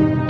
Thank you.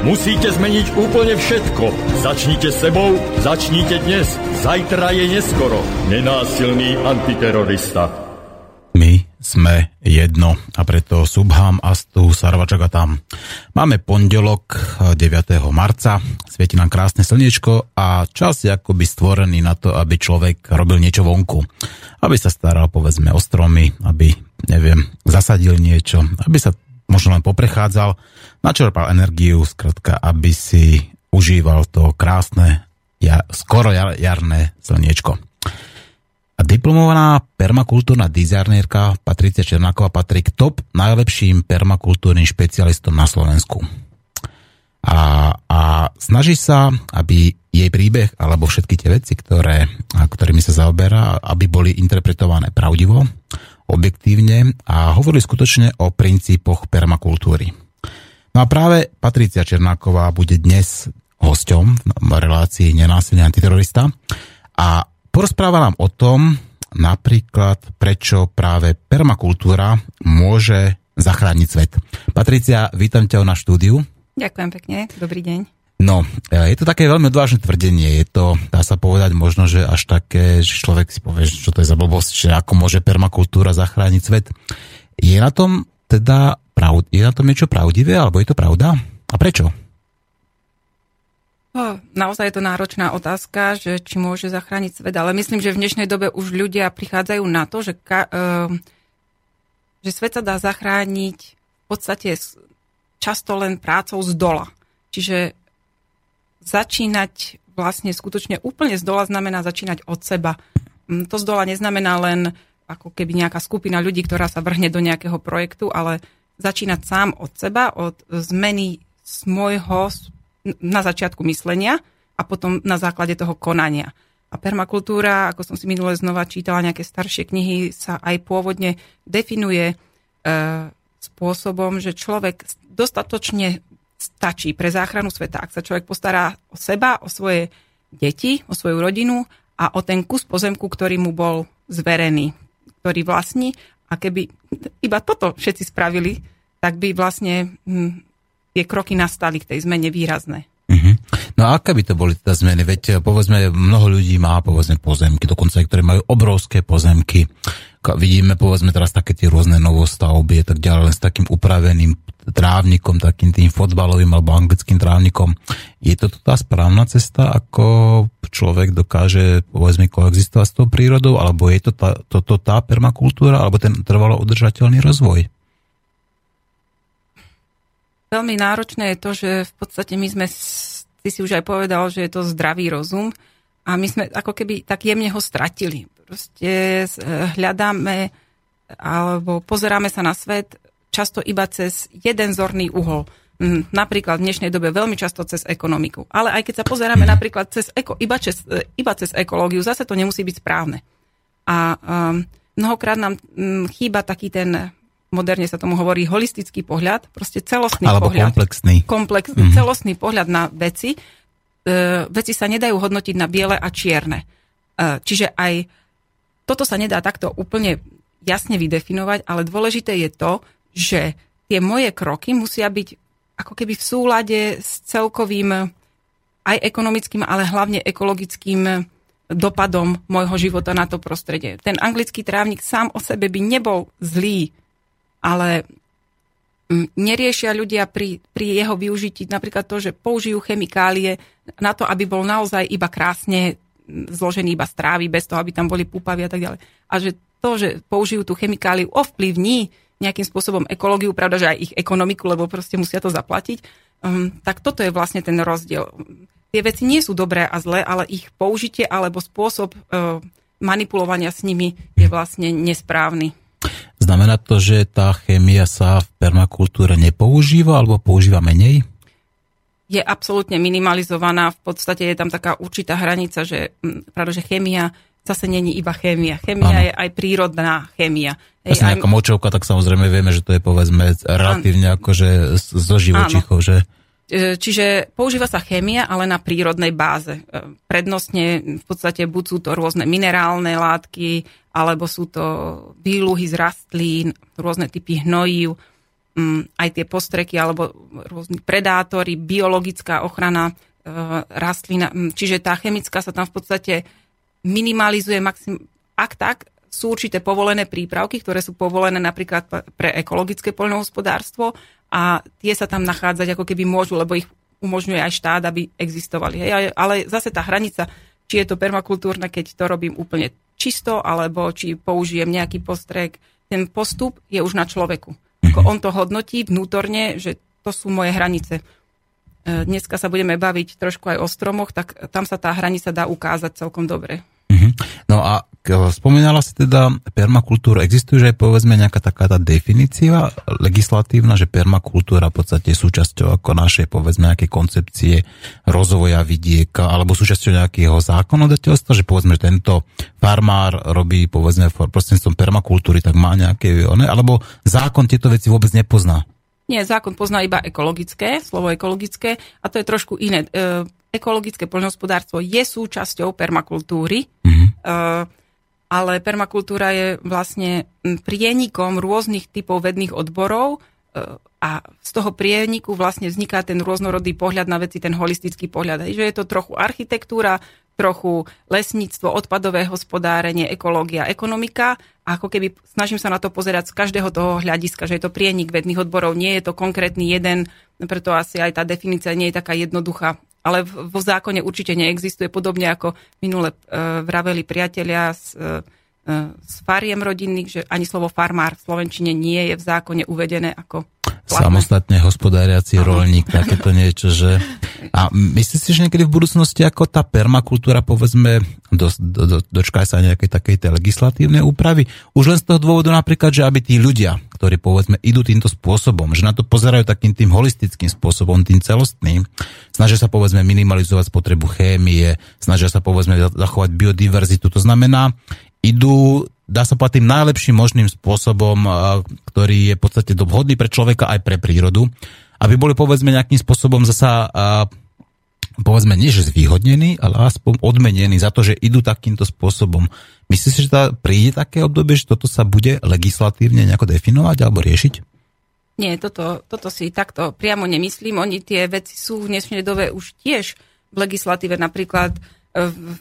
Musíte zmeniť úplne všetko. Začnite sebou, začnite dnes. Zajtra je neskoro. Nenásilný antiterorista. My sme jedno a preto Subham, Astu, Sarvačaka tam. Máme pondelok 9. marca, svieti nám krásne slniečko a čas je akoby stvorený na to, aby človek robil niečo vonku. Aby sa staral povedzme o stromy, aby, neviem, zasadil niečo, aby sa možno len poprechádzal, načerpal energiu, skratka, aby si užíval to krásne, ja, skoro jar, jarné slniečko. A diplomovaná permakultúrna dizajnérka Patricia Černáková patrí k top najlepším permakultúrnym špecialistom na Slovensku. A, a snaží sa, aby jej príbeh alebo všetky tie veci, ktoré, ktorými sa zaoberá, aby boli interpretované pravdivo, objektívne a hovorili skutočne o princípoch permakultúry. No a práve Patricia Černáková bude dnes hosťom v relácii Nenásilný antiterorista a porozpráva nám o tom napríklad, prečo práve permakultúra môže zachrániť svet. Patricia, vítam ťa na štúdiu. Ďakujem pekne, dobrý deň. No, e, je to také veľmi odvážne tvrdenie. Je to, dá sa povedať, možno, že až také, že človek si povie, čo to je za blbosť, že ako môže permakultúra zachrániť svet. Je na tom teda pravd, je na tom niečo pravdivé, alebo je to pravda? A prečo? Oh, naozaj je to náročná otázka, že či môže zachrániť svet, ale myslím, že v dnešnej dobe už ľudia prichádzajú na to, že, ka, uh, že svet sa dá zachrániť v podstate často len prácou z dola. Čiže začínať vlastne skutočne úplne z dola znamená začínať od seba. Mm, to z dola neznamená len ako keby nejaká skupina ľudí, ktorá sa vrhne do nejakého projektu, ale začínať sám od seba, od zmeny z môjho na začiatku myslenia a potom na základe toho konania. A permakultúra, ako som si minule znova čítala nejaké staršie knihy, sa aj pôvodne definuje e, spôsobom, že človek dostatočne stačí pre záchranu sveta. Ak sa človek postará o seba, o svoje deti, o svoju rodinu a o ten kus pozemku, ktorý mu bol zverený, ktorý vlastní. A keby iba toto všetci spravili, tak by vlastne hm, tie kroky nastali k tej zmene výrazné. Uh-huh. No a aké by to boli teda zmeny? Veď povedzme, mnoho ľudí má povedzme pozemky, dokonca aj ktorí majú obrovské pozemky. Vidíme povedzme teraz také tie rôzne novostavby a tak ďalej, len s takým upraveným trávnikom, takým tým fotbalovým alebo anglickým trávnikom. Je to tá správna cesta, ako človek dokáže povedzme koexistovať s tou prírodou, alebo je to tá, to, to tá permakultúra, alebo ten trvalo udržateľný rozvoj? Veľmi náročné je to, že v podstate my sme, ty si už aj povedal, že je to zdravý rozum a my sme ako keby tak jemne ho stratili. Proste hľadáme alebo pozeráme sa na svet často iba cez jeden zorný uhol. Mm, napríklad v dnešnej dobe veľmi často cez ekonomiku. Ale aj keď sa pozeráme mhm. napríklad cez eko, iba, cez, iba cez ekológiu, zase to nemusí byť správne. A um, mnohokrát nám um, chýba taký ten, moderne sa tomu hovorí, holistický pohľad, proste celostný Alebo pohľad. komplexný. Komplexný, mm-hmm. celostný pohľad na veci. Uh, veci sa nedajú hodnotiť na biele a čierne. Uh, čiže aj toto sa nedá takto úplne jasne vydefinovať, ale dôležité je to, že tie moje kroky musia byť ako keby v súlade s celkovým aj ekonomickým, ale hlavne ekologickým dopadom môjho života na to prostredie. Ten anglický trávnik sám o sebe by nebol zlý, ale mm, neriešia ľudia pri, pri jeho využití napríklad to, že použijú chemikálie na to, aby bol naozaj iba krásne zložený iba strávy, bez toho, aby tam boli púpavy a tak ďalej. A že to, že použijú tú chemikáliu, ovplyvní nejakým spôsobom ekológiu, pravda, že aj ich ekonomiku, lebo proste musia to zaplatiť. Um, tak toto je vlastne ten rozdiel. Tie veci nie sú dobré a zlé, ale ich použitie alebo spôsob uh, manipulovania s nimi je vlastne nesprávny. Znamená to, že tá chémia sa v permakultúre nepoužíva alebo používa menej? Je absolútne minimalizovaná. V podstate je tam taká určitá hranica, že, práve, že chémia zase není iba chémia. Chémia ano. je aj prírodná chémia. Jasne, aj... ako močovka, tak samozrejme vieme, že to je povedzme relatívne akože zo živočichov, že? E, čiže používa sa chémia, ale na prírodnej báze. E, prednostne v podstate buď sú to rôzne minerálne látky, alebo sú to výluhy z rastlín, rôzne typy hnojív, mm, aj tie postreky, alebo rôzni predátory, biologická ochrana e, rastlina. Mm, čiže tá chemická sa tam v podstate minimalizuje maxim, ak tak, sú určité povolené prípravky, ktoré sú povolené napríklad pre ekologické poľnohospodárstvo a tie sa tam nachádzať ako keby môžu, lebo ich umožňuje aj štát, aby existovali. Hej. Ale zase tá hranica, či je to permakultúrne, keď to robím úplne čisto, alebo či použijem nejaký postrek, ten postup je už na človeku. Ako on to hodnotí vnútorne, že to sú moje hranice. E, dneska sa budeme baviť trošku aj o stromoch, tak tam sa tá hranica dá ukázať celkom dobre. Uh-huh. No a spomínala si teda permakultúru. Existuje, že je povedzme nejaká taká tá definícia legislatívna, že permakultúra v podstate je súčasťou ako našej povedzme nejaké koncepcie rozvoja vidieka alebo súčasťou nejakého zákonodateľstva, že povedzme, že tento farmár robí povedzme prostredníctvom permakultúry, tak má nejaké, alebo zákon tieto veci vôbec nepozná. Nie, zákon pozná iba ekologické, slovo ekologické, a to je trošku iné. E, ekologické poľnohospodárstvo je súčasťou permakultúry, mm-hmm. ale permakultúra je vlastne prienikom rôznych typov vedných odborov e, a z toho prieniku vlastne vzniká ten rôznorodý pohľad na veci, ten holistický pohľad. Že je to trochu architektúra, trochu lesníctvo, odpadové hospodárenie, ekológia, ekonomika. A ako keby snažím sa na to pozerať z každého toho hľadiska, že je to prienik vedných odborov, nie je to konkrétny jeden, preto asi aj tá definícia nie je taká jednoduchá. Ale vo zákone určite neexistuje, podobne ako minule e, vraveli priatelia z, e, e, z fariem rodinných, že ani slovo farmár v Slovenčine nie je v zákone uvedené ako. Samostatne hospodáriaci rolník, takéto niečo, že? A myslíte si, že niekedy v budúcnosti ako tá permakultúra, povedzme, do, do, do, dočká sa nejakej takej tej legislatívnej úpravy? Už len z toho dôvodu napríklad, že aby tí ľudia, ktorí povedzme idú týmto spôsobom, že na to pozerajú takým tým holistickým spôsobom, tým celostným, snažia sa povedzme minimalizovať spotrebu chémie, snažia sa povedzme zachovať biodiverzitu, to znamená, idú dá sa povedať tým najlepším možným spôsobom, ktorý je v podstate vhodný pre človeka aj pre prírodu aby boli povedzme nejakým spôsobom zasa povedzme nie že zvýhodnení, ale aspoň odmenení za to, že idú takýmto spôsobom. Myslíš že tá príde také obdobie, že toto sa bude legislatívne nejako definovať alebo riešiť? Nie, toto, toto si takto priamo nemyslím. Oni tie veci sú v dnešnej dobe už tiež v legislatíve napríklad v, v,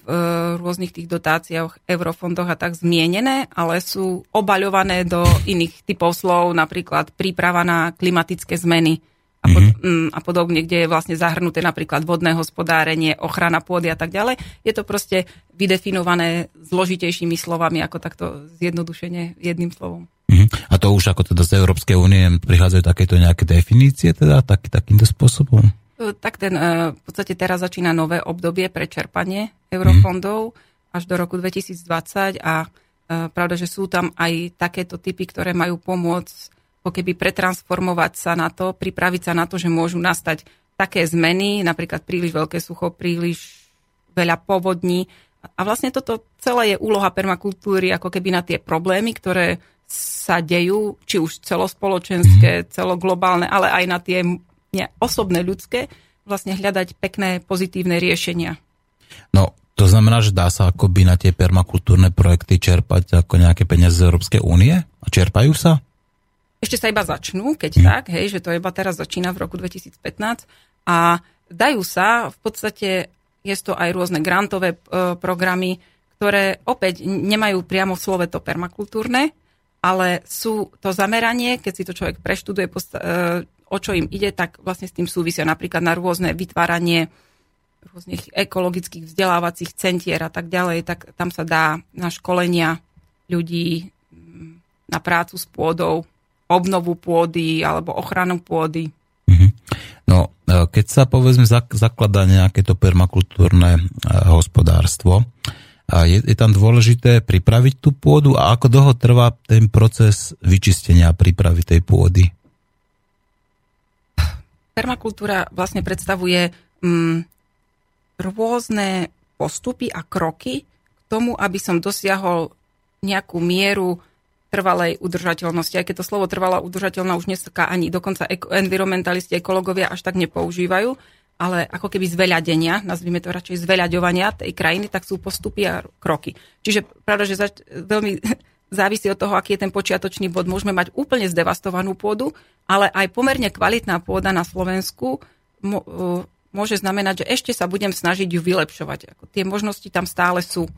rôznych tých dotáciách, eurofondoch a tak zmienené, ale sú obaľované do iných typov slov, napríklad príprava na klimatické zmeny a, pod, mm-hmm. a podobne, kde je vlastne zahrnuté napríklad vodné hospodárenie, ochrana pôdy a tak ďalej. Je to proste vydefinované zložitejšími slovami, ako takto zjednodušene jedným slovom. Mm-hmm. A to už ako teda z Európskej únie prichádzajú takéto nejaké definície teda tak, takýmto spôsobom? E, tak ten, e, v podstate teraz začína nové obdobie pre čerpanie eurofondov mm-hmm. až do roku 2020 a e, pravda, že sú tam aj takéto typy, ktoré majú pomôcť ako keby pretransformovať sa na to, pripraviť sa na to, že môžu nastať také zmeny, napríklad príliš veľké sucho, príliš veľa povodní. A vlastne toto celé je úloha permakultúry ako keby na tie problémy, ktoré sa dejú, či už celospoločenské, mhm. celoglobálne, ale aj na tie osobné ľudské, vlastne hľadať pekné, pozitívne riešenia. No, to znamená, že dá sa akoby na tie permakultúrne projekty čerpať ako nejaké peniaze z Európskej únie? A čerpajú sa? ešte sa iba začnú, keď mm. tak, hej, že to iba teraz začína v roku 2015 a dajú sa, v podstate je to aj rôzne grantové e, programy, ktoré opäť nemajú priamo v slove to permakultúrne, ale sú to zameranie, keď si to človek preštuduje, e, o čo im ide, tak vlastne s tým súvisia napríklad na rôzne vytváranie rôznych ekologických vzdelávacích centier a tak ďalej, tak tam sa dá na školenia ľudí na prácu s pôdou, obnovu pôdy alebo ochranu pôdy. Mhm. No, e, keď sa povedzme zakladá nejaké to permakultúrne e, hospodárstvo, je, je tam dôležité pripraviť tú pôdu a ako dlho trvá ten proces vyčistenia a prípravy tej pôdy? Permakultúra vlastne predstavuje mm, rôzne postupy a kroky k tomu, aby som dosiahol nejakú mieru trvalej udržateľnosti. Aj keď to slovo trvalá udržateľná už dneska ani dokonca environmentalisti, ekológovia až tak nepoužívajú, ale ako keby zveľadenia, nazvime to radšej zveľaďovania tej krajiny, tak sú postupy a kroky. Čiže pravda, že zač- veľmi závisí od toho, aký je ten počiatočný bod. Môžeme mať úplne zdevastovanú pôdu, ale aj pomerne kvalitná pôda na Slovensku môže znamenať, že ešte sa budem snažiť ju vylepšovať. Tie možnosti tam stále sú.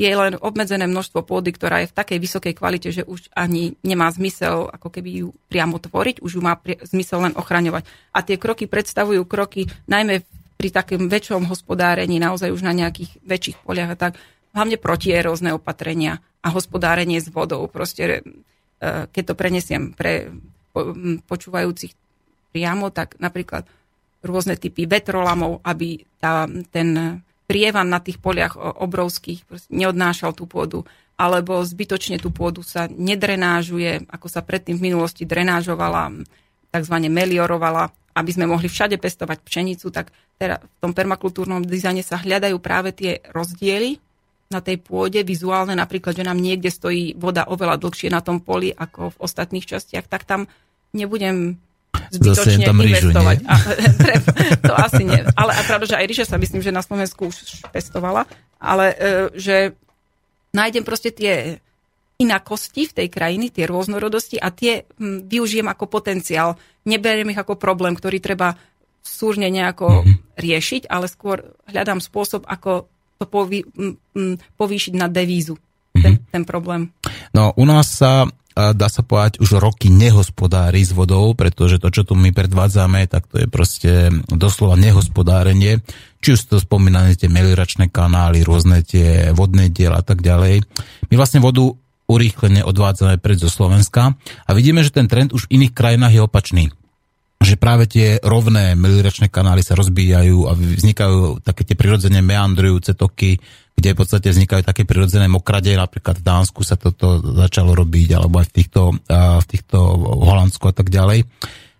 Je len obmedzené množstvo pôdy, ktorá je v takej vysokej kvalite, že už ani nemá zmysel ako keby ju priamo tvoriť, už ju má zmysel len ochraňovať. A tie kroky predstavujú kroky najmä pri takém väčšom hospodárení, naozaj už na nejakých väčších poliach a tak, hlavne protierózne opatrenia a hospodárenie s vodou. Proste, e, keď to prenesiem pre počúvajúcich priamo, tak napríklad rôzne typy vetrolamov, aby tá, ten prievan na tých poliach obrovských neodnášal tú pôdu, alebo zbytočne tú pôdu sa nedrenážuje, ako sa predtým v minulosti drenážovala, tzv. meliorovala, aby sme mohli všade pestovať pšenicu, tak teda v tom permakultúrnom dizajne sa hľadajú práve tie rozdiely na tej pôde, vizuálne napríklad, že nám niekde stojí voda oveľa dlhšie na tom poli ako v ostatných častiach, tak tam nebudem zbytočne tam investovať. Rýžu, a, to asi nie. Ale a pravda, že aj ríša sa myslím, že na Slovensku už pestovala, ale e, že nájdem proste tie inakosti v tej krajiny, tie rôznorodosti a tie využijem ako potenciál. Neberiem ich ako problém, ktorý treba súrne nejako mm-hmm. riešiť, ale skôr hľadám spôsob, ako to pový, povýšiť na devízu, mm-hmm. ten, ten problém. No, u nás sa dá sa povedať, už roky nehospodári s vodou, pretože to, čo tu my predvádzame, tak to je proste doslova nehospodárenie. Či už to spomínané tie melioračné kanály, rôzne tie vodné diela a tak ďalej. My vlastne vodu urýchlene odvádzame pred zo Slovenska a vidíme, že ten trend už v iných krajinách je opačný že práve tie rovné melioračné kanály sa rozbíjajú a vznikajú také tie prirodzené meandrujúce toky, kde v podstate vznikajú také prirodzené mokrade, napríklad v Dánsku sa toto začalo robiť, alebo aj v týchto, v týchto Holandsku a tak ďalej.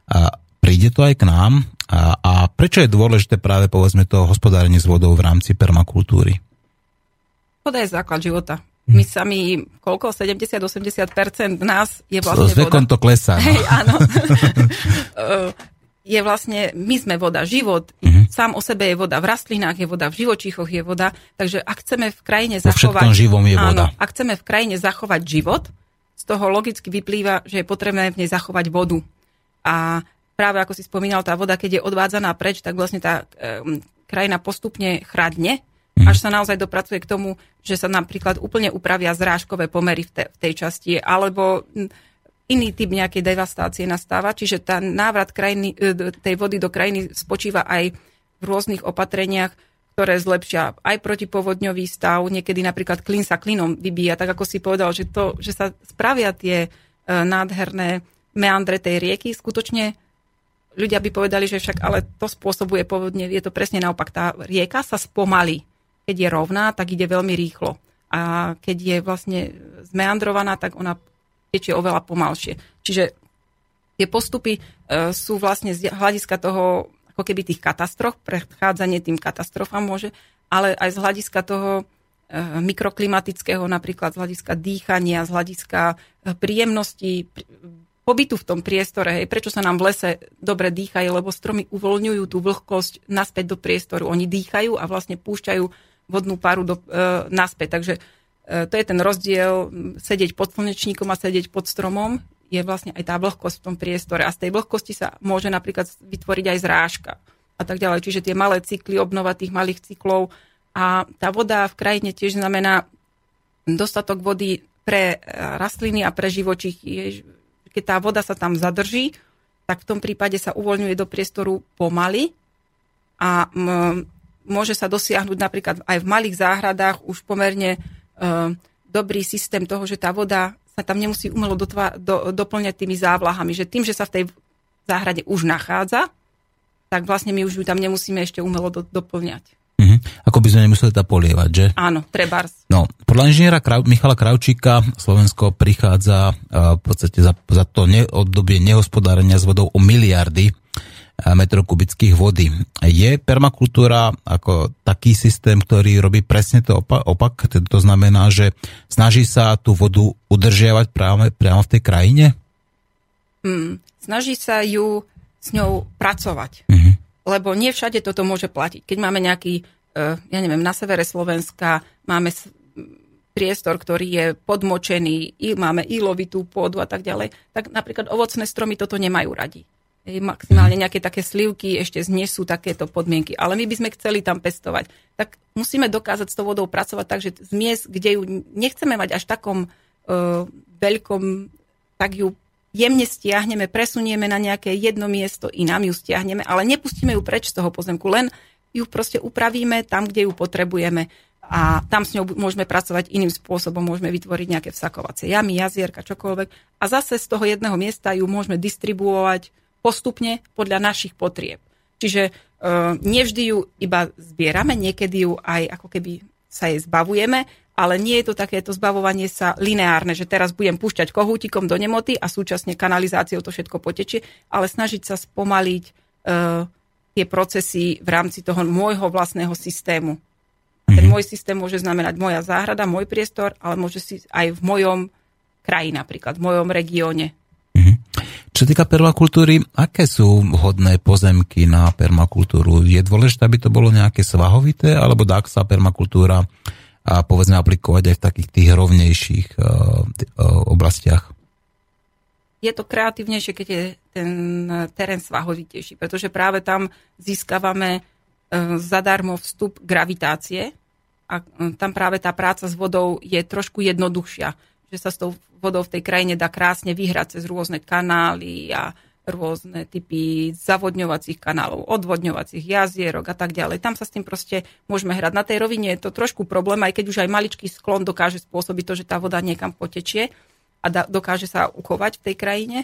A príde to aj k nám. A, a prečo je dôležité práve povedzme to hospodárenie s vodou v rámci permakultúry? Voda je základ života. My sami, koľko? 70-80% nás je vlastne S vekom voda. to klesá. No. Hej, áno. je vlastne, my sme voda, život, uh-huh. sám o sebe je voda, v rastlinách je voda, v živočíchoch je voda, takže ak chceme v krajine vo zachovať... živom je voda. Áno, ak chceme v krajine zachovať život, z toho logicky vyplýva, že je potrebné v nej zachovať vodu. A práve ako si spomínal, tá voda, keď je odvádzaná preč, tak vlastne tá um, krajina postupne chradne. Až sa naozaj dopracuje k tomu, že sa napríklad úplne upravia zrážkové pomery v, te, v tej časti, alebo iný typ nejakej devastácie nastáva, čiže tá návrat krajiny, e, tej vody do krajiny spočíva aj v rôznych opatreniach, ktoré zlepšia aj protipovodňový stav, niekedy napríklad klin sa klinom vybíja, tak ako si povedal, že, to, že sa spravia tie e, nádherné meandre tej rieky, skutočne ľudia by povedali, že však ale to spôsobuje povodne, je to presne naopak, tá rieka sa spomalí. Keď je rovná, tak ide veľmi rýchlo. A keď je vlastne zmeandrovaná, tak ona tečie oveľa pomalšie. Čiže tie postupy e, sú vlastne z hľadiska toho, ako keby tých katastrof, predchádzanie tým katastrofám môže, ale aj z hľadiska toho e, mikroklimatického, napríklad z hľadiska dýchania, z hľadiska e, príjemnosti pobytu v tom priestore. Hej, prečo sa nám v lese dobre dýchajú, lebo stromy uvoľňujú tú vlhkosť naspäť do priestoru. Oni dýchajú a vlastne púšťajú vodnú paru do, e, naspäť. Takže E, to je ten rozdiel sedieť pod slnečníkom a sedieť pod stromom, je vlastne aj tá vlhkosť v tom priestore. A z tej vlhkosti sa môže napríklad vytvoriť aj zrážka a tak ďalej. Čiže tie malé cykly, obnova tých malých cyklov. A tá voda v krajine tiež znamená dostatok vody pre e, rastliny a pre živočích. Keď tá voda sa tam zadrží, tak v tom prípade sa uvoľňuje do priestoru pomaly a môže sa dosiahnuť napríklad aj v malých záhradách už pomerne Ehm, dobrý systém toho, že tá voda sa tam nemusí umelo dotva, do, doplňať tými závlahami. Že tým, že sa v tej záhrade už nachádza, tak vlastne my už ju tam nemusíme ešte umelo do, doplňať. Uh-huh. Ako by sme nemuseli to polievať, že? Áno, trebárs. No, podľa inžiniera Krav- Michala Kravčíka Slovensko prichádza uh, v podstate za, za to ne, obdobie nehospodárenia s vodou o miliardy metrov kubických vody. Je permakultúra ako taký systém, ktorý robí presne to opak, opak? To znamená, že snaží sa tú vodu udržiavať práve, priamo v tej krajine? Hmm, snaží sa ju s ňou pracovať. Uh-huh. Lebo nie všade toto môže platiť. Keď máme nejaký, uh, ja neviem, na severe Slovenska máme priestor, ktorý je podmočený, i máme ilovitú pôdu a tak ďalej, tak napríklad ovocné stromy toto nemajú radi. Maximálne nejaké také slivky ešte znesú takéto podmienky. Ale my by sme chceli tam pestovať. Tak musíme dokázať s tou vodou pracovať tak, že zmies, kde ju nechceme mať až takom uh, veľkom, tak ju jemne stiahneme, presunieme na nejaké jedno miesto, i nám ju stiahneme, ale nepustíme ju preč z toho pozemku, len ju proste upravíme tam, kde ju potrebujeme a tam s ňou môžeme pracovať iným spôsobom, môžeme vytvoriť nejaké vsakovacie jamy, jazierka, čokoľvek a zase z toho jedného miesta ju môžeme distribuovať postupne podľa našich potrieb. Čiže uh, nevždy ju iba zbierame, niekedy ju aj ako keby sa jej zbavujeme, ale nie je to takéto zbavovanie sa lineárne, že teraz budem púšťať kohútikom do nemoty a súčasne kanalizáciou to všetko potečie, ale snažiť sa spomaliť uh, tie procesy v rámci toho môjho vlastného systému. Ten mhm. môj systém môže znamenať moja záhrada, môj priestor, ale môže si aj v mojom kraji napríklad, v mojom regióne čo týka permakultúry, aké sú vhodné pozemky na permakultúru? Je dôležité, aby to bolo nejaké svahovité, alebo dá sa permakultúra a povedzme aplikovať aj v takých tých rovnejších uh, uh, oblastiach? Je to kreatívnejšie, keď je ten terén svahovitejší, pretože práve tam získavame uh, zadarmo vstup gravitácie a tam práve tá práca s vodou je trošku jednoduchšia že sa s tou vodou v tej krajine dá krásne vyhrať cez rôzne kanály a rôzne typy zavodňovacích kanálov, odvodňovacích jazierok a tak ďalej. Tam sa s tým proste môžeme hrať. Na tej rovine je to trošku problém, aj keď už aj maličký sklon dokáže spôsobiť to, že tá voda niekam potečie a dokáže sa uchovať v tej krajine.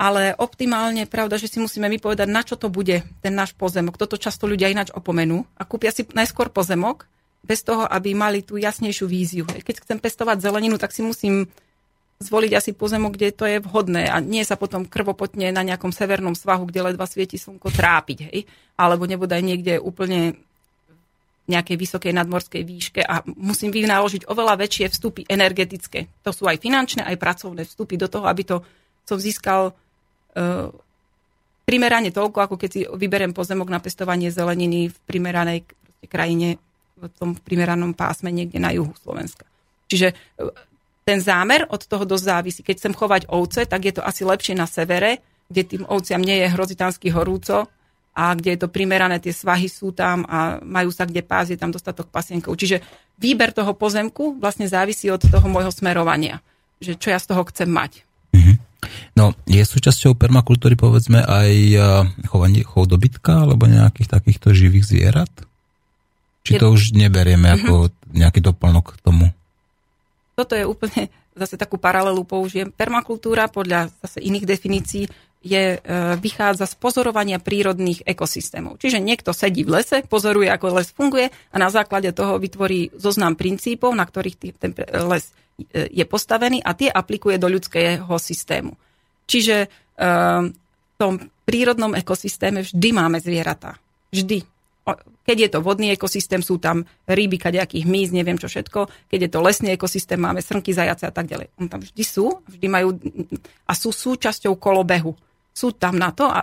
Ale optimálne, pravda, že si musíme my povedať, na čo to bude ten náš pozemok. Toto často ľudia ináč opomenú a kúpia si najskôr pozemok, bez toho, aby mali tú jasnejšiu víziu. Keď chcem pestovať zeleninu, tak si musím zvoliť asi pozemok, kde to je vhodné a nie sa potom krvopotne na nejakom severnom svahu, kde ledva svieti slnko trápiť, hej? alebo nebodaj niekde úplne nejakej vysokej nadmorskej výške a musím vynaložiť oveľa väčšie vstupy energetické. To sú aj finančné, aj pracovné vstupy do toho, aby to som získal uh, primerane toľko, ako keď si vyberiem pozemok na pestovanie zeleniny v primeranej krajine v tom primeranom pásme niekde na juhu Slovenska. Čiže e, ten zámer od toho dosť závisí. Keď chcem chovať ovce, tak je to asi lepšie na severe, kde tým ovciam nie je hrozitánsky horúco a kde je to primerané, tie svahy sú tam a majú sa kde pás, je tam dostatok pasienkov. Čiže výber toho pozemku vlastne závisí od toho môjho smerovania, že čo ja z toho chcem mať. Mm-hmm. No, je súčasťou permakultúry povedzme aj chovanie chov dobytka alebo nejakých takýchto živých zvierat? Či to už neberieme uh-huh. ako nejaký doplnok k tomu? Toto je úplne, zase takú paralelu použijem. Permakultúra podľa zase iných definícií je, e, vychádza z pozorovania prírodných ekosystémov. Čiže niekto sedí v lese, pozoruje, ako les funguje a na základe toho vytvorí zoznam princípov, na ktorých ten les e, je postavený a tie aplikuje do ľudského systému. Čiže e, v tom prírodnom ekosystéme vždy máme zvieratá. Vždy keď je to vodný ekosystém, sú tam ryby, kadejakých hmyz, neviem čo všetko. Keď je to lesný ekosystém, máme srnky, zajace a tak ďalej. On tam vždy sú, vždy majú a sú súčasťou kolobehu. Sú tam na to a,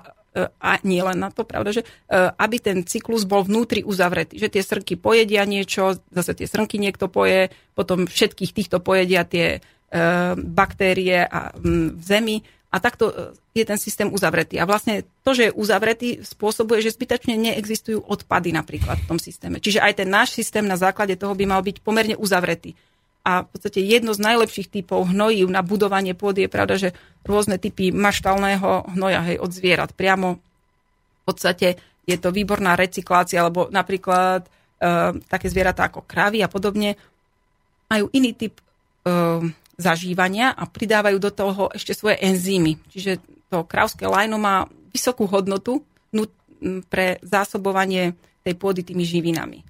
a nie len na to, pravda, že e, aby ten cyklus bol vnútri uzavretý. Že tie srnky pojedia niečo, zase tie srnky niekto poje, potom všetkých týchto pojedia tie e, baktérie a, v zemi a takto e, je ten systém uzavretý. A vlastne to, že je uzavretý, spôsobuje, že zbytočne neexistujú odpady napríklad v tom systéme. Čiže aj ten náš systém na základe toho by mal byť pomerne uzavretý. A v podstate jedno z najlepších typov hnojív na budovanie pôdy je pravda, že rôzne typy maštalného hnoja hej, od zvierat. Priamo v podstate je to výborná recyklácia, alebo napríklad e, také zvieratá ako krávy a podobne majú iný typ e, zažívania a pridávajú do toho ešte svoje enzymy. Čiže to krávské lajno má vysokú hodnotu pre zásobovanie tej pôdy tými živinami.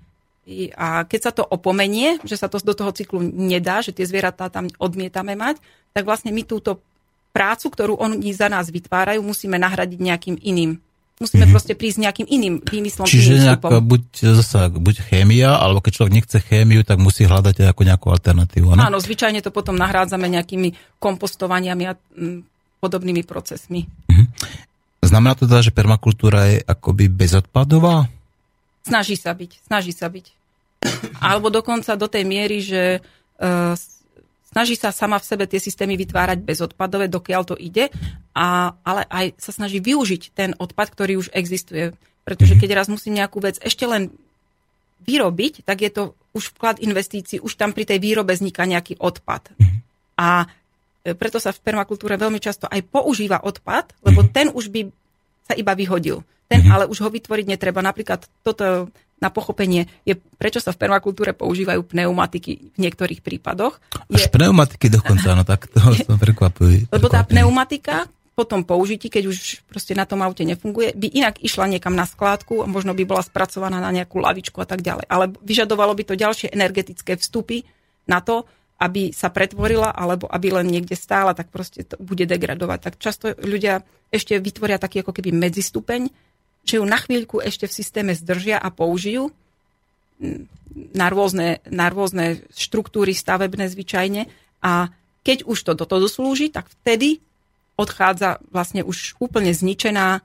A keď sa to opomenie, že sa to do toho cyklu nedá, že tie zvieratá tam odmietame mať, tak vlastne my túto prácu, ktorú oni za nás vytvárajú, musíme nahradiť nejakým iným. Musíme mm-hmm. proste prísť nejakým iným výmyslom. Čiže nejak, buď, zasa, buď chémia, alebo keď človek nechce chémiu, tak musí hľadať ako nejakú alternatívu. Áno, zvyčajne to potom nahrádzame nejakými kompostovaniami a m, podobnými procesmi. Mm-hmm. Znamená to teda, že permakultúra je akoby bezodpadová? Snaží sa byť, snaží sa byť. Alebo dokonca do tej miery, že uh, snaží sa sama v sebe tie systémy vytvárať bezodpadové, dokiaľ to ide, a, ale aj sa snaží využiť ten odpad, ktorý už existuje. Pretože keď raz musím nejakú vec ešte len vyrobiť, tak je to už vklad investícií, už tam pri tej výrobe vzniká nejaký odpad. A e, preto sa v permakultúre veľmi často aj používa odpad, lebo ten už by sa iba vyhodil. Ten ale už ho vytvoriť netreba. Napríklad toto na pochopenie je, prečo sa v permakultúre používajú pneumatiky v niektorých prípadoch. Je... Až pneumatiky dokonca, no tak to sa prekvapuje. Lebo tá pneumatika po tom použití, keď už proste na tom aute nefunguje, by inak išla niekam na skládku a možno by bola spracovaná na nejakú lavičku a tak ďalej. Ale vyžadovalo by to ďalšie energetické vstupy na to, aby sa pretvorila alebo aby len niekde stála, tak proste to bude degradovať. Tak často ľudia ešte vytvoria taký ako keby medzistupeň, že ju na chvíľku ešte v systéme zdržia a použijú na rôzne, na rôzne štruktúry stavebné zvyčajne a keď už to do toho slúži, tak vtedy odchádza vlastne už úplne zničená e,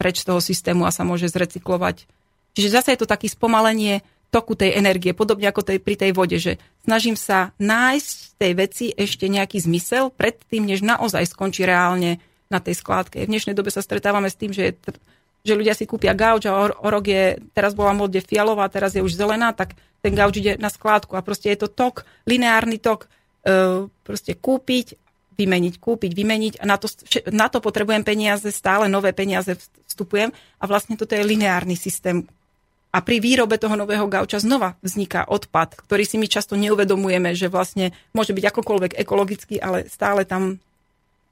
preč z toho systému a sa môže zrecyklovať. Čiže zase je to také spomalenie toku tej energie, podobne ako tej, pri tej vode, že snažím sa nájsť tej veci ešte nejaký zmysel predtým, než naozaj skončí reálne na tej skládke. V dnešnej dobe sa stretávame s tým, že je že ľudia si kúpia gauč a o, rok je, teraz bola móde fialová, teraz je už zelená, tak ten gauč ide na skládku a proste je to tok, lineárny tok, e, proste kúpiť, vymeniť, kúpiť, vymeniť a na to, na to potrebujem peniaze, stále nové peniaze vstupujem a vlastne toto je lineárny systém. A pri výrobe toho nového gauča znova vzniká odpad, ktorý si my často neuvedomujeme, že vlastne môže byť akokoľvek ekologický, ale stále tam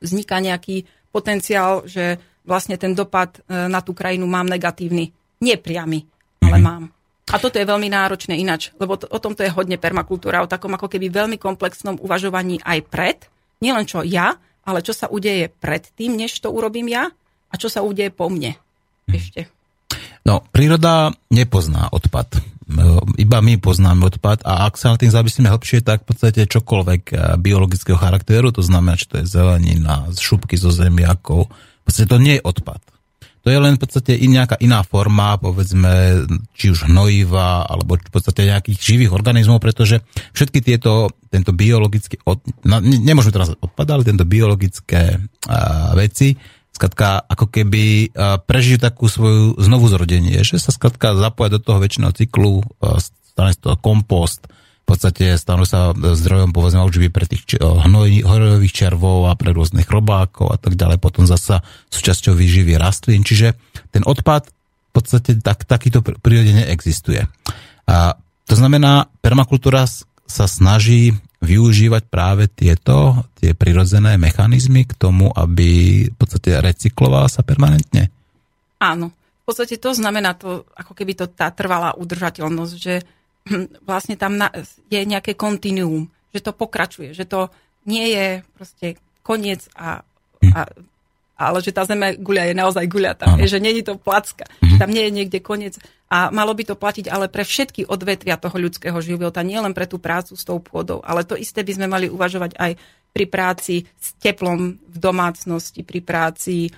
vzniká nejaký potenciál, že vlastne ten dopad e, na tú krajinu mám negatívny. Nie priamy, ale mhm. mám. A toto je veľmi náročné inač, lebo to, o tomto je hodne permakultúra, o takom ako keby veľmi komplexnom uvažovaní aj pred, nielen čo ja, ale čo sa udeje pred tým, než to urobím ja a čo sa udeje po mne mhm. ešte. No, príroda nepozná odpad. E, iba my poznáme odpad a ak sa na tým zamyslíme hlbšie, tak v podstate čokoľvek e, biologického charakteru, to znamená, či to je zelenina, šupky zo zemiakov, v podstate to nie je odpad. To je len v podstate in nejaká iná forma, povedzme, či už hnojiva, alebo v podstate nejakých živých organizmov, pretože všetky tieto, tento biologický, od, no, nemôžeme teraz odpad, ale tento biologické a, veci, skratka, ako keby a, prežijú takú svoju znovu zrodenie, že sa skratka zapoja do toho väčšiného cyklu, a, stane z toho kompost, v podstate stanú sa zdrojom povedzme obživy pre tých hnojových červov a pre rôznych chrobákov a tak ďalej, potom zasa súčasťou výživy rastlín, čiže ten odpad v podstate tak, takýto prírode neexistuje. A to znamená, permakultúra sa snaží využívať práve tieto, tie prirodzené mechanizmy k tomu, aby v podstate recyklovala sa permanentne? Áno. V podstate to znamená to, ako keby to tá trvalá udržateľnosť, že vlastne tam na, je nejaké kontinuum, že to pokračuje, že to nie je proste koniec a, a ale že tá zeme guľa je naozaj guľatá, že není to placka, že tam nie je niekde koniec a malo by to platiť ale pre všetky odvetvia toho ľudského života, nie len pre tú prácu s tou pôdou, ale to isté by sme mali uvažovať aj pri práci s teplom v domácnosti, pri práci e,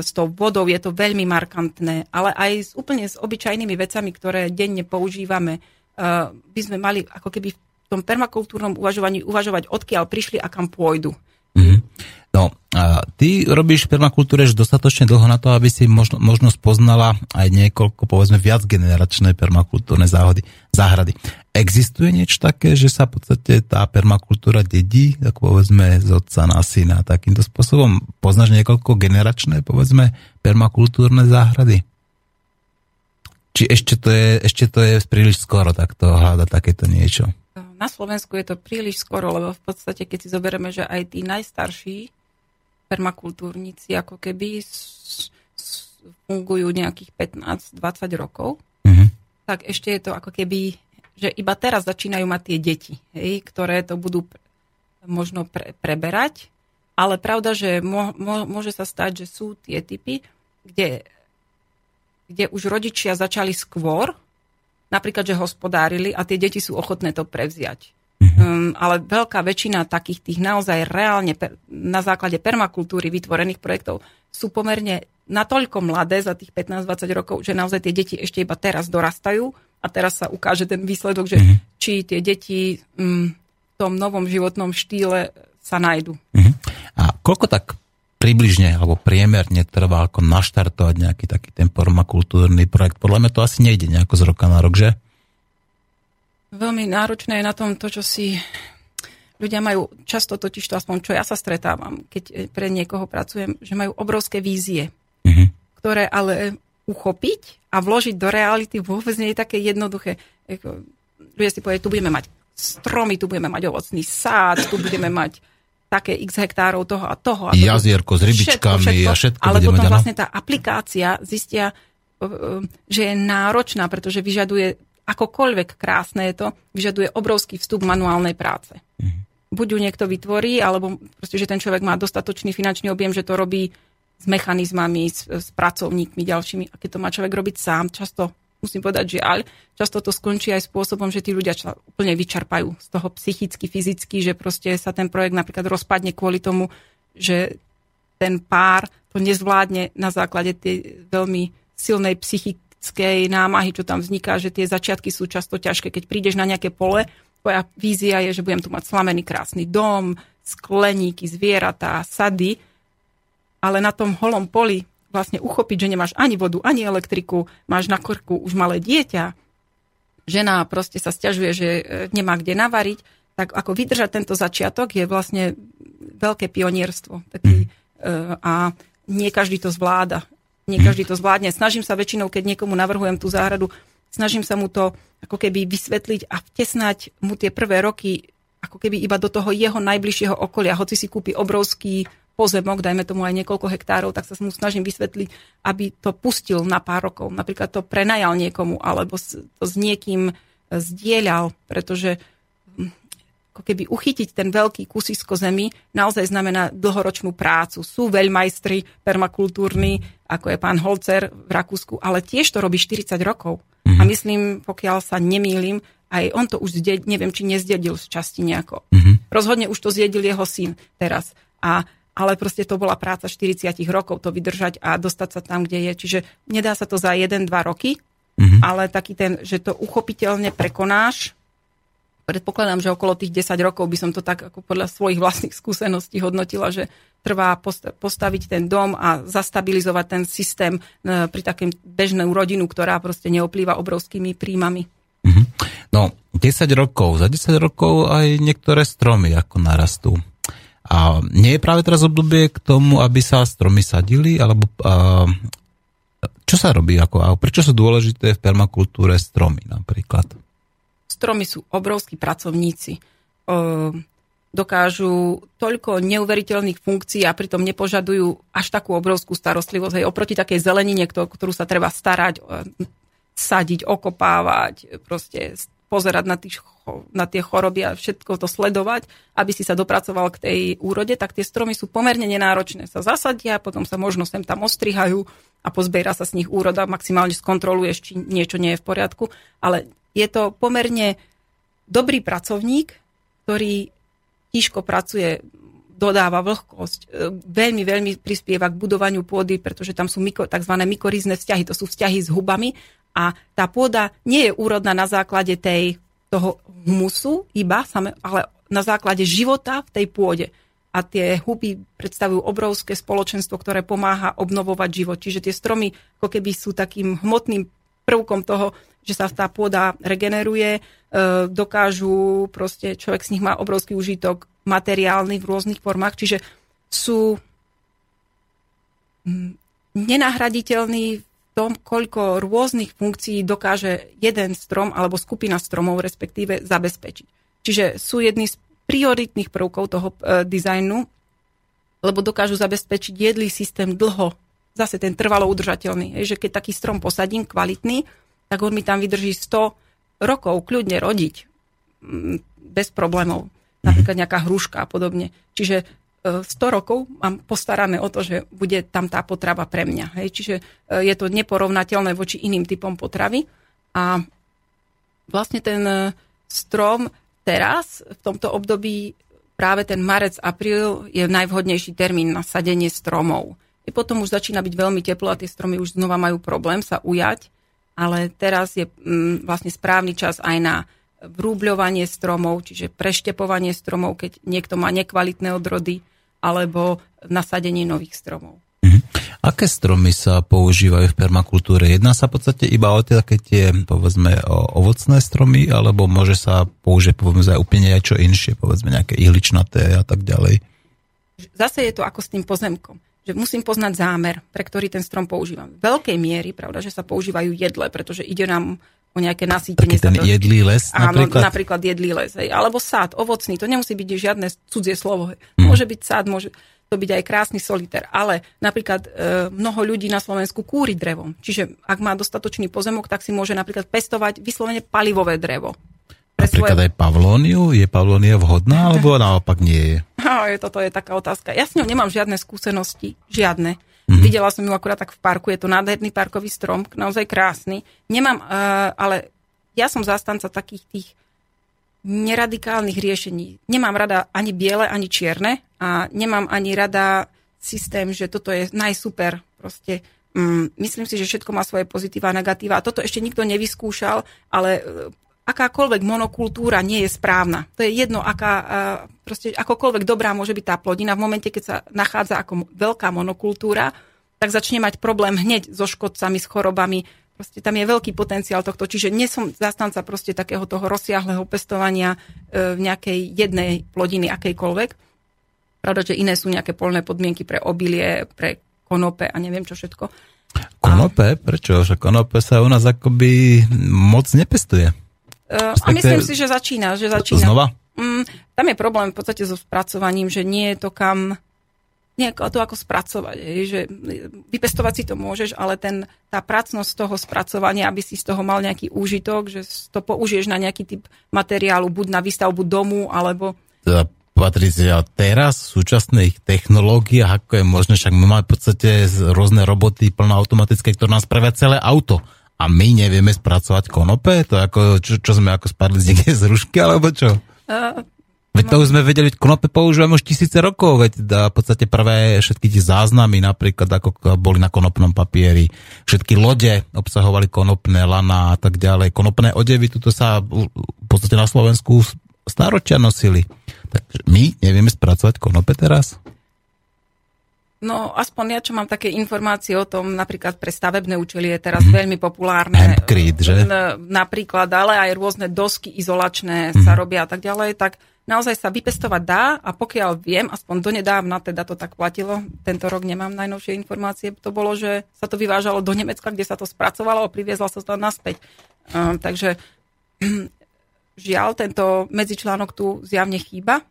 s tou vodou, je to veľmi markantné, ale aj s, úplne s obyčajnými vecami, ktoré denne používame, by sme mali ako keby v tom permakultúrnom uvažovaní uvažovať, odkiaľ prišli a kam pôjdu. Mm-hmm. No, a ty robíš permakultúre už dostatočne dlho na to, aby si možno, možno spoznala aj niekoľko, povedzme, viac generačné permakultúrne záhody, záhrady. Existuje niečo také, že sa v podstate tá permakultúra dedí, tak povedzme, z otca na syna takýmto spôsobom? Poznáš niekoľko generačné, povedzme, permakultúrne záhrady? Či ešte to je, ešte to je príliš skoro takto hľadať takéto niečo? Na Slovensku je to príliš skoro, lebo v podstate, keď si zoberieme, že aj tí najstarší permakultúrnici ako keby s, s, fungujú nejakých 15-20 rokov, tak ešte je to ako keby, že iba teraz začínajú mať tie deti, hej, ktoré to budú možno pre, preberať, ale pravda, že mo, mo, môže sa stať, že sú tie typy, kde, kde už rodičia začali skôr, napríklad, že hospodárili a tie deti sú ochotné to prevziať. Um, ale veľká väčšina takých tých naozaj reálne per, na základe permakultúry vytvorených projektov sú pomerne natoľko mladé za tých 15-20 rokov, že naozaj tie deti ešte iba teraz dorastajú a teraz sa ukáže ten výsledok, že mm-hmm. či tie deti um, v tom novom životnom štýle sa nájdu. Mm-hmm. A koľko tak približne alebo priemerne trvá ako naštartovať nejaký taký ten permakultúrny projekt? Podľa mňa to asi nejde nejako z roka na rok, že? Veľmi náročné je na tom to, čo si ľudia majú často totiž to, aspoň čo ja sa stretávam, keď pre niekoho pracujem, že majú obrovské vízie, mm-hmm. ktoré ale uchopiť a vložiť do reality vôbec nie je také jednoduché. Ľudia si povedia, tu budeme mať stromy, tu budeme mať ovocný sád, tu budeme mať také x hektárov toho a toho. A Jazierko s rybičkami všetko, všetko, a všetko. Ale potom mať, vlastne tá aplikácia zistia, že je náročná, pretože vyžaduje akokoľvek krásne je to, vyžaduje obrovský vstup manuálnej práce. Mm-hmm. Buď ju niekto vytvorí, alebo proste, že ten človek má dostatočný finančný objem, že to robí s mechanizmami, s, s pracovníkmi ďalšími. A keď to má človek robiť sám, často, musím povedať, že ale často to skončí aj spôsobom, že tí ľudia čo, úplne vyčerpajú z toho psychicky, fyzicky, že proste sa ten projekt napríklad rozpadne kvôli tomu, že ten pár to nezvládne na základe tej veľmi silnej psychiky fyzickej námahy, čo tam vzniká, že tie začiatky sú často ťažké. Keď prídeš na nejaké pole, tvoja vízia je, že budem tu mať slamený krásny dom, skleníky, zvieratá, sady, ale na tom holom poli vlastne uchopiť, že nemáš ani vodu, ani elektriku, máš na krku už malé dieťa, žena proste sa stiažuje, že e, nemá kde navariť, tak ako vydržať tento začiatok je vlastne veľké pionierstvo. Taký, mm. a nie každý to zvláda nie každý to zvládne. Snažím sa väčšinou, keď niekomu navrhujem tú záhradu, snažím sa mu to ako keby vysvetliť a vtesnať mu tie prvé roky ako keby iba do toho jeho najbližšieho okolia. Hoci si kúpi obrovský pozemok, dajme tomu aj niekoľko hektárov, tak sa mu snažím vysvetliť, aby to pustil na pár rokov. Napríklad to prenajal niekomu, alebo to s niekým zdieľal, pretože ako keby uchytiť ten veľký kusisko zemi naozaj znamená dlhoročnú prácu. Sú veľmajstri permakultúrni, ako je pán Holcer v Rakúsku, ale tiež to robí 40 rokov. Mm-hmm. A mhm. myslím, pokiaľ sa nemýlim, aj on to už zdedil, neviem, či nezdedil z časti nejako. Mm-hmm. Rozhodne už to zjedil jeho syn teraz. A ale proste to bola práca 40 rokov to vydržať a dostať sa tam, kde je. Čiže nedá sa to za 1-2 roky, mm-hmm. ale taký ten, že to uchopiteľne prekonáš, predpokladám, že okolo tých 10 rokov by som to tak ako podľa svojich vlastných skúseností hodnotila, že trvá postaviť ten dom a zastabilizovať ten systém e, pri takým bežnú rodinu, ktorá proste neoplýva obrovskými príjmami. Mhm. No, 10 rokov, za 10 rokov aj niektoré stromy ako narastú. A nie je práve teraz obdobie k tomu, aby sa stromy sadili, alebo a, čo sa robí, ako, a prečo sú dôležité v permakultúre stromy napríklad? Stromy sú obrovskí pracovníci. Dokážu toľko neuveriteľných funkcií a pritom nepožadujú až takú obrovskú starostlivosť. Hej, oproti takej zelenine, ktorú sa treba starať, sadiť, okopávať, proste pozerať na, tých, na tie choroby a všetko to sledovať, aby si sa dopracoval k tej úrode, tak tie stromy sú pomerne nenáročné. Sa zasadia, potom sa možno sem tam ostrihajú a pozbiera sa z nich úroda, maximálne skontroluješ, či niečo nie je v poriadku, ale je to pomerne dobrý pracovník, ktorý tížko pracuje, dodáva vlhkosť, e, veľmi, veľmi prispieva k budovaniu pôdy, pretože tam sú tzv. mykorizné vzťahy, to sú vzťahy s hubami a tá pôda nie je úrodná na základe tej, toho humusu iba, ale na základe života v tej pôde. A tie huby predstavujú obrovské spoločenstvo, ktoré pomáha obnovovať život. Čiže tie stromy ako keby sú takým hmotným prvkom toho, že sa tá pôda regeneruje, e, dokážu, proste človek z nich má obrovský užitok materiálny v rôznych formách, čiže sú mm, nenahraditeľní tom, koľko rôznych funkcií dokáže jeden strom alebo skupina stromov respektíve zabezpečiť. Čiže sú jedni z prioritných prvkov toho e, dizajnu, lebo dokážu zabezpečiť jedlý systém dlho, zase ten trvalo udržateľný. Je, že keď taký strom posadím, kvalitný, tak on mi tam vydrží 100 rokov kľudne rodiť mm, bez problémov. Napríklad nejaká hruška a podobne. Čiže 100 e, rokov mám postarané o to, že bude tam tá potrava pre mňa. Hej? Čiže e, je to neporovnateľné voči iným typom potravy. A vlastne ten e, strom teraz, v tomto období, práve ten marec, apríl je najvhodnejší termín na sadenie stromov. I potom už začína byť veľmi teplo a tie stromy už znova majú problém sa ujať, ale teraz je mm, vlastne správny čas aj na vrúbľovanie stromov, čiže preštepovanie stromov, keď niekto má nekvalitné odrody, alebo nasadenie nových stromov. Mhm. Aké stromy sa používajú v permakultúre? Jedná sa v podstate iba o také tie, povedzme, o ovocné stromy, alebo môže sa použiť, povedzme, aj úplne aj čo inšie, povedzme, nejaké ihličnaté a tak ďalej? Zase je to ako s tým pozemkom že musím poznať zámer, pre ktorý ten strom používam. V veľkej miery, pravda, že sa používajú jedle, pretože ide nám o nejaké nasýtenie. Taký ten to... jedlý les Áno, napríklad? napríklad jedlý les. Hej. Alebo sád, ovocný, to nemusí byť žiadne cudzie slovo. Hej. Hmm. Môže byť sád, môže to byť aj krásny soliter. Ale napríklad e, mnoho ľudí na Slovensku kúri drevom. Čiže ak má dostatočný pozemok, tak si môže napríklad pestovať vyslovene palivové drevo. Napríklad svoje... aj pavlóniu? Je pavlónia vhodná, alebo naopak nie je? No, je, toto je taká otázka. Ja s ňou nemám žiadne skúsenosti. Žiadne. Mm-hmm. Videla som ju akurát tak v parku. Je to nádherný parkový strom, naozaj krásny. Nemám, uh, ale ja som zastanca takých tých neradikálnych riešení. Nemám rada ani biele, ani čierne a nemám ani rada systém, že toto je najsuper. Proste um, myslím si, že všetko má svoje pozitíva a negatíva. A toto ešte nikto nevyskúšal, ale akákoľvek monokultúra nie je správna. To je jedno, aká, proste akokoľvek dobrá môže byť tá plodina. V momente, keď sa nachádza ako veľká monokultúra, tak začne mať problém hneď so škodcami, s chorobami. Proste tam je veľký potenciál tohto. Čiže nie som zastanca proste takého toho rozsiahleho pestovania e, v nejakej jednej plodiny, akejkoľvek. Pravda, že iné sú nejaké polné podmienky pre obilie, pre konope a neviem čo všetko. Konope? Prečo? Že konope sa u nás akoby moc nepestuje. A myslím si, že začína. Že začína. Znova? Mm, tam je problém v podstate so spracovaním, že nie je to kam nie to ako spracovať, že vypestovať si to môžeš, ale ten, tá pracnosť toho spracovania, aby si z toho mal nejaký úžitok, že to použiješ na nejaký typ materiálu, buď na výstavbu domu, alebo... Teda, Patricia, teraz v súčasných technológiách, ako je možné, však my máme v podstate rôzne roboty plnoautomatické, ktoré nás spravia celé auto a my nevieme spracovať konope? To ako, čo, čo sme ako spadli z niekde z rušky, alebo čo? Uh, veď to už sme vedeli, konope používame už tisíce rokov, veď dá v podstate prvé všetky tie záznamy, napríklad ako boli na konopnom papieri, všetky lode obsahovali konopné lana a tak ďalej, konopné odevy, tuto sa v podstate na Slovensku staročia nosili. Takže my nevieme spracovať konope teraz? No, aspoň ja, čo mám také informácie o tom, napríklad pre stavebné účely je teraz mm. veľmi populárne. Hempcrete, že? Napríklad, ale aj rôzne dosky izolačné mm. sa robia a tak ďalej, tak naozaj sa vypestovať dá a pokiaľ viem, aspoň donedávna teda to tak platilo, tento rok nemám najnovšie informácie, to bolo, že sa to vyvážalo do Nemecka, kde sa to spracovalo a priviezla sa to naspäť. Um, takže žiaľ, tento medzičlánok tu zjavne chýba,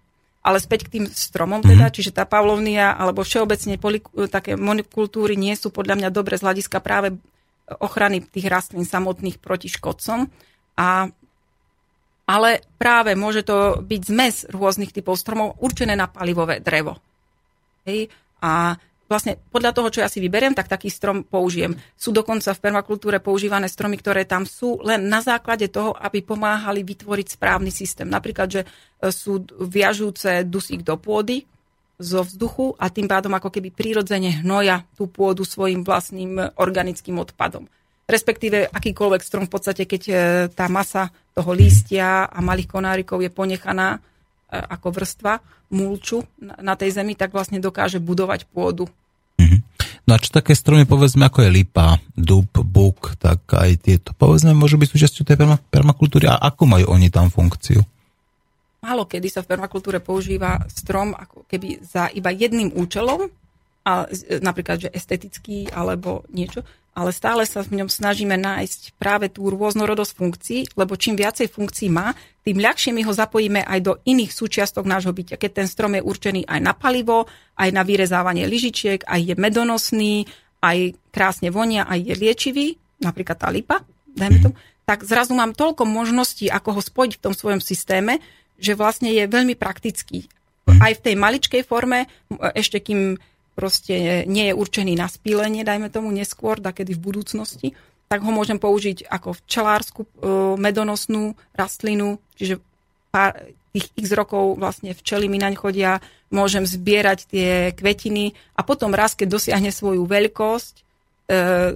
ale späť k tým stromom teda, mm-hmm. čiže tá pavlovnia alebo všeobecne poli, také monokultúry nie sú podľa mňa dobre z hľadiska práve ochrany tých rastlín samotných proti škodcom. A, ale práve môže to byť zmes rôznych typov stromov určené na palivové drevo. Hej? A vlastne podľa toho, čo ja si vyberiem, tak taký strom použijem. Sú dokonca v permakultúre používané stromy, ktoré tam sú len na základe toho, aby pomáhali vytvoriť správny systém. Napríklad, že e, sú viažúce dusík do pôdy zo vzduchu a tým pádom ako keby prirodzene hnoja tú pôdu svojim vlastným organickým odpadom. Respektíve akýkoľvek strom v podstate, keď e, tá masa toho lístia a malých konárikov je ponechaná E, ako vrstva mulču na tej zemi, tak vlastne dokáže budovať pôdu. No a čo také stromy, povedzme, ako je lipa, dub, buk, tak aj tieto, povedzme, môžu byť súčasťou tej permakultúry. A ako majú oni tam funkciu? Málo kedy sa v permakultúre používa strom ako keby za iba jedným účelom, a napríklad, že estetický alebo niečo, ale stále sa v ňom snažíme nájsť práve tú rôznorodosť funkcií, lebo čím viacej funkcií má, tým ľahšie my ho zapojíme aj do iných súčiastok nášho bytia. Keď ten strom je určený aj na palivo, aj na vyrezávanie lyžičiek, aj je medonosný, aj krásne vonia, aj je liečivý, napríklad tá lipa, dajme tomu, tak zrazu mám toľko možností, ako ho spojiť v tom svojom systéme, že vlastne je veľmi praktický. Aj v tej maličkej forme, ešte kým proste nie je určený na spílenie, dajme tomu neskôr, takedy v budúcnosti, tak ho môžem použiť ako včelárskú e, medonosnú rastlinu, čiže pár, tých x rokov vlastne včely mi naň chodia, môžem zbierať tie kvetiny a potom raz, keď dosiahne svoju veľkosť, e,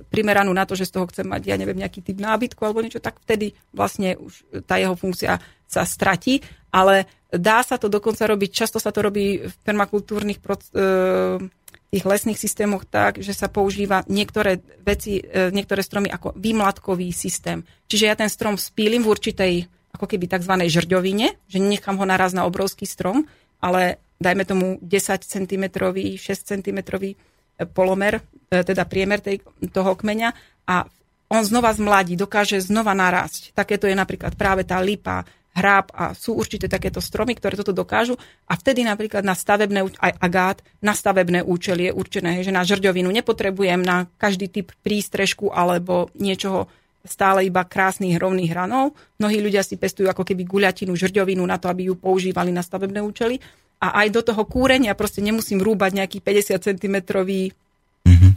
primeranú na to, že z toho chcem mať, ja neviem, nejaký typ nábytku alebo niečo, tak vtedy vlastne už tá jeho funkcia sa stratí, ale dá sa to dokonca robiť, často sa to robí v permakultúrnych proc- e, tých lesných systémoch tak, že sa používa niektoré veci, e, niektoré stromy ako výmladkový systém. Čiže ja ten strom spílim v určitej ako keby tzv. žrďovine, že nechám ho naraz na obrovský strom, ale dajme tomu 10 cm, 6 cm polomer, e, teda priemer tej, toho kmeňa a on znova zmladí, dokáže znova narásť. Takéto je napríklad práve tá lipa, hráb a sú určite takéto stromy, ktoré toto dokážu a vtedy napríklad na stavebné, aj agát, na stavebné účely je určené, že na žrďovinu nepotrebujem na každý typ prístrežku alebo niečoho stále iba krásnych rovných hranov. Mnohí ľudia si pestujú ako keby guľatinu, žrďovinu na to, aby ju používali na stavebné účely. A aj do toho kúrenia proste nemusím rúbať nejaký 50 cm.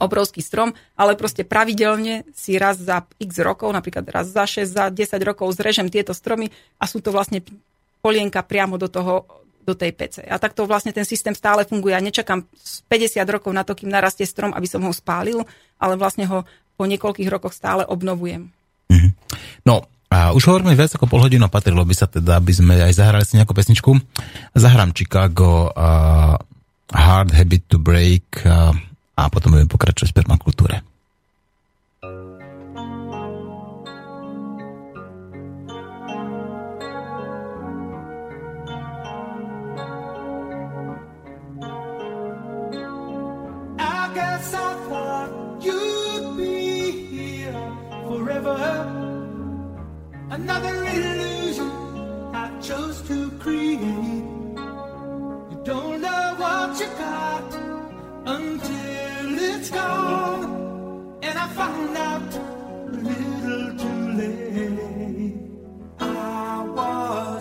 Obrovský strom, ale proste pravidelne si raz za x rokov, napríklad raz za 6, za 10 rokov zrežem tieto stromy a sú to vlastne polienka priamo do toho do tej pece. A takto vlastne ten systém stále funguje. Ja nečakám 50 rokov na to, kým narastie strom, aby som ho spálil, ale vlastne ho po niekoľkých rokoch stále obnovujem. Mm-hmm. No, a už hovoríme viac ako pol hodinu, patrilo by sa teda, aby sme aj zahrali si nejakú pesničku. Zahrám Chicago uh, Hard Habit to Break uh, a potom budeme pokračovať v permakultúre. Another illusion I chose to create. You don't know what you got until it's gone. And I found out a little too late. I was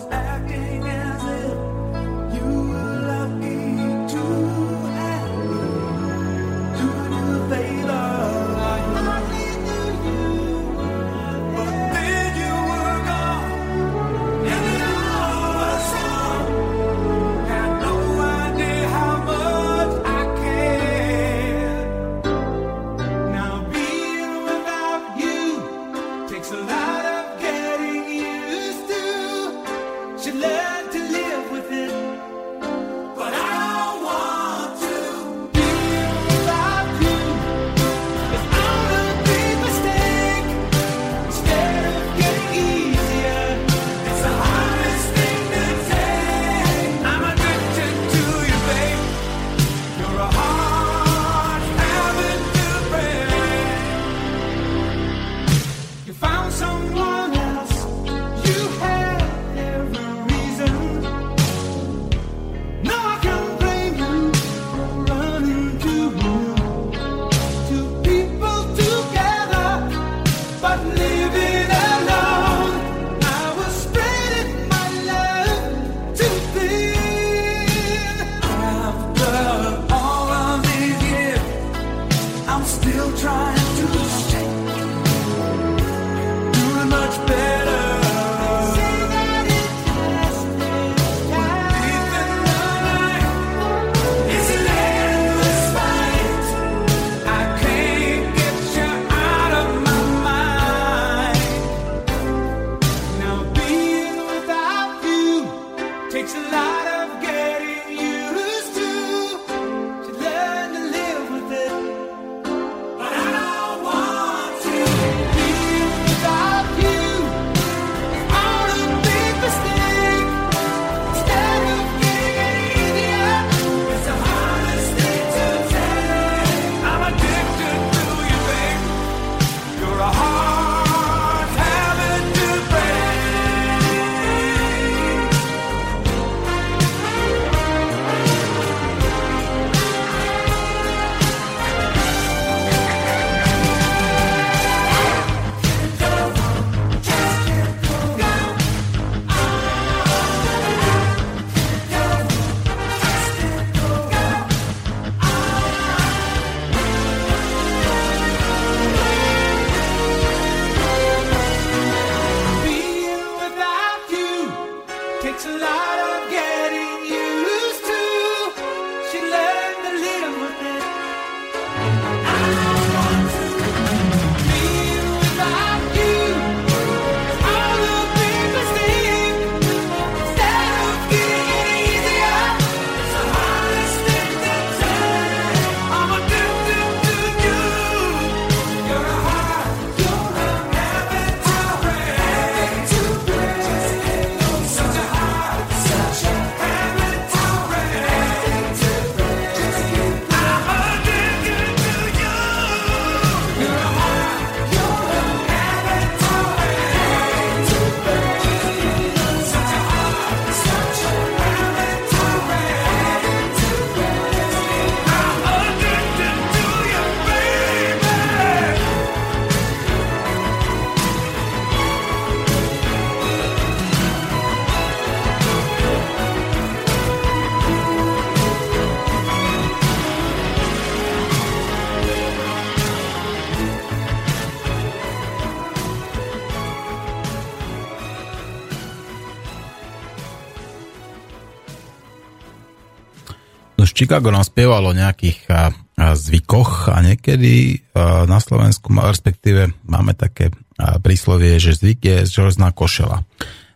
už Chicago nám spievalo o nejakých a, a zvykoch a niekedy a, na Slovensku, respektíve máme také a, príslovie, že zvyk je železná košela.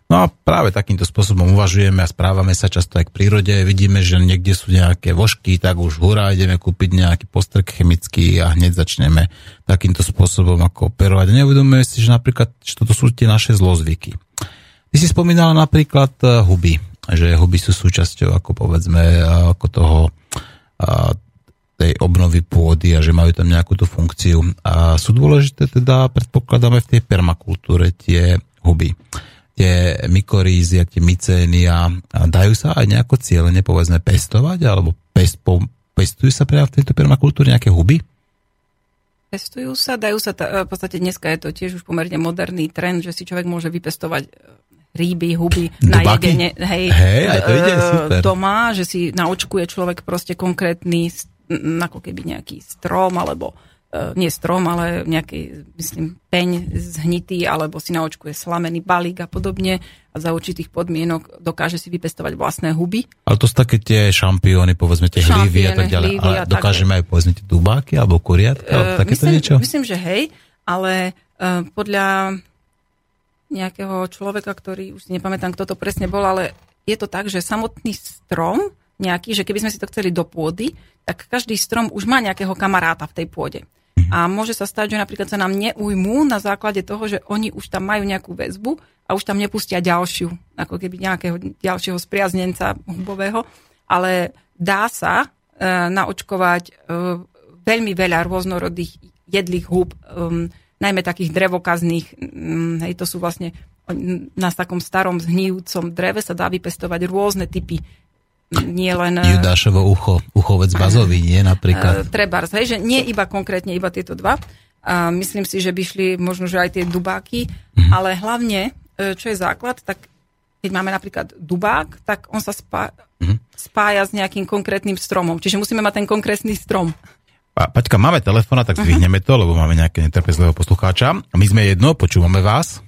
No a práve takýmto spôsobom uvažujeme a správame sa často aj k prírode. Vidíme, že niekde sú nejaké vožky, tak už hurá, ideme kúpiť nejaký postrek chemický a hneď začneme takýmto spôsobom ako operovať. Neuvedomujeme si, že napríklad, že toto sú tie naše zlozvyky. Ty si spomínala napríklad e, huby, že huby sú súčasťou ako povedzme ako toho tej obnovy pôdy a že majú tam nejakú tú funkciu. A sú dôležité teda, predpokladáme v tej permakultúre tie huby tie mykorízy a tie mycénia, dajú sa aj nejako cieľene povedzme pestovať, alebo pest, po, pestujú sa práve v tejto permakultúre nejaké huby? Pestujú sa, dajú sa, ta, v podstate dneska je to tiež už pomerne moderný trend, že si človek môže vypestovať rýby, huby Dubaky? na jedenie hej, hej aj to ide, super. doma, že si naočkuje človek proste konkrétny ako keby nejaký strom alebo E, nie strom, ale nejaký, myslím, peň zhnitý, alebo si naočkuje slamený balík a podobne a za určitých podmienok dokáže si vypestovať vlastné huby. Ale to sú také tie šampióny, povedzme tie hlívy a tak ďalej. Ale dokážeme také. aj povedzme tie dubáky alebo kuriatka, alebo takéto myslím, niečo? Myslím, že hej, ale uh, podľa nejakého človeka, ktorý už si nepamätám, kto to presne bol, ale je to tak, že samotný strom nejaký, že keby sme si to chceli do pôdy, tak každý strom už má nejakého kamaráta v tej pôde. A môže sa stať, že napríklad sa nám neujmú na základe toho, že oni už tam majú nejakú väzbu a už tam nepustia ďalšiu, ako keby nejakého ďalšieho spriaznenca hubového. Ale dá sa e, naočkovať e, veľmi veľa rôznorodých jedlých húb, e, najmä takých drevokazných, um, hej, to sú vlastne na takom starom zhnijúcom dreve sa dá vypestovať rôzne typy nie len... E, Judášovo ucho, uchovec bazový, nie napríklad? Uh, trebárs, hej, že nie iba konkrétne iba tieto dva. A myslím si, že by šli možno, že aj tie dubáky, uh-huh. ale hlavne, e, čo je základ, tak keď máme napríklad dubák, tak on sa spá, uh-huh. spája s nejakým konkrétnym stromom. Čiže musíme mať ten konkrétny strom. Pa, Paťka, máme telefona, tak zdvihneme uh-huh. to, lebo máme nejaké netrpezlivého poslucháča. My sme jedno, počúvame vás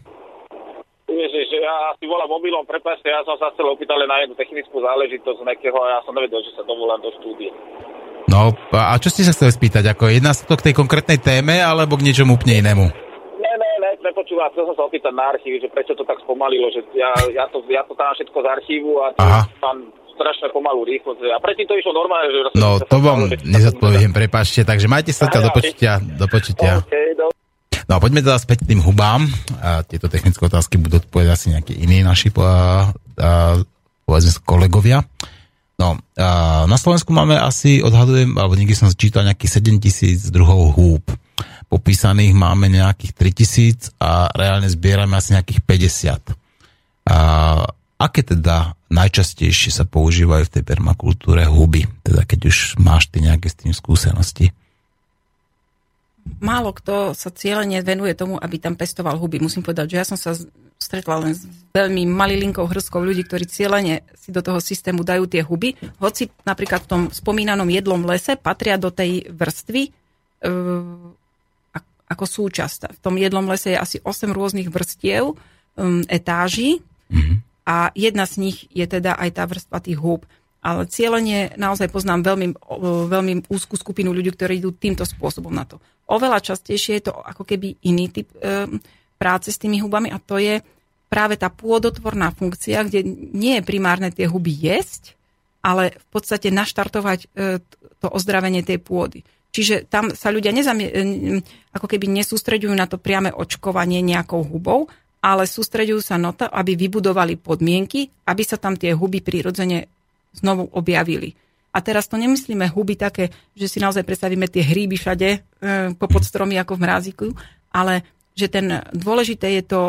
ja si volám mobilom, prepáčte, ja som sa chcel opýtať na jednu technickú záležitosť z nekého a ja som nevedel, že sa dovolám do štúdie. No, a čo ste sa chceli spýtať? Ako jedná sa to k tej konkrétnej téme, alebo k niečomu úplne inému? Ne, ne, ne, nepočúva, chcel som sa opýtať na archív, že prečo to tak spomalilo, že ja, ja, to, ja to tam všetko z archívu a to tam strašne pomalú rýchlosť. A predtým to išlo normálne, že... No, to vám nezodpoviem, prepáčte, takže majte sa do počutia. Do počutia. Okay, do... No a poďme teda späť k tým hubám. A tieto technické otázky budú odpovedať asi nejakí iní naši a, a, povedzme kolegovia. No, a na Slovensku máme asi, odhadujem, alebo niekde som čítal nejakých 7 tisíc druhov húb. Popísaných máme nejakých 3 tisíc a reálne zbierame asi nejakých 50. A aké teda najčastejšie sa používajú v tej permakultúre huby? Teda keď už máš ty nejaké s tým skúsenosti málo kto sa cieľene venuje tomu, aby tam pestoval huby. Musím povedať, že ja som sa stretla len s veľmi malilinkou hrskou ľudí, ktorí cieľene si do toho systému dajú tie huby. Hoci napríklad v tom spomínanom jedlom lese patria do tej vrstvy e, ako súčasť. V tom jedlom lese je asi 8 rôznych vrstiev, e, etáží mm-hmm. A jedna z nich je teda aj tá vrstva tých húb ale cieľenie naozaj poznám veľmi, veľmi úzkú skupinu ľudí, ktorí idú týmto spôsobom na to. Oveľa častejšie je to ako keby iný typ e, práce s tými hubami a to je práve tá pôdotvorná funkcia, kde nie je primárne tie huby jesť, ale v podstate naštartovať e, to ozdravenie tej pôdy. Čiže tam sa ľudia nezamie, ako keby nesústreďujú na to priame očkovanie nejakou hubou, ale sústreďujú sa na to, aby vybudovali podmienky, aby sa tam tie huby prirodzene znovu objavili. A teraz to nemyslíme huby také, že si naozaj predstavíme tie hríby všade e, po podstromy ako v mráziku, ale že ten dôležité je to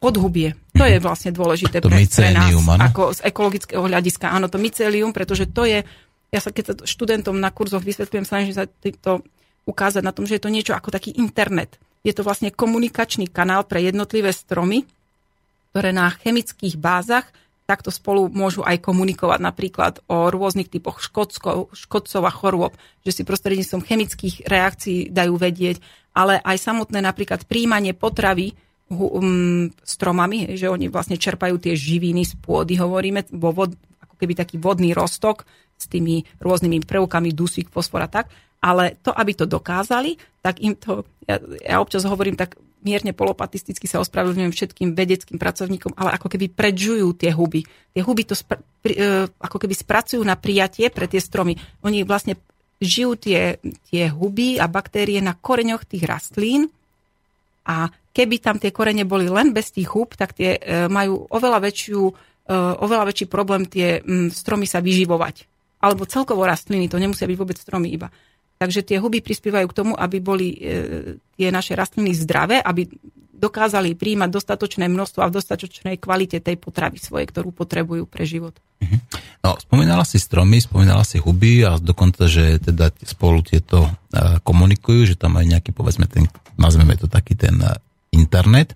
podhubie. To je vlastne dôležité to pre, pre nás ano? ako z ekologického hľadiska. Áno, to mycelium, pretože to je, ja sa keď sa študentom na kurzoch vysvetľujem, snažím sa to ukázať na tom, že je to niečo ako taký internet. Je to vlastne komunikačný kanál pre jednotlivé stromy, ktoré na chemických bázach takto spolu môžu aj komunikovať napríklad o rôznych typoch škodcov, škodcov a chorôb, že si prostredníctvom chemických reakcií dajú vedieť, ale aj samotné napríklad príjmanie potravy um, stromami, že oni vlastne čerpajú tie živiny z pôdy, hovoríme, vo vod, ako keby taký vodný rostok, s tými rôznymi prvkami dusík, fosfor a tak, ale to, aby to dokázali, tak im to, ja, ja občas hovorím tak mierne polopatisticky sa ospravedlňujem všetkým vedeckým pracovníkom, ale ako keby predžujú tie huby. Tie huby to spra- pri, e, ako keby spracujú na prijatie pre tie stromy. Oni vlastne žijú tie, tie huby a baktérie na koreňoch tých rastlín a keby tam tie korene boli len bez tých hub, tak tie e, majú oveľa, väčšiu, e, oveľa väčší problém tie stromy sa vyživovať. Alebo celkovo rastliny, to nemusia byť vôbec stromy iba. Takže tie huby prispievajú k tomu, aby boli e, tie naše rastliny zdravé, aby dokázali príjmať dostatočné množstvo a v dostatočnej kvalite tej potravy svoje, ktorú potrebujú pre život. Mhm. No, spomínala si stromy, spomínala si huby a dokonca, že teda spolu tieto komunikujú, že tam aj nejaký, povedzme, ten, nazveme to taký ten internet.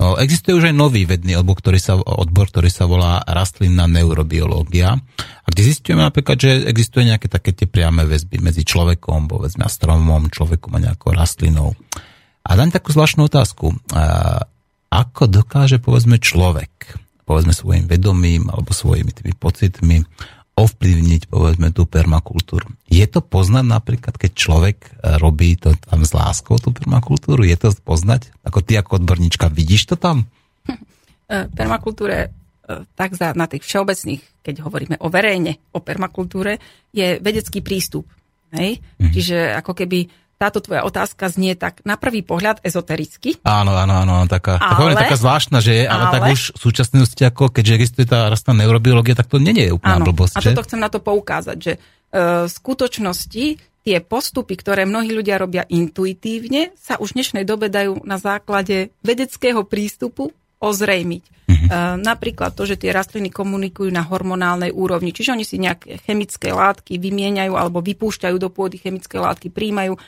No, existuje už aj nový vedný odbor, ktorý sa, odbor, ktorý sa volá rastlinná neurobiológia, a kde zistujeme napríklad, že existuje nejaké také tie priame väzby medzi človekom, povedzme, a stromom, človekom a nejakou rastlinou. A dám takú zvláštnu otázku. Ako dokáže, povedzme, človek, povedzme, svojim vedomím alebo svojimi tými pocitmi ovplyvniť, povedzme, tú permakultúru. Je to poznať napríklad, keď človek e, robí to tam s láskou, tú permakultúru? Je to poznať? Ako ty ako odborníčka, vidíš to tam? E, permakultúre e, tak za, na tých všeobecných, keď hovoríme o verejne, o permakultúre, je vedecký prístup. Hej? Mm-hmm. Čiže ako keby táto tvoja otázka znie tak na prvý pohľad ezotericky. Áno, áno, áno, taká, ale, taká zvláštna, že je, ale, ale tak už v súčasnosti, ako keďže existuje tá rastná neurobiológia, tak to nie je úplná áno, blbosť. A toto chcem na to poukázať, že uh, v skutočnosti tie postupy, ktoré mnohí ľudia robia intuitívne, sa už v dnešnej dobe dajú na základe vedeckého prístupu ozrejmiť. Uh-huh. Uh, napríklad to, že tie rastliny komunikujú na hormonálnej úrovni, čiže oni si nejaké chemické látky vymieňajú alebo vypúšťajú do pôdy chemické látky, príjmajú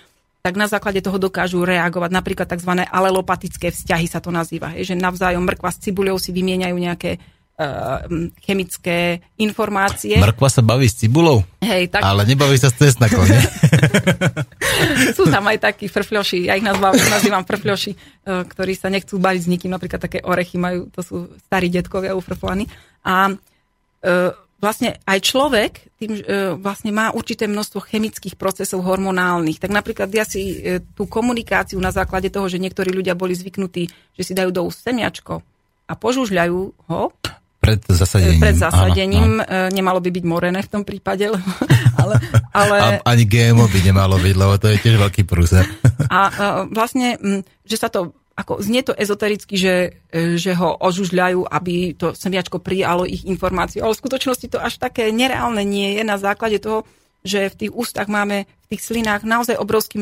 tak na základe toho dokážu reagovať. Napríklad tzv. alelopatické vzťahy sa to nazýva. Hej, že navzájom mrkva s cibuľou si vymieňajú nejaké uh, chemické informácie. Mrkva sa baví s cibulou? Hej, tak... Ale nebaví sa s cesnakom, nie? Sú tam aj takí frfľoši, ja ich nazval, nazývam frfľoši, uh, ktorí sa nechcú baviť s nikým, napríklad také orechy majú, to sú starí detkovia ufrflani. A uh, vlastne aj človek tým, e, vlastne má určité množstvo chemických procesov hormonálnych. Tak napríklad ja si e, tú komunikáciu na základe toho, že niektorí ľudia boli zvyknutí, že si dajú do úst semiačko a požužľajú ho. Pred zasadením. Pred zasadením. Áno, áno. Nemalo by byť morené v tom prípade. ale, ale... A, ani GMO by nemalo byť, lebo to je tiež veľký prúser. a, a vlastne, že sa to ako znie to ezotericky, že, e, že ho ožužľajú, aby to semiačko prijalo ich informáciu. Ale v skutočnosti to až také nereálne nie je na základe toho, že v tých ústach máme v tých slinách naozaj obrovský,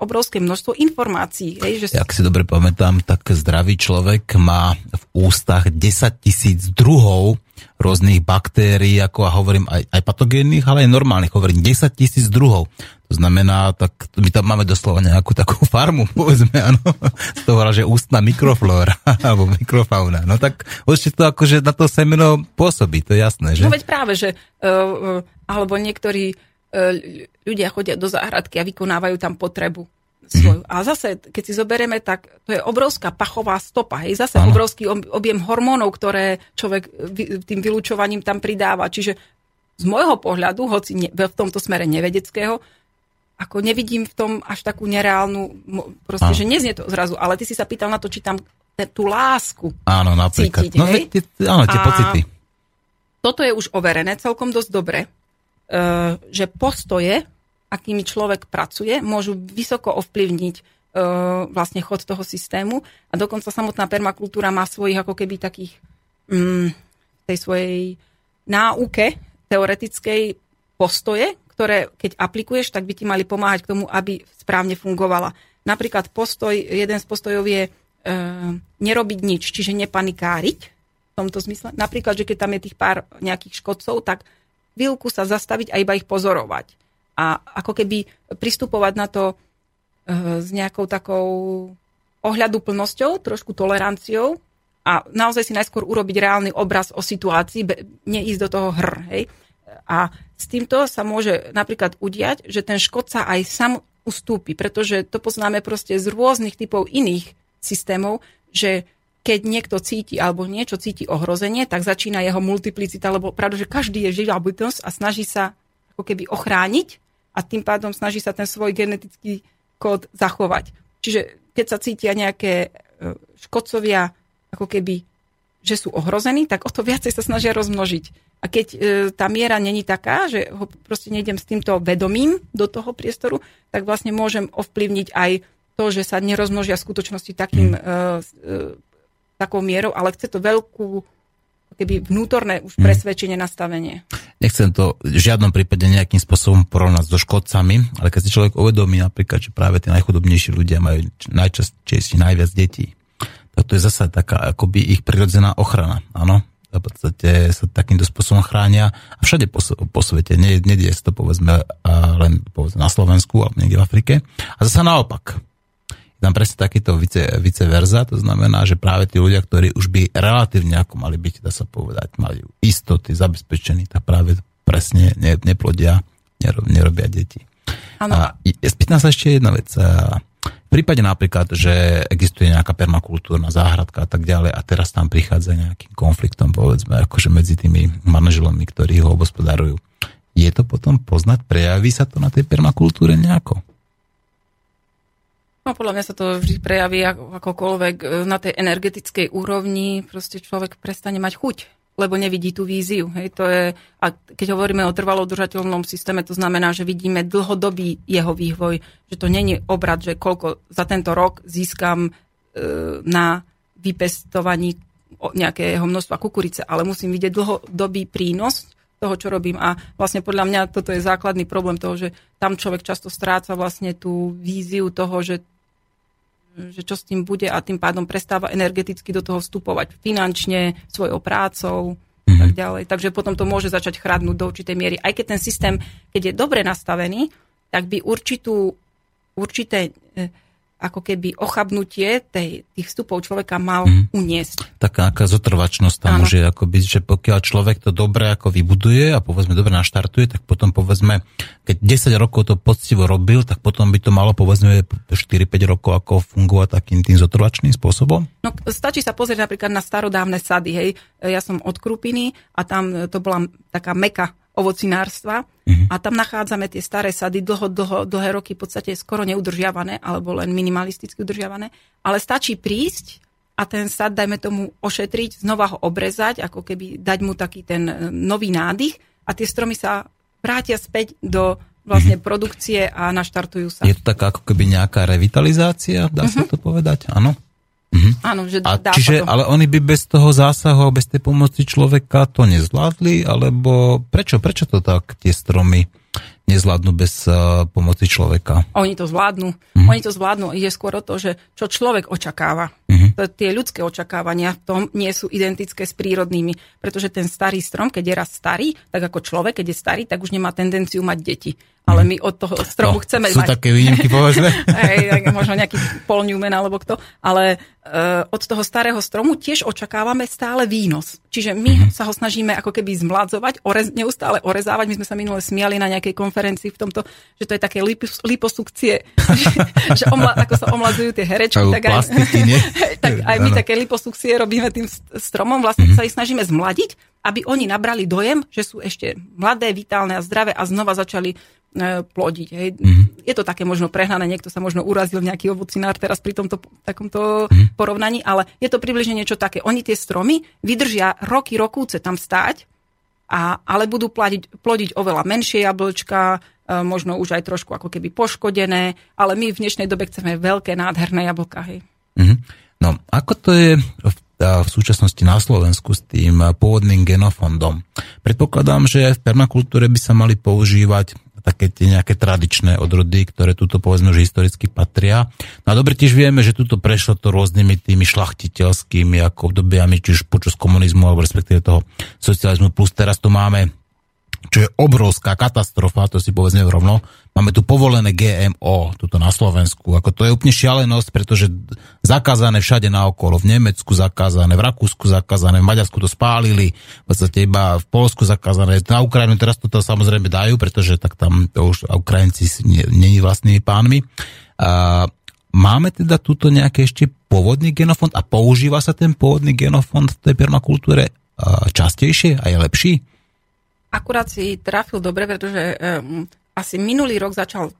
obrovské množstvo informácií. Hej, že... Jak si dobre pamätám, tak zdravý človek má v ústach 10 tisíc druhov rôznych baktérií, ako a hovorím aj, aj patogénnych, ale aj normálnych, hovorím 10 tisíc druhov. To znamená, tak my tam máme doslova nejakú takú farmu, povedzme, áno, z toho, že ústna mikroflóra alebo mikrofauna. No tak určite to akože na to semeno pôsobí, to je jasné, že? No veď práve, že uh, alebo niektorí uh, ľudia chodia do záhradky a vykonávajú tam potrebu svoju. Mm-hmm. A zase, keď si zoberieme, tak to je obrovská pachová stopa, hej, zase ano. obrovský objem hormónov, ktoré človek tým vylúčovaním tam pridáva. Čiže z môjho pohľadu, hoci ne, v tomto smere nevedeckého, ako nevidím v tom až takú nereálnu, proste, áno. že neznie to zrazu, ale ty si sa pýtal na to, či tam tú lásku Áno, napríklad. Cítiť, no, hej? Tie, áno, tie a pocity. Toto je už overené celkom dosť dobre, uh, že postoje, akými človek pracuje, môžu vysoko ovplyvniť uh, vlastne chod toho systému a dokonca samotná permakultúra má svojich ako keby takých um, tej svojej náuke teoretickej postoje, ktoré keď aplikuješ, tak by ti mali pomáhať k tomu, aby správne fungovala. Napríklad postoj, jeden z postojov je e, nerobiť nič, čiže nepanikáriť v tomto zmysle. Napríklad, že keď tam je tých pár nejakých škodcov, tak chvíľku sa zastaviť a iba ich pozorovať. A ako keby pristupovať na to e, s nejakou takou ohľadu plnosťou, trošku toleranciou a naozaj si najskôr urobiť reálny obraz o situácii, neísť do toho hr. Hej? A s týmto sa môže napríklad udiať, že ten škodca aj sám ustúpi, pretože to poznáme proste z rôznych typov iných systémov, že keď niekto cíti alebo niečo cíti ohrozenie, tak začína jeho multiplicita, lebo pravda, že každý je živá bytosť a snaží sa ako keby ochrániť a tým pádom snaží sa ten svoj genetický kód zachovať. Čiže keď sa cítia nejaké e, škodcovia ako keby, že sú ohrození, tak o to viacej sa snažia rozmnožiť. A keď e, tá miera není taká, že ho proste nejdem s týmto vedomím do toho priestoru, tak vlastne môžem ovplyvniť aj to, že sa nerozmnožia v skutočnosti takým e, e, takou mierou, ale chce to veľkú keby vnútorné už mhm. presvedčenie, nastavenie. Nechcem to v žiadnom prípade nejakým spôsobom porovnať so škodcami, ale keď si človek uvedomí napríklad, že práve tí najchudobnejší ľudia majú najčastejšie najviac detí, tak to je zase taká akoby ich prirodzená ochrana, áno? v podstate sa takýmto spôsobom chránia a všade po, po svete. Nedie sa to povedzme len povedzme, na Slovensku alebo niekde v Afrike. A zase naopak tam presne takýto vice, vice verza, to znamená, že práve tí ľudia, ktorí už by relatívne ako mali byť, dá sa povedať, mali istoty zabezpečení, tak práve presne ne, neplodia, nerob, nerobia deti. Ano. A spýtam sa ešte jedna vec. V prípade napríklad, že existuje nejaká permakultúrna záhradka a tak ďalej a teraz tam prichádza nejakým konfliktom, povedzme, akože medzi tými manaželmi, ktorí ho obospodarujú. Je to potom poznať, prejaví sa to na tej permakultúre nejako? No podľa mňa sa to vždy prejaví akokoľvek e, na tej energetickej úrovni, proste človek prestane mať chuť, lebo nevidí tú víziu. Hej, to je, a keď hovoríme o trvalo udržateľnom systéme, to znamená, že vidíme dlhodobý jeho vývoj, že to není obrad, že koľko za tento rok získam e, na vypestovaní nejakého množstva kukurice, ale musím vidieť dlhodobý prínos toho, čo robím. A vlastne podľa mňa toto je základný problém toho, že tam človek často stráca vlastne tú víziu toho, že že čo s tým bude a tým pádom prestáva energeticky do toho vstupovať finančne, svojou prácou a tak mhm. ďalej. Takže potom to môže začať chradnúť do určitej miery. Aj keď ten systém, keď je dobre nastavený, tak by určitú, určité eh, ako keby ochabnutie tej, tých vstupov človeka mal mm. uniesť. Taká aká zotrvačnosť tam môže ako byť, že pokiaľ človek to dobre ako vybuduje a povedzme dobre naštartuje, tak potom povedzme, keď 10 rokov to poctivo robil, tak potom by to malo povedzme 4-5 rokov ako fungovať takým tým zotrvačným spôsobom? No stačí sa pozrieť napríklad na starodávne sady, hej. Ja som od Krupiny a tam to bola taká meka ovocinárstva uh-huh. a tam nachádzame tie staré sady dlho, dlho, dlhé roky v podstate skoro neudržiavané alebo len minimalisticky udržiavané, ale stačí prísť a ten sad, dajme tomu, ošetriť, znova ho obrezať, ako keby dať mu taký ten e, nový nádych a tie stromy sa vrátia späť do vlastne uh-huh. produkcie a naštartujú sa. Je to taká ako keby nejaká revitalizácia, dá uh-huh. sa mhm. to povedať? Áno. Mm-hmm. Áno, že a dá čiže, to. ale oni by bez toho zásahu, bez tej pomoci človeka to nezvládli, alebo prečo, prečo to tak tie stromy nezvládnu bez uh, pomoci človeka. Oni to zvládnu. Mm-hmm. Oni to zvládnu. Ide skôr o to, že čo človek očakáva. Mm-hmm. To, tie ľudské očakávania v tom nie sú identické s prírodnými. Pretože ten starý strom, keď je raz starý, tak ako človek, keď je starý, tak už nemá tendenciu mať deti. Ale my od toho stromu no, chceme sú mať... Také výnimky, povedzme. Hej, možno nejaký Paul Newman alebo kto. Ale uh, od toho starého stromu tiež očakávame stále výnos. Čiže my mm-hmm. sa ho snažíme ako keby zmladzovať, orez, neustále orezávať. My sme sa minule smiali na nejakej konferencii v tomto, že to je také lipos, liposukcie, že, že omla, ako sa omladzujú tie herečky, tak aj, tak aj my také liposukcie robíme tým stromom, vlastne mm-hmm. sa ich snažíme zmladiť, aby oni nabrali dojem, že sú ešte mladé, vitálne a zdravé a znova začali plodiť. Hej. Mm-hmm. Je to také možno prehnané, niekto sa možno urazil nejaký ovocinár teraz pri tomto takomto mm-hmm. porovnaní, ale je to približne niečo také. Oni tie stromy vydržia roky, rokúce tam stáť a, ale budú pladiť, plodiť oveľa menšie jablčka, e, možno už aj trošku ako keby poškodené, ale my v dnešnej dobe chceme veľké, nádherné jablka. Hej. Mm-hmm. No, ako to je v, v súčasnosti na Slovensku s tým pôvodným genofondom? Predpokladám, že v permakultúre by sa mali používať také tie nejaké tradičné odrody, ktoré tuto povedzme, že historicky patria. No a dobre tiež vieme, že tuto prešlo to rôznymi tými šlachtiteľskými ako obdobiami, či už počas komunizmu alebo respektíve toho socializmu, plus teraz tu máme čo je obrovská katastrofa, to si povedzme rovno. Máme tu povolené GMO, tuto na Slovensku. Ako to je úplne šialenosť, pretože zakázané všade naokolo. V Nemecku zakázané, v Rakúsku zakázané, v Maďarsku to spálili, v podstate iba v Polsku zakázané. Na Ukrajinu teraz to samozrejme dajú, pretože tak tam to už Ukrajinci není vlastnými pánmi. A máme teda túto nejaký ešte pôvodný genofond a používa sa ten pôvodný genofond v tej permakultúre častejšie a je lepší? Akurát si trafil dobre, pretože um, asi minulý rok začal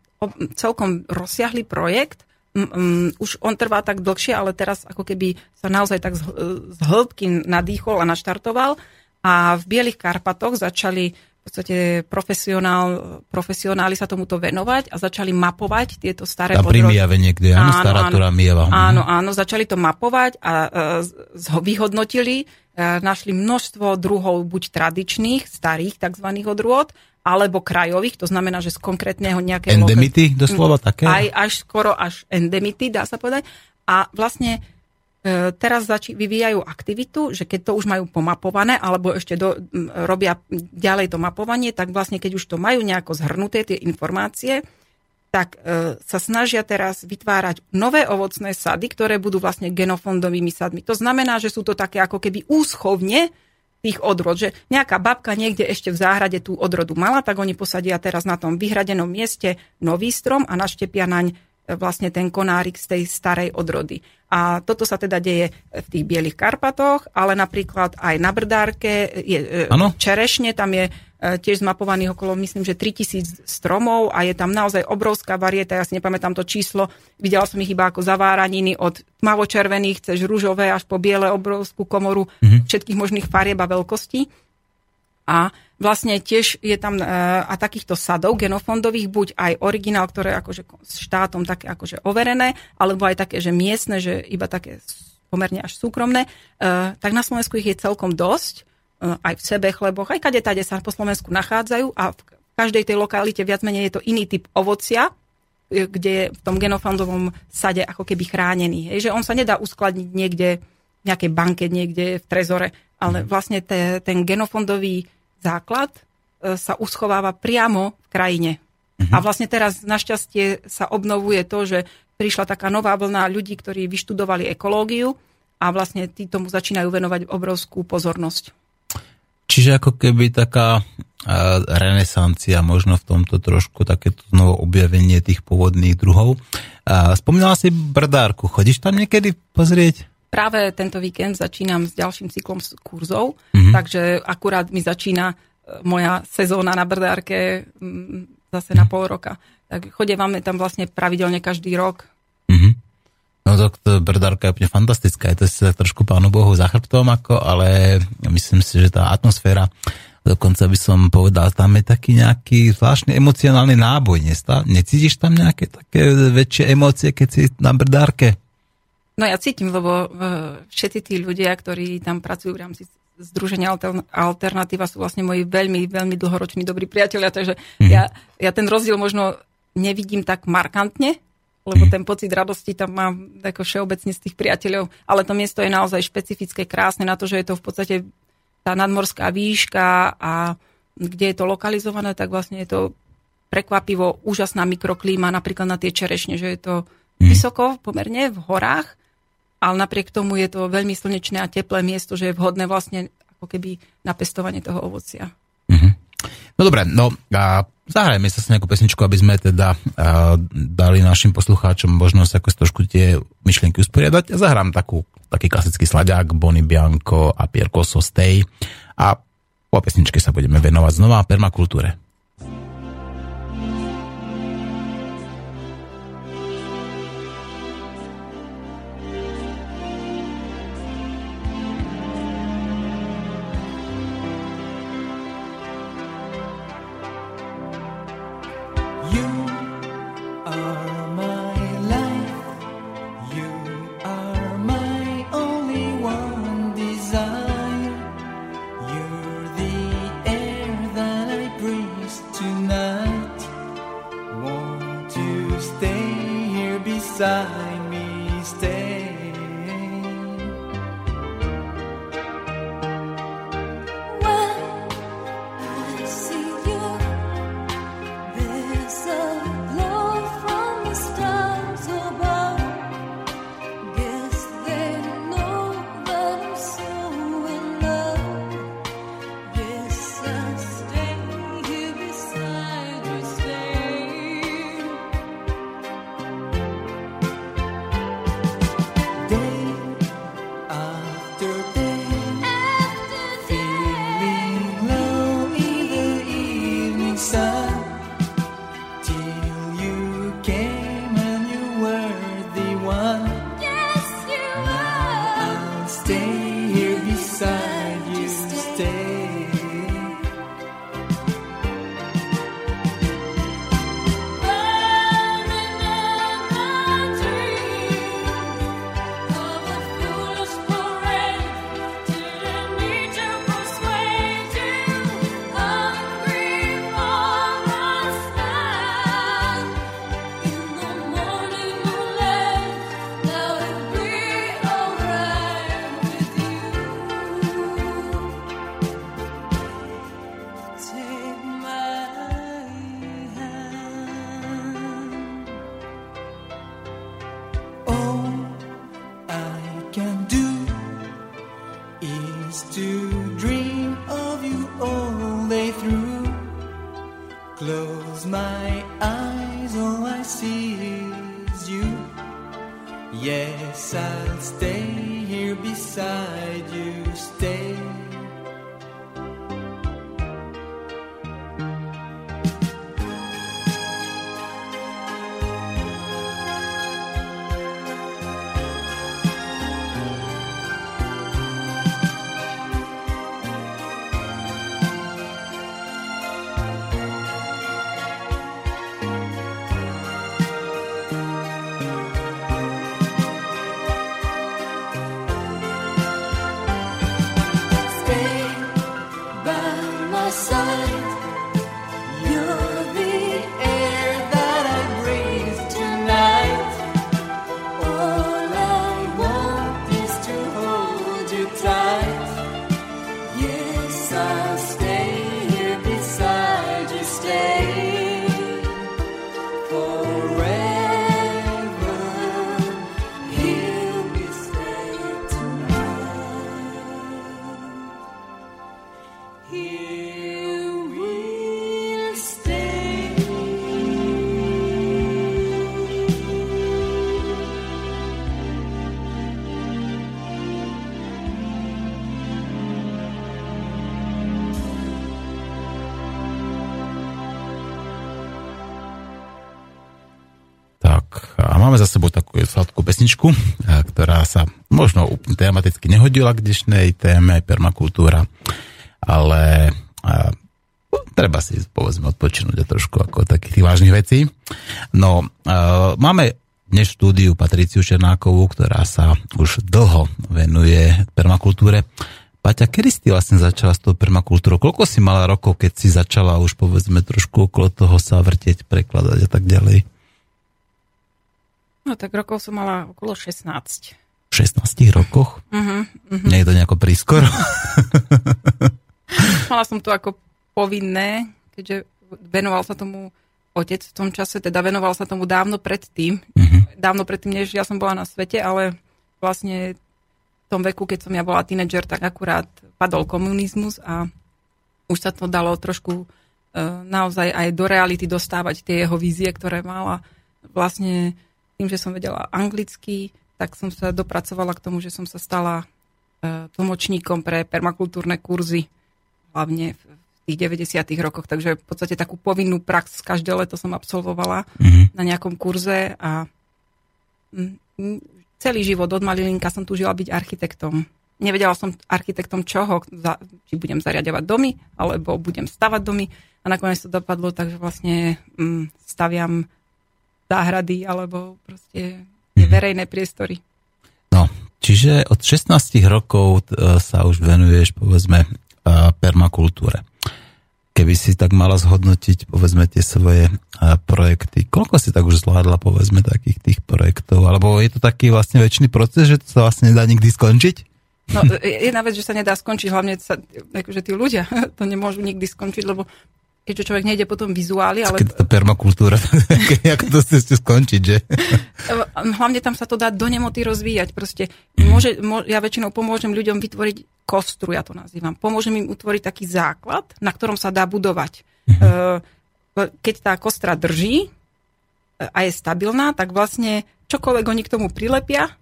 celkom rozsiahly projekt, um, už on trvá tak dlhšie, ale teraz ako keby sa naozaj tak z, z hĺbky nadýchol a naštartoval. A v Bielých Karpatoch začali v podstate profesionál, profesionáli sa tomuto venovať a začali mapovať tieto staré Tam pri Mijave niekde, áno, áno stará, ktorá Mijava. Áno, áno, začali to mapovať a uh, vyhodnotili, uh, našli množstvo druhov buď tradičných, starých tzv. odrôd, alebo krajových, to znamená, že z konkrétneho nejakého... Endemity doslova také? Aj, až skoro až endemity, dá sa povedať. A vlastne e, teraz zači- vyvíjajú aktivitu, že keď to už majú pomapované, alebo ešte do, m, robia ďalej to mapovanie, tak vlastne keď už to majú nejako zhrnuté tie informácie, tak e, sa snažia teraz vytvárať nové ovocné sady, ktoré budú vlastne genofondovými sadmi. To znamená, že sú to také ako keby úschovne, tých odrod, že nejaká babka niekde ešte v záhrade tú odrodu mala, tak oni posadia teraz na tom vyhradenom mieste nový strom a naštepia naň vlastne ten konárik z tej starej odrody. A toto sa teda deje v tých Bielých Karpatoch, ale napríklad aj na Brdárke je ano? čerešne, tam je E, tiež zmapovaných okolo, myslím, že 3000 stromov a je tam naozaj obrovská varieta, ja si nepamätám to číslo, videla som ich iba ako zaváraniny od tmavočervených cez rúžové až po biele obrovskú komoru mm-hmm. všetkých možných farieb a veľkostí. A vlastne tiež je tam e, a takýchto sadov genofondových, buď aj originál, ktoré akože štátom také akože overené, alebo aj také, že miestne, že iba také pomerne až súkromné, e, tak na Slovensku ich je celkom dosť Eh, aj v sebe chleboch, aj kade tade sa po Slovensku nachádzajú a v každej tej lokalite viac menej je to iný typ ovocia, kde je v tom genofondovom sade ako keby chránený. Hej, že on sa nedá uskladniť niekde v nejakej banke, niekde v trezore, ale mhm. vlastne te, ten genofondový základ eh, sa uschováva priamo v krajine. Mhm. A vlastne teraz našťastie sa obnovuje to, že prišla taká nová vlna ľudí, ktorí vyštudovali ekológiu a vlastne tí tomu začínajú venovať obrovskú pozornosť. Čiže ako keby taká renesancia, možno v tomto trošku takéto znovu objavenie tých pôvodných druhov. Spomínala si brdárku, chodíš tam niekedy pozrieť? Práve tento víkend začínam s ďalším cyklom kurzov, mm-hmm. takže akurát mi začína e, moja sezóna na brdárke zase na pol roka. Tak chodívame tam vlastne pravidelne každý rok. Mm-hmm. No to, to brdárka je úplne fantastická. Je to si trošku pánu Bohu za chrbtom, ako, ale myslím si, že tá atmosféra, dokonca by som povedal, tam je taký nejaký zvláštny emocionálny náboj. Necítiš tam nejaké také väčšie emócie, keď si na brdárke? No ja cítim, lebo e, všetci tí ľudia, ktorí tam pracujú v rámci Združenia Alternatíva sú vlastne moji veľmi, veľmi dlhoroční dobrí priatelia, takže mm-hmm. ja, ja ten rozdiel možno nevidím tak markantne, lebo ten pocit radosti tam mám ako všeobecne z tých priateľov, ale to miesto je naozaj špecifické, krásne na to, že je to v podstate tá nadmorská výška a kde je to lokalizované, tak vlastne je to prekvapivo úžasná mikroklíma, napríklad na tie čerešne, že je to mm. vysoko pomerne v horách, ale napriek tomu je to veľmi slnečné a teplé miesto, že je vhodné vlastne ako keby na pestovanie toho ovocia. Mm-hmm. No dobre, no a zahrajme sa s nejakú pesničku, aby sme teda a, dali našim poslucháčom možnosť ako trošku tie myšlienky usporiadať. Ja zahrám takú, taký klasický sladiak Bonnie Bianco a Pierre Stay a po pesničke sa budeme venovať znova permakultúre. Máme za sebou takú sladkú pesničku, ktorá sa možno tematicky nehodila k dnešnej téme permakultúra, ale a, treba si povedzme odpočinúť a trošku ako takých tých vážnych vecí. No, a, máme dnes štúdiu Patriciu Černákovú, ktorá sa už dlho venuje permakultúre. Paťa, kedy si vlastne začala s tou permakultúrou? Koľko si mala rokov, keď si začala už povedzme trošku okolo toho sa vrteť, prekladať a tak ďalej? No tak rokov som mala okolo 16. V 16 rokoch? Uh-huh, uh-huh. Nie je to nejako prískoro? mala som to ako povinné, keďže venoval sa tomu otec v tom čase, teda venoval sa tomu dávno predtým. Uh-huh. Dávno predtým, než ja som bola na svete, ale vlastne v tom veku, keď som ja bola tínedžer, tak akurát padol komunizmus a už sa to dalo trošku uh, naozaj aj do reality dostávať tie jeho vízie, ktoré mala. Vlastne tým, že som vedela anglicky, tak som sa dopracovala k tomu, že som sa stala e, tlmočníkom pre permakultúrne kurzy, hlavne v tých 90. rokoch, takže v podstate takú povinnú prax každé leto som absolvovala mm-hmm. na nejakom kurze a celý život od malilinka som túžila byť architektom. Nevedela som architektom čoho, či budem zariadovať domy, alebo budem stavať domy a nakoniec to dopadlo, takže vlastne staviam záhrady alebo proste mhm. verejné priestory. No, čiže od 16 rokov e, sa už venuješ, povedzme, permakultúre. Keby si tak mala zhodnotiť, povedzme, tie svoje projekty, koľko si tak už zvládla, povedzme, takých tých projektov? Alebo je to taký vlastne väčší proces, že to sa vlastne nedá nikdy skončiť? No, jedna vec, že sa nedá skončiť, hlavne sa, akože tí ľudia to nemôžu nikdy skončiť, lebo keďže človek nejde potom vizuály, ale... Keď to permakultúra, ako to chcete skončiť, že? Hlavne tam sa to dá do nemoty rozvíjať. Proste môže, môže, ja väčšinou pomôžem ľuďom vytvoriť kostru, ja to nazývam. Pomôžem im utvoriť taký základ, na ktorom sa dá budovať. Uh-huh. Keď tá kostra drží e, a je stabilná, tak vlastne čokoľvek oni k tomu prilepia,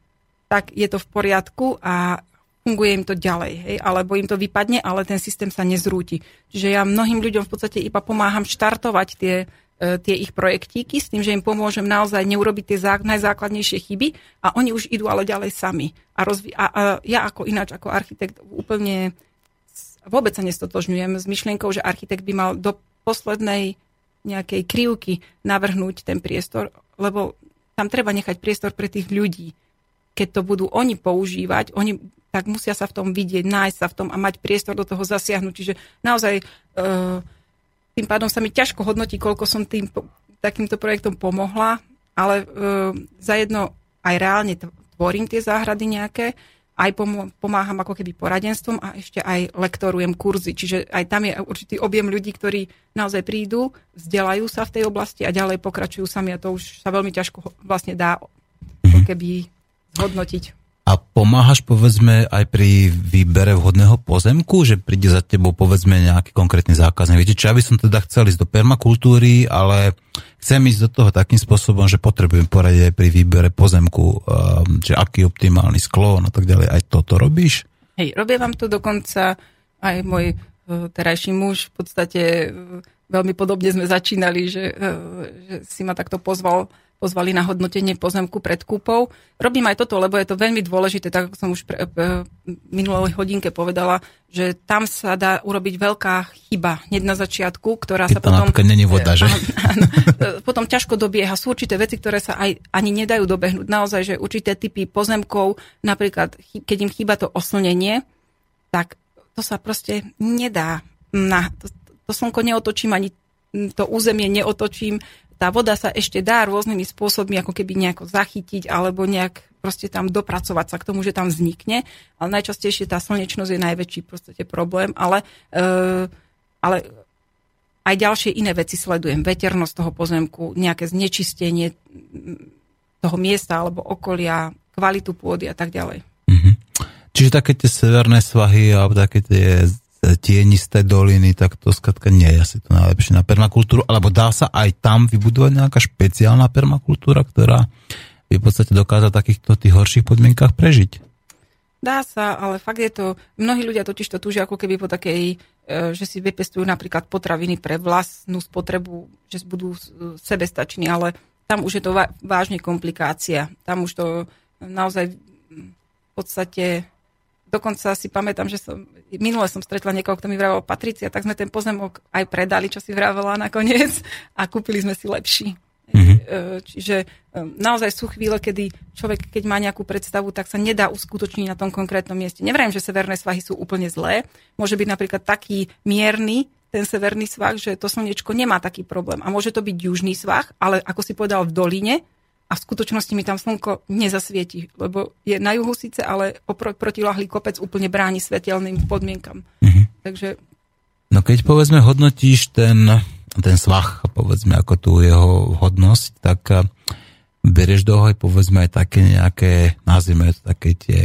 tak je to v poriadku a funguje im to ďalej, hej, alebo im to vypadne, ale ten systém sa nezrúti. Čiže ja mnohým ľuďom v podstate iba pomáham štartovať tie, e, tie ich projektíky s tým, že im pomôžem naozaj neurobiť tie zá, najzákladnejšie chyby a oni už idú ale ďalej sami. A, rozvi- a, a ja ako ináč, ako architekt úplne vôbec sa nestotožňujem s myšlienkou, že architekt by mal do poslednej nejakej krivky navrhnúť ten priestor, lebo tam treba nechať priestor pre tých ľudí. Keď to budú oni používať, oni tak musia sa v tom vidieť, nájsť sa v tom a mať priestor do toho zasiahnuť. Čiže naozaj e, tým pádom sa mi ťažko hodnotí, koľko som tým takýmto projektom pomohla, ale e, zajedno aj reálne tvorím tie záhrady nejaké, aj pomáham ako keby poradenstvom a ešte aj lektorujem kurzy. Čiže aj tam je určitý objem ľudí, ktorí naozaj prídu, vzdelajú sa v tej oblasti a ďalej pokračujú sami a to už sa veľmi ťažko vlastne dá ako keby zhodnotiť. A pomáhaš povedzme aj pri výbere vhodného pozemku, že príde za tebou povedzme nejaký konkrétny zákazník. Viete, čo ja by som teda chcel ísť do permakultúry, ale chcem ísť do toho takým spôsobom, že potrebujem poradiť aj pri výbere pozemku, um, že aký optimálny sklon a tak ďalej. Aj toto robíš? Hej, robia vám to dokonca aj môj uh, terajší muž. V podstate uh, veľmi podobne sme začínali, že, uh, že si ma takto pozval pozvali na hodnotenie pozemku pred kúpou. Robím aj toto, lebo je to veľmi dôležité, tak ako som už pre, pre, minulej hodinke povedala, že tam sa dá urobiť veľká chyba hneď na začiatku, ktorá Keď sa potom... není voda, že? Áno, áno, potom ťažko dobieha. Sú určité veci, ktoré sa aj ani nedajú dobehnúť. Naozaj, že určité typy pozemkov, napríklad keď im chýba to oslnenie, tak to sa proste nedá. Na, to, to slnko neotočím, ani to územie neotočím, tá voda sa ešte dá rôznymi spôsobmi ako keby nejako zachytiť alebo nejak proste tam dopracovať sa k tomu, že tam vznikne, ale najčastejšie tá slnečnosť je najväčší proste problém, ale, e, ale aj ďalšie iné veci sledujem. Veternosť toho pozemku, nejaké znečistenie toho miesta alebo okolia, kvalitu pôdy a tak ďalej. Mm-hmm. Čiže také tie severné svahy alebo také tie tienisté doliny, tak to skratka nie je asi to najlepšie na permakultúru, alebo dá sa aj tam vybudovať nejaká špeciálna permakultúra, ktorá by v podstate dokázať v takýchto tých horších podmienkach prežiť. Dá sa, ale fakt je to, mnohí ľudia totiž to túžia ako keby po takej, e, že si vypestujú napríklad potraviny pre vlastnú spotrebu, že budú sebestační, ale tam už je to vážne komplikácia. Tam už to naozaj v podstate dokonca si pamätám, že som, minule som stretla niekoho, kto mi vravel Patricia, tak sme ten pozemok aj predali, čo si vravela nakoniec a kúpili sme si lepší. Mm-hmm. Čiže e, naozaj sú chvíle, kedy človek, keď má nejakú predstavu, tak sa nedá uskutočniť na tom konkrétnom mieste. Nevrajím, že severné svahy sú úplne zlé. Môže byť napríklad taký mierny ten severný svah, že to slnečko nemá taký problém. A môže to byť južný svah, ale ako si povedal v doline, a v skutočnosti mi tam slnko nezasvieti, lebo je na juhu síce, ale opro- protilahlý kopec úplne bráni svetelným podmienkam. Mm-hmm. Takže... No keď povedzme hodnotíš ten, ten svach, povedzme ako tú jeho hodnosť, tak eh, bereš do aj povedzme aj také nejaké, nazvime to také tie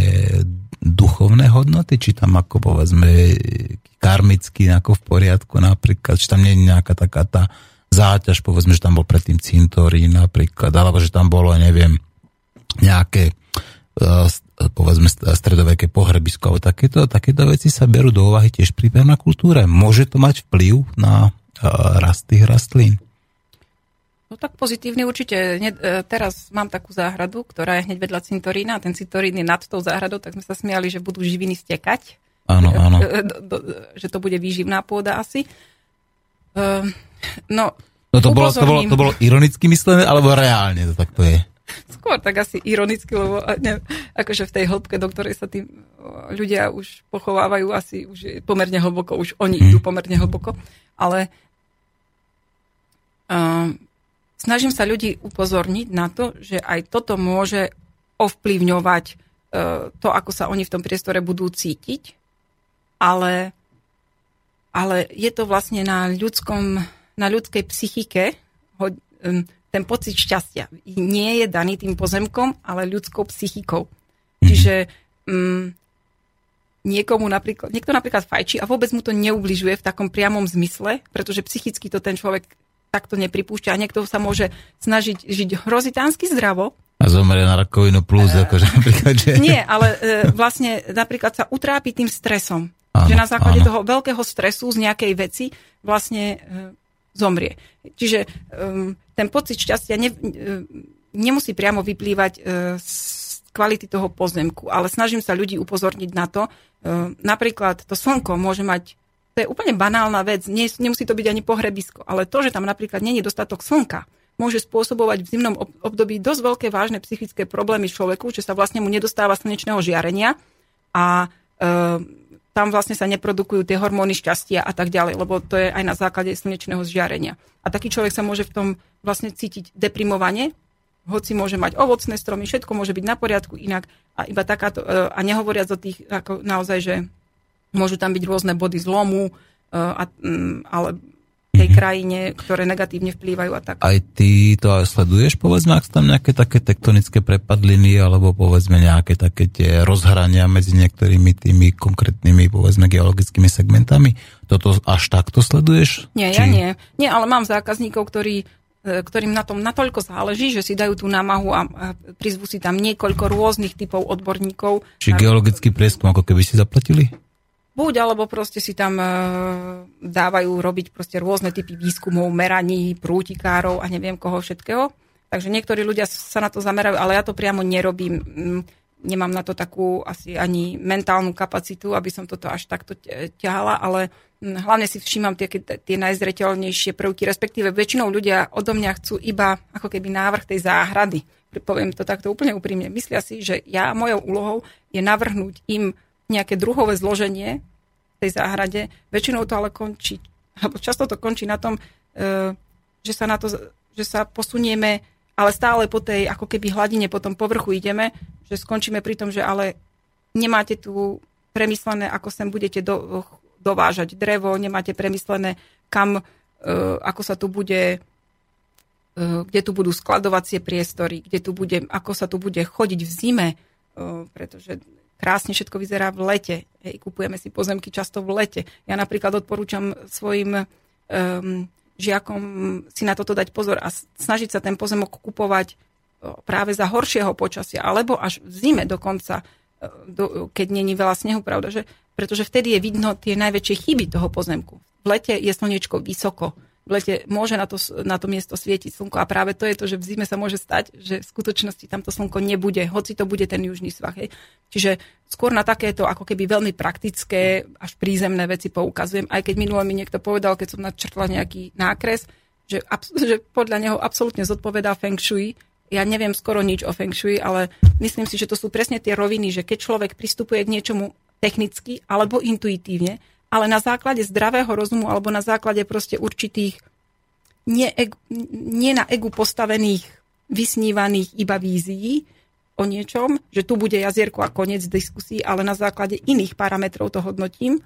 duchovné hodnoty, či tam ako povedzme karmicky ako v poriadku napríklad, či tam nie je nejaká taká tá záťaž, povedzme, že tam bol predtým cintorín napríklad, alebo že tam bolo, neviem, nejaké e, povedzme stredoveké pohrebisko, alebo takéto, takéto veci sa berú do úvahy tiež pri permakultúre. Môže to mať vplyv na e, rast tých rastlín? No tak pozitívne určite. E, teraz mám takú záhradu, ktorá je hneď vedľa cintorína a ten cintorín je nad tou záhradou, tak sme sa smiali, že budú živiny stekať. Áno, áno. Že to bude výživná pôda asi. No, no to, bolo, to, bolo, to bolo ironicky myslené, alebo reálne to takto je? Skôr tak asi ironicky, lebo ne, akože v tej hĺbke, do ktorej sa tí ľudia už pochovávajú, asi už pomerne hlboko, už oni hmm. idú pomerne hlboko, ale uh, snažím sa ľudí upozorniť na to, že aj toto môže ovplyvňovať uh, to, ako sa oni v tom priestore budú cítiť, ale ale je to vlastne na ľudskom, na ľudskej psychike, ten pocit šťastia nie je daný tým pozemkom, ale ľudskou psychikou. Mm-hmm. Čiže um, niekomu napríklad, niekto napríklad fajčí a vôbec mu to neubližuje v takom priamom zmysle, pretože psychicky to ten človek takto nepripúšťa a niekto sa môže snažiť žiť hrozitánsky zdravo. A zomrie na rakovinu plus, uh, akože napríklad, že... Nie, ale uh, vlastne napríklad sa utrápi tým stresom. Áno, že na základe áno. toho veľkého stresu z nejakej veci vlastne e, zomrie. Čiže e, ten pocit šťastia ne, e, nemusí priamo vyplývať e, z kvality toho pozemku, ale snažím sa ľudí upozorniť na to. E, napríklad to slnko môže mať, to je úplne banálna vec, nie, nemusí to byť ani pohrebisko, ale to, že tam napríklad není dostatok slnka, môže spôsobovať v zimnom období dosť veľké vážne psychické problémy človeku, že sa vlastne mu nedostáva slnečného žiarenia a e, tam vlastne sa neprodukujú tie hormóny šťastia a tak ďalej, lebo to je aj na základe slnečného zžiarenia. A taký človek sa môže v tom vlastne cítiť deprimovane, hoci môže mať ovocné stromy, všetko môže byť na poriadku inak a iba takáto, e, a nehovoriac o tých, ako naozaj, že môžu tam byť rôzne body zlomu, e, a, mm, ale. Krajine, ktoré negatívne vplývajú a tak. Aj ty to aj sleduješ, povedzme, ak sú tam nejaké také tektonické prepadliny, alebo povedzme nejaké také tie rozhrania medzi niektorými tými konkrétnymi, povedzme, geologickými segmentami? Toto až takto sleduješ? Nie, Či... ja nie. Nie, ale mám zákazníkov, ktorí e, ktorým na tom natoľko záleží, že si dajú tú námahu a, prizvú si tam niekoľko rôznych typov odborníkov. Či geologický prieskum, ako keby si zaplatili? Buď, alebo proste si tam e, dávajú robiť proste rôzne typy výskumov, meraní, prútikárov a neviem koho všetkého. Takže niektorí ľudia sa na to zamerajú, ale ja to priamo nerobím. Mm, nemám na to takú asi ani mentálnu kapacitu, aby som toto až takto ťahala, ale mm, hlavne si všímam tie, tie najzreteľnejšie prvky, respektíve väčšinou ľudia odo mňa chcú iba ako keby návrh tej záhrady. Poviem to takto úplne úprimne. Myslia si, že ja, mojou úlohou je navrhnúť im nejaké druhové zloženie v tej záhrade. Väčšinou to ale končí, alebo často to končí na tom, e, že sa, na to, že sa posunieme, ale stále po tej ako keby hladine, po tom povrchu ideme, že skončíme pri tom, že ale nemáte tu premyslené, ako sem budete do, dovážať drevo, nemáte premyslené, kam, e, ako sa tu bude e, kde tu budú skladovacie priestory, kde tu bude, ako sa tu bude chodiť v zime, pretože krásne všetko vyzerá v lete. Hej, kupujeme si pozemky často v lete. Ja napríklad odporúčam svojim um, žiakom si na toto dať pozor a snažiť sa ten pozemok kupovať práve za horšieho počasia, alebo až v zime dokonca, e, do, keď není veľa snehu, pravda, že? Pretože vtedy je vidno tie najväčšie chyby toho pozemku. V lete je slnečko vysoko, v lete môže na to, na to miesto svietiť slnko a práve to je to, že v zime sa môže stať, že v skutočnosti tamto slnko nebude, hoci to bude ten južný svah. Hej. Čiže skôr na takéto ako keby veľmi praktické až prízemné veci poukazujem, aj keď minule mi niekto povedal, keď som načrtla nejaký nákres, že, že podľa neho absolútne zodpovedá Feng Shui. Ja neviem skoro nič o Feng Shui, ale myslím si, že to sú presne tie roviny, že keď človek pristupuje k niečomu technicky alebo intuitívne, ale na základe zdravého rozumu alebo na základe proste určitých nie, nie na egu postavených, vysnívaných iba vízií o niečom, že tu bude jazierko a koniec diskusí, ale na základe iných parametrov to hodnotím,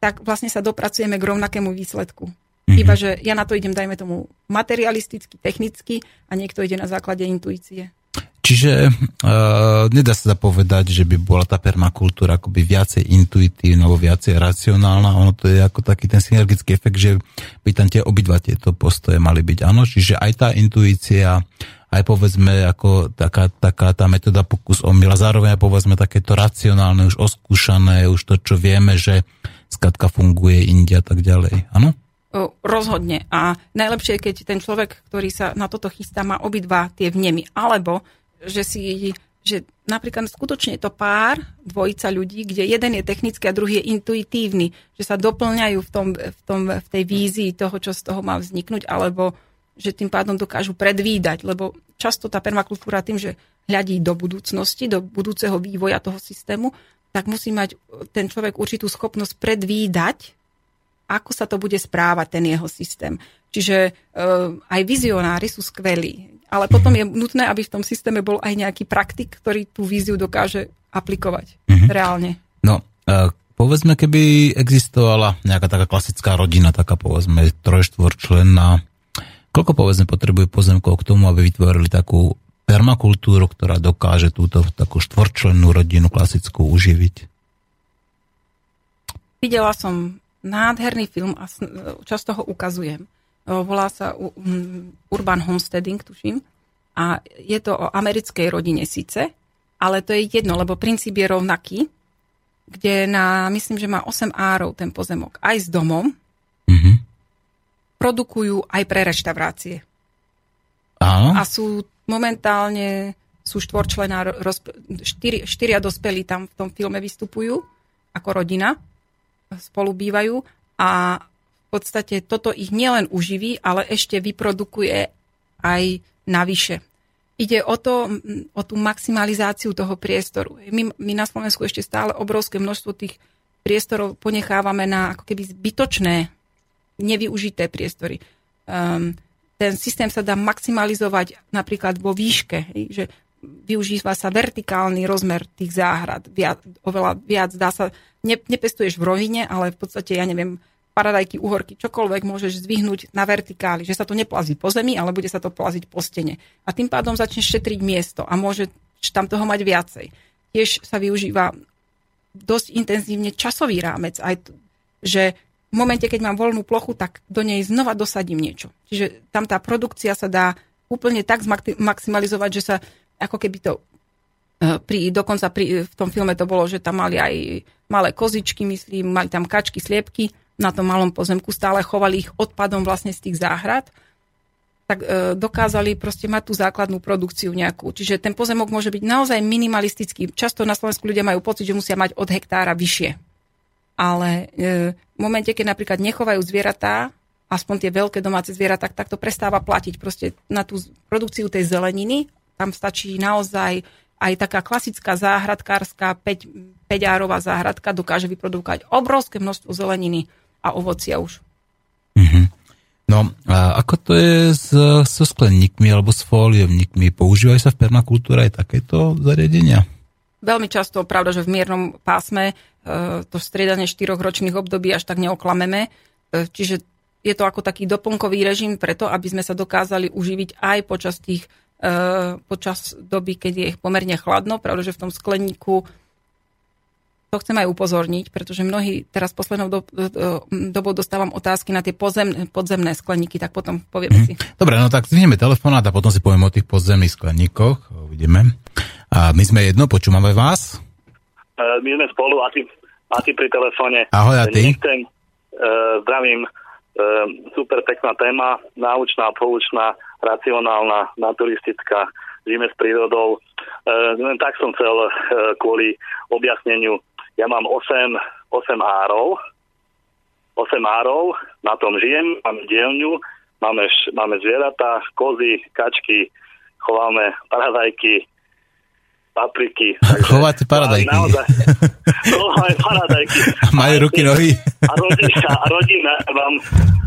tak vlastne sa dopracujeme k rovnakému výsledku. Mm-hmm. Iba, že ja na to idem, dajme tomu, materialisticky, technicky a niekto ide na základe intuície. Čiže uh, nedá sa povedať, že by bola tá permakultúra akoby viacej intuitívna alebo viacej racionálna. Ono to je ako taký ten synergický efekt, že by tam tie obidva tieto postoje mali byť. Áno, čiže aj tá intuícia, aj povedzme ako taká, taká tá metóda pokus omyl a zároveň aj povedzme takéto racionálne, už oskúšané, už to, čo vieme, že skladka funguje inde a tak ďalej. Áno? Rozhodne. A najlepšie je, keď ten človek, ktorý sa na toto chystá, má obidva tie vnemy. Alebo že si že napríklad skutočne je to pár, dvojica ľudí, kde jeden je technický a druhý je intuitívny, že sa doplňajú v, tom, v, tom, v tej vízii toho, čo z toho má vzniknúť, alebo že tým pádom dokážu predvídať, lebo často tá permakultúra tým, že hľadí do budúcnosti, do budúceho vývoja toho systému, tak musí mať ten človek určitú schopnosť predvídať, ako sa to bude správať, ten jeho systém. Čiže uh, aj vizionári sú skvelí ale potom je nutné, aby v tom systéme bol aj nejaký praktik, ktorý tú víziu dokáže aplikovať mm-hmm. reálne. No, uh, povedzme, keby existovala nejaká taká klasická rodina, taká povedzme trojštvorčlenná, koľko povedzme potrebuje pozemkov k tomu, aby vytvorili takú permakultúru, ktorá dokáže túto takú štvorčlennú rodinu klasickú uživiť? Videla som nádherný film a často ho ukazujem volá sa Urban Homesteading, tuším. A je to o americkej rodine síce, ale to je jedno, lebo princíp je rovnaký, kde na, myslím, že má 8 árov ten pozemok, aj s domom, mm-hmm. produkujú aj pre reštaurácie. Áno. A sú momentálne sú štvorčlená, štyri, štyria dospelí tam v tom filme vystupujú ako rodina, spolu bývajú a podstate toto ich nielen uživí, ale ešte vyprodukuje aj navyše. Ide o, to, o tú maximalizáciu toho priestoru. My, my na Slovensku ešte stále obrovské množstvo tých priestorov ponechávame na ako keby zbytočné, nevyužité priestory. Um, ten systém sa dá maximalizovať napríklad vo výške, že využíva sa vertikálny rozmer tých záhrad, viac, oveľa viac dá sa, ne, nepestuješ v rovine, ale v podstate, ja neviem, paradajky, uhorky, čokoľvek môžeš zvihnúť na vertikáli, že sa to neplazí po zemi, ale bude sa to plaziť po stene. A tým pádom začneš šetriť miesto a môže tam toho mať viacej. Tiež sa využíva dosť intenzívne časový rámec, aj že v momente, keď mám voľnú plochu, tak do nej znova dosadím niečo. Čiže tam tá produkcia sa dá úplne tak maximalizovať, že sa ako keby to e, pri, dokonca pri, v tom filme to bolo, že tam mali aj malé kozičky, myslím, mali tam kačky, sliepky na tom malom pozemku, stále chovali ich odpadom vlastne z tých záhrad, tak e, dokázali proste mať tú základnú produkciu nejakú. Čiže ten pozemok môže byť naozaj minimalistický. Často na Slovensku ľudia majú pocit, že musia mať od hektára vyššie ale e, v momente, keď napríklad nechovajú zvieratá, aspoň tie veľké domáce zvieratá, tak, tak to prestáva platiť. Proste na tú produkciu tej zeleniny, tam stačí naozaj aj taká klasická záhradkárska 5, 5-árová záhradka dokáže vyprodukovať obrovské množstvo zeleniny a ovocia už. Mm-hmm. No a ako to je s, so skleníkmi alebo s fóliovníkmi? Používajú sa v permakultúre aj takéto zariadenia? Veľmi často, pravda, že v miernom pásme e, to striedanie štyroch ročných období až tak neoklameme. E, čiže je to ako taký doplnkový režim preto, aby sme sa dokázali uživiť aj počas tých e, počas doby, keď je pomerne chladno. Pravda, že v tom skleníku to chcem aj upozorniť, pretože mnohí teraz poslednou do, do, dobou dostávam otázky na tie podzem, podzemné skleníky, tak potom povieme mm. si. Dobre, no tak zvinieme telefonát a potom si povieme o tých podzemných skleníkoch. Uvidíme. A my sme jedno, počúvame vás. Uh, my sme spolu a ty, a ty pri telefóne. Ahoj, a ty? Nechcem, uh, zdravím, uh, super pekná téma, náučná, poučná, racionálna, naturistická, žijeme s prírodou. Uh, len tak som chcel uh, kvôli objasneniu ja mám 8, 8 árov, 8 árov, na tom žijem, mám dielňu, máme, máme zvieratá, kozy, kačky, chováme paradajky, papriky. Chováte paradajky. Naozaj, chováme paradajky. Majú ruky, nohy. A rodina, a rodina vám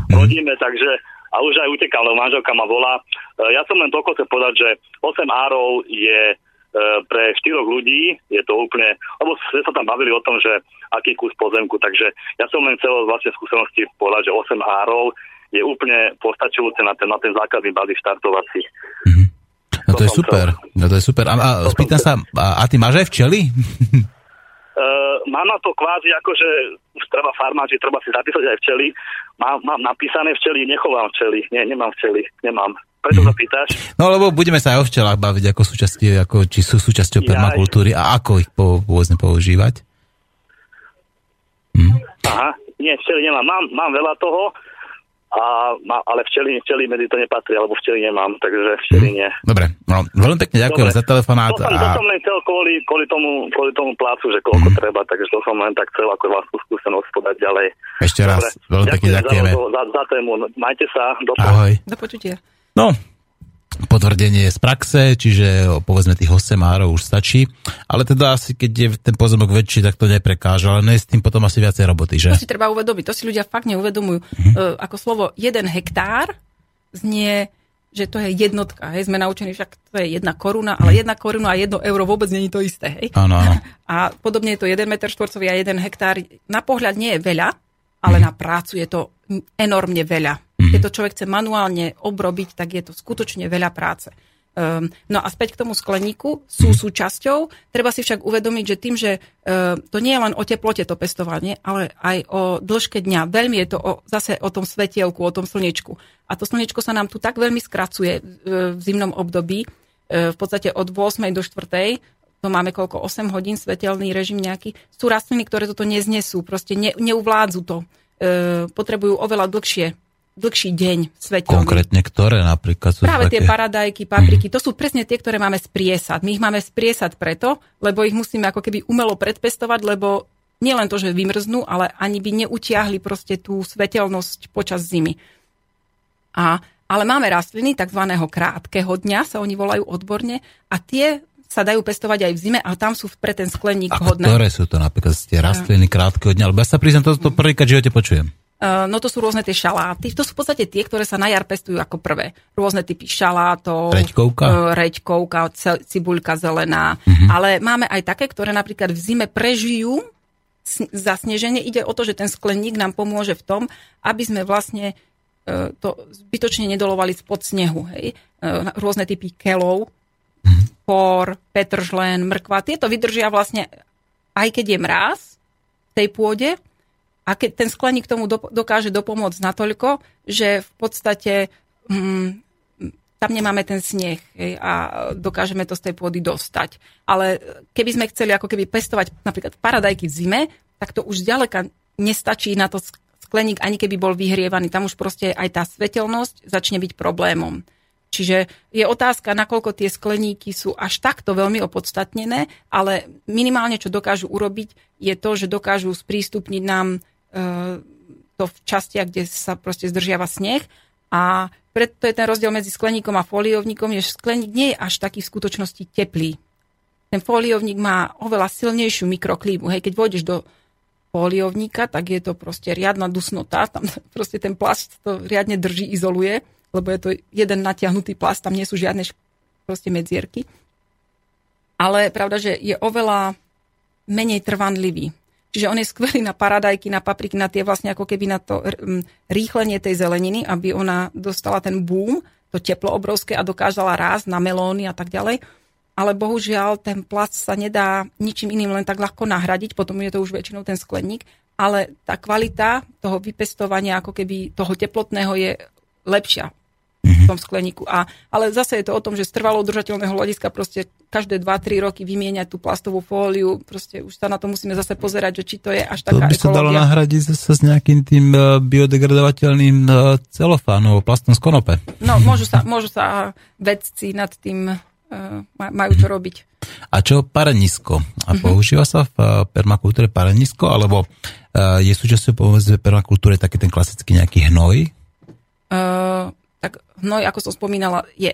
rodíme, takže a už aj utekám, lebo manželka ma volá. E, ja som len toľko chcel povedať, že 8 árov je pre štyroch ľudí je to úplne, lebo sme sa tam bavili o tom, že aký kus pozemku, takže ja som len chcel vlastne skúsenosti povedať, že 8 árov je úplne postačujúce na ten, na ten základný balík štartovací. Mm-hmm. No to, to je super, chcel. no to je super. A, a spýtam sa, a, a ty máš aj včely? Uh, mám na to kvázi akože už treba farmáči, treba si zapísať aj včely. Mám, mám napísané včely, nechovám včely. Nie, nemám včely, nemám. Preto sa pýtaš? No lebo budeme sa aj o včelách baviť, ako súčastie, ako, či sú súčasťou ja, permakultúry a ako ich po, povedzme používať. Hm. Aha, nie, včely nemám. Mám, mám veľa toho, a, má, ale včely, včely medzi to nepatrí, alebo včely nemám, takže včely hm. nie. Dobre, no, veľmi pekne ďakujem Dobre. za telefonát. To som, a... to som len chcel kvôli, kvôli, tomu, kvôli tomu plácu, že koľko hm. treba, takže to som len tak chcel ako vlastnú skúsenosť podať ďalej. Ešte raz, Dobre. veľmi pekne ďakujeme. Za, za, za tému. Majte sa. Do Ahoj. Do počutia. No, potvrdenie z praxe, čiže povedzme tých 8 árov už stačí. Ale teda asi keď je ten pozemok väčší, tak to neprekáža, ale nie s tým potom asi viacej roboty, že? To si treba uvedomiť, to si ľudia fakt neuvedomujú. Mm-hmm. Uh, ako slovo jeden hektár znie že to je jednotka, hej, sme naučení, však to je jedna koruna, ale jedna koruna a jedno euro vôbec není to isté, hej. Áno, áno. A podobne je to 1 meter štvorcový a 1 hektár. Na pohľad nie je veľa, ale mm. na prácu je to enormne veľa. Keď to človek chce manuálne obrobiť, tak je to skutočne veľa práce. Um, no a späť k tomu skleníku sú mm-hmm. súčasťou. Treba si však uvedomiť, že tým, že uh, to nie je len o teplote to pestovanie, ale aj o dĺžke dňa. Veľmi je to o, zase o tom svetielku, o tom slnečku. A to slnečko sa nám tu tak veľmi skracuje uh, v zimnom období, uh, v podstate od 8. do 4 to máme koľko, 8 hodín svetelný režim nejaký, sú rastliny, ktoré toto neznesú, proste ne, neuvládzu to. E, potrebujú oveľa dlhšie dlhší deň svetelný. Konkrétne ktoré napríklad sú Práve také... tie paradajky, papriky, mm. to sú presne tie, ktoré máme spriesať. My ich máme spriesať preto, lebo ich musíme ako keby umelo predpestovať, lebo nielen to, že vymrznú, ale ani by neutiahli proste tú svetelnosť počas zimy. A, ale máme rastliny tzv. krátkeho dňa, sa oni volajú odborne, a tie sa dajú pestovať aj v zime, ale tam sú pre ten skleník a hodné. ktoré sú to napríklad tie rastliny krátkeho dňa? Lebo ja sa priznám, toto to prvýkrát v živote počujem. Uh, no to sú rôzne tie šaláty. To sú v podstate tie, ktoré sa na jar pestujú ako prvé. Rôzne typy šalátov. Reďkovka? Uh, reďkovka, cibuľka zelená. Uh-huh. Ale máme aj také, ktoré napríklad v zime prežijú zasneženie. Ide o to, že ten skleník nám pomôže v tom, aby sme vlastne e, to zbytočne nedolovali spod snehu. Hej? E, rôzne typy kelov, por, petržlen, mrkva, tieto vydržia vlastne, aj keď je mráz v tej pôde, a keď ten skleník tomu dokáže dopomôcť natoľko, že v podstate mm, tam nemáme ten sneh hej, a dokážeme to z tej pôdy dostať. Ale keby sme chceli ako keby pestovať napríklad paradajky v zime, tak to už zďaleka nestačí na to skleník, ani keby bol vyhrievaný. Tam už proste aj tá svetelnosť začne byť problémom. Čiže je otázka, nakoľko tie skleníky sú až takto veľmi opodstatnené, ale minimálne, čo dokážu urobiť, je to, že dokážu sprístupniť nám to v častiach, kde sa proste zdržiava sneh a preto je ten rozdiel medzi skleníkom a foliovníkom, že skleník nie je až taký v skutočnosti teplý. Ten foliovník má oveľa silnejšiu mikroklímu. Hej, keď vôjdeš do foliovníka, tak je to proste riadna dusnota, tam proste ten plast to riadne drží, izoluje, lebo je to jeden natiahnutý plast, tam nie sú žiadne proste medzierky. Ale pravda, že je oveľa menej trvanlivý. Čiže on je skvelý na paradajky, na papriky, na tie vlastne ako keby na to rýchlenie tej zeleniny, aby ona dostala ten boom, to teplo obrovské a dokázala rásť na melóny a tak ďalej. Ale bohužiaľ ten plast sa nedá ničím iným len tak ľahko nahradiť, potom je to už väčšinou ten skleník, ale tá kvalita toho vypestovania ako keby toho teplotného je lepšia v tom skleníku. A, ale zase je to o tom, že z trvalo udržateľného hľadiska proste každé 2-3 roky vymieňať tú plastovú fóliu, proste už sa na to musíme zase pozerať, že či to je až taká To by sa dalo nahradiť zase s nejakým tým e, biodegradovateľným e, celofánom, plastom z konope. No, môžu sa, môžu sa vedci nad tým e, majú čo robiť. A čo parenisko? A mhm. používa sa v permakultúre parenisko, alebo je súčasťou povedzme permakultúre taký ten klasický nejaký hnoj? Uh, tak hnoj, ako som spomínala, je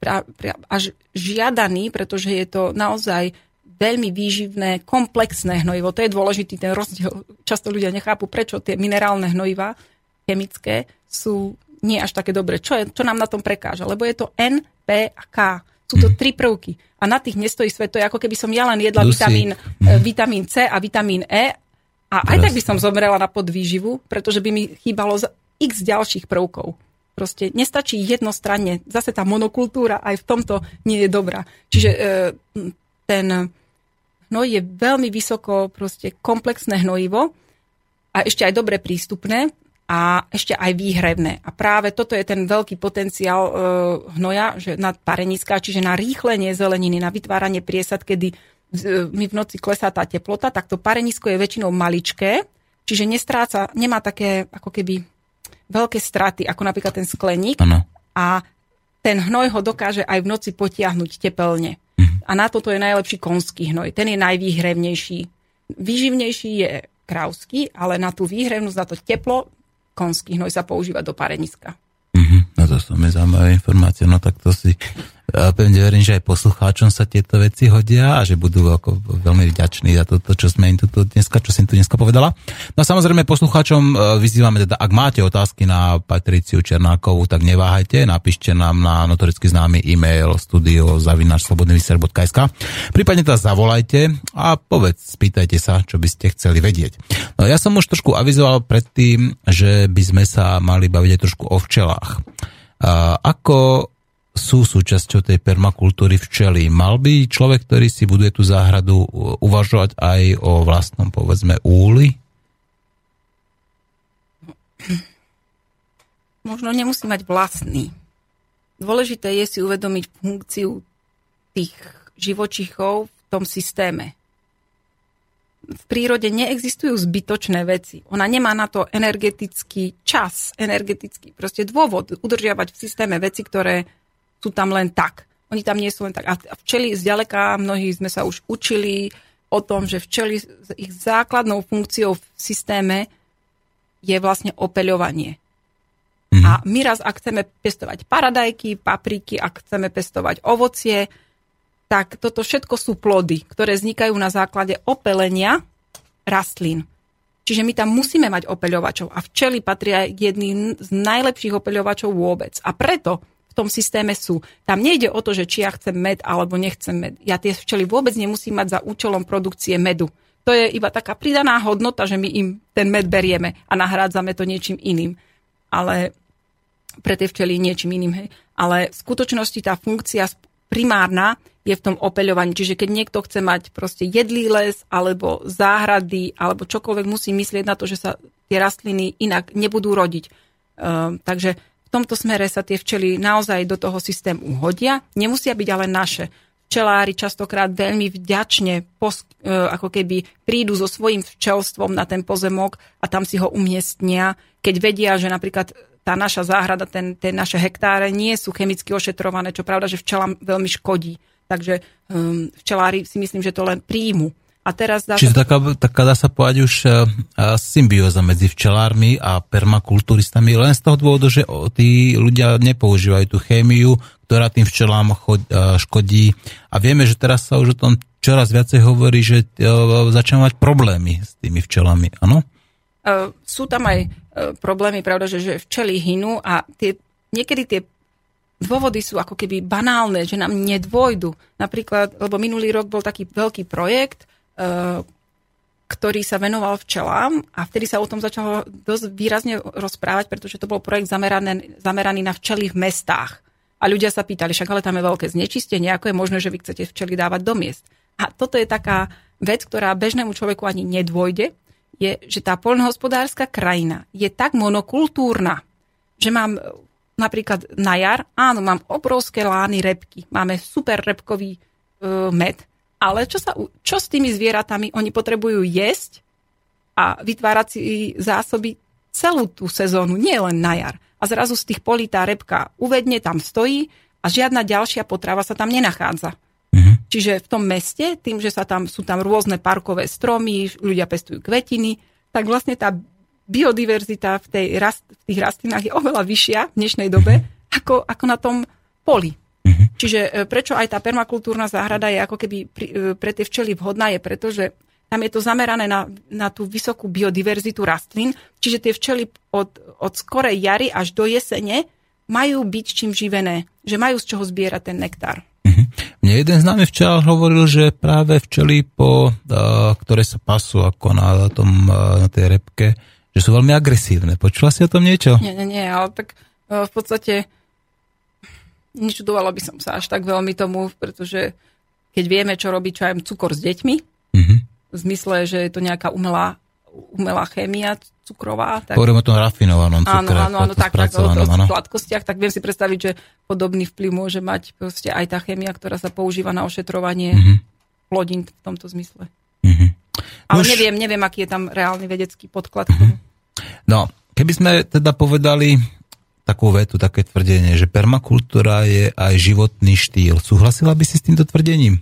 pra, pra, až žiadaný, pretože je to naozaj veľmi výživné, komplexné hnojivo. To je dôležitý ten rozdiel. Často ľudia nechápu, prečo tie minerálne hnojiva chemické sú nie až také dobré. Čo, je, čo nám na tom prekáža? Lebo je to N, P a K. Sú to tri prvky. A na tých nestojí svet. To je ako keby som ja len jedla vitamín, mm. vitamín C a vitamín E a aj tak by som zomrela na podvýživu, pretože by mi chýbalo x ďalších prvkov. Proste nestačí jednostranne. Zase tá monokultúra aj v tomto nie je dobrá. Čiže e, ten hnoj je veľmi vysoko proste komplexné hnojivo a ešte aj dobre prístupné a ešte aj výhrevné. A práve toto je ten veľký potenciál e, hnoja, že na pareniska, čiže na rýchlenie zeleniny, na vytváranie priesad, kedy e, mi v noci klesá tá teplota, tak to parenisko je väčšinou maličké, čiže nestráca, nemá také ako keby veľké straty, ako napríklad ten skleník. Ano. A ten hnoj ho dokáže aj v noci potiahnuť tepelne. Mhm. A na toto je najlepší konský hnoj. Ten je najvýhrevnejší. Výživnejší je krávsky, ale na tú výhrevnosť, na to teplo, konský hnoj sa používa do pareniska. Mm-hmm. No to sú mi zaujímavé informácie, no tak to si pevne verím, že aj poslucháčom sa tieto veci hodia a že budú ako veľmi vďační za toto, čo sme im tu dneska, čo si im tu dneska povedala. No a samozrejme poslucháčom e, vyzývame teda, ak máte otázky na Patriciu Černákovú, tak neváhajte, napíšte nám na notoricky známy e-mail studio zavinačslobodnyvysier.sk prípadne teda zavolajte a povedz, spýtajte sa, čo by ste chceli vedieť. No ja som už trošku avizoval predtým, že by sme sa mali baviť aj trošku o včelách. A ako sú súčasťou tej permakultúry včely. Mal by človek, ktorý si buduje tú záhradu, uvažovať aj o vlastnom, povedzme, úli? Možno nemusí mať vlastný. Dôležité je si uvedomiť funkciu tých živočichov v tom systéme. V prírode neexistujú zbytočné veci. Ona nemá na to energetický čas, energetický proste dôvod udržiavať v systéme veci, ktoré sú tam len tak. Oni tam nie sú len tak. A včely zďaleka, mnohí sme sa už učili o tom, že včely ich základnou funkciou v systéme je vlastne opeľovanie. Mm-hmm. A my raz, ak chceme pestovať paradajky, papriky, ak chceme pestovať ovocie, tak toto všetko sú plody, ktoré vznikajú na základe opelenia rastlín. Čiže my tam musíme mať opeľovačov a včely patria jedným z najlepších opeľovačov vôbec. A preto tom systéme sú. Tam nejde o to, že či ja chcem med alebo nechcem med. Ja tie včely vôbec nemusím mať za účelom produkcie medu. To je iba taká pridaná hodnota, že my im ten med berieme a nahrádzame to niečím iným. Ale pre tie včely niečím iným. Hej. Ale v skutočnosti tá funkcia primárna je v tom opeľovaní. Čiže keď niekto chce mať proste jedlý les alebo záhrady alebo čokoľvek, musí myslieť na to, že sa tie rastliny inak nebudú rodiť. Uh, takže v tomto smere sa tie včely naozaj do toho systému hodia. Nemusia byť ale naše. Včelári častokrát veľmi vďačne pos, uh, ako keby prídu so svojím včelstvom na ten pozemok a tam si ho umiestnia, keď vedia, že napríklad tá naša záhrada, ten, tie naše hektáre nie sú chemicky ošetrované, čo pravda, že včelám veľmi škodí. Takže um, včelári si myslím, že to len príjmu. A teraz dá Čiže sa... taká, taká dá sa povedať už uh, symbióza medzi včelármi a permakulturistami, len z toho dôvodu, že tí ľudia nepoužívajú tú chémiu, ktorá tým včelám uh, škodí. A vieme, že teraz sa už o tom čoraz viacej hovorí, že uh, začína mať problémy s tými včelami, áno? Sú tam aj problémy, pravda, že, že včely hynú a tie, niekedy tie dôvody sú ako keby banálne, že nám nedvojdu. Napríklad, lebo minulý rok bol taký veľký projekt, ktorý sa venoval včelám a vtedy sa o tom začalo dosť výrazne rozprávať, pretože to bol projekt zameraný, zameraný na včely v mestách. A ľudia sa pýtali, však ale tam je veľké znečistenie, ako je možné, že vy chcete včely dávať do miest. A toto je taká vec, ktorá bežnému človeku ani nedvojde, je, že tá poľnohospodárska krajina je tak monokultúrna, že mám napríklad na jar, áno, mám obrovské lány repky, máme super repkový uh, med, ale čo, sa, čo s tými zvieratami? Oni potrebujú jesť a vytvárať si zásoby celú tú sezónu, nie len na jar. A zrazu z tých polí tá repka uvedne, tam stojí a žiadna ďalšia potrava sa tam nenachádza. Mm-hmm. Čiže v tom meste, tým, že sa tam, sú tam rôzne parkové stromy, ľudia pestujú kvetiny, tak vlastne tá biodiverzita v, tej rast, v tých rastlinách je oveľa vyššia v dnešnej dobe ako, ako na tom poli. Čiže e, prečo aj tá permakultúrna záhrada je ako keby pri, e, pre tie včely vhodná, je preto, že tam je to zamerané na, na tú vysokú biodiverzitu rastlín, čiže tie včely od, od skorej jary až do jesene majú byť čím živené, že majú z čoho zbierať ten nektár. Mhm. Mne jeden známy včel hovoril, že práve včely, po, ktoré sa pasú ako na, tom, na tej repke, že sú veľmi agresívne. Počula si o tom niečo? Nie, nie, nie, ale tak e, v podstate nečudovala by som sa až tak veľmi tomu, pretože keď vieme, čo robí čo aj cukor s deťmi, mm-hmm. v zmysle, že je to nejaká umelá, umelá chémia cukrová. Tak... Hovorím o tom rafinovanom cukre. Áno, áno, áno tak, tak o, sladkostiach, tak viem si predstaviť, že podobný vplyv môže mať proste aj tá chémia, ktorá sa používa na ošetrovanie mm-hmm. plodín v tomto zmysle. Mm-hmm. Ale Už... neviem, neviem, aký je tam reálny vedecký podklad. Mm-hmm. No, keby sme teda povedali takú vetu, také tvrdenie, že permakultúra je aj životný štýl. Súhlasila by si s týmto tvrdením?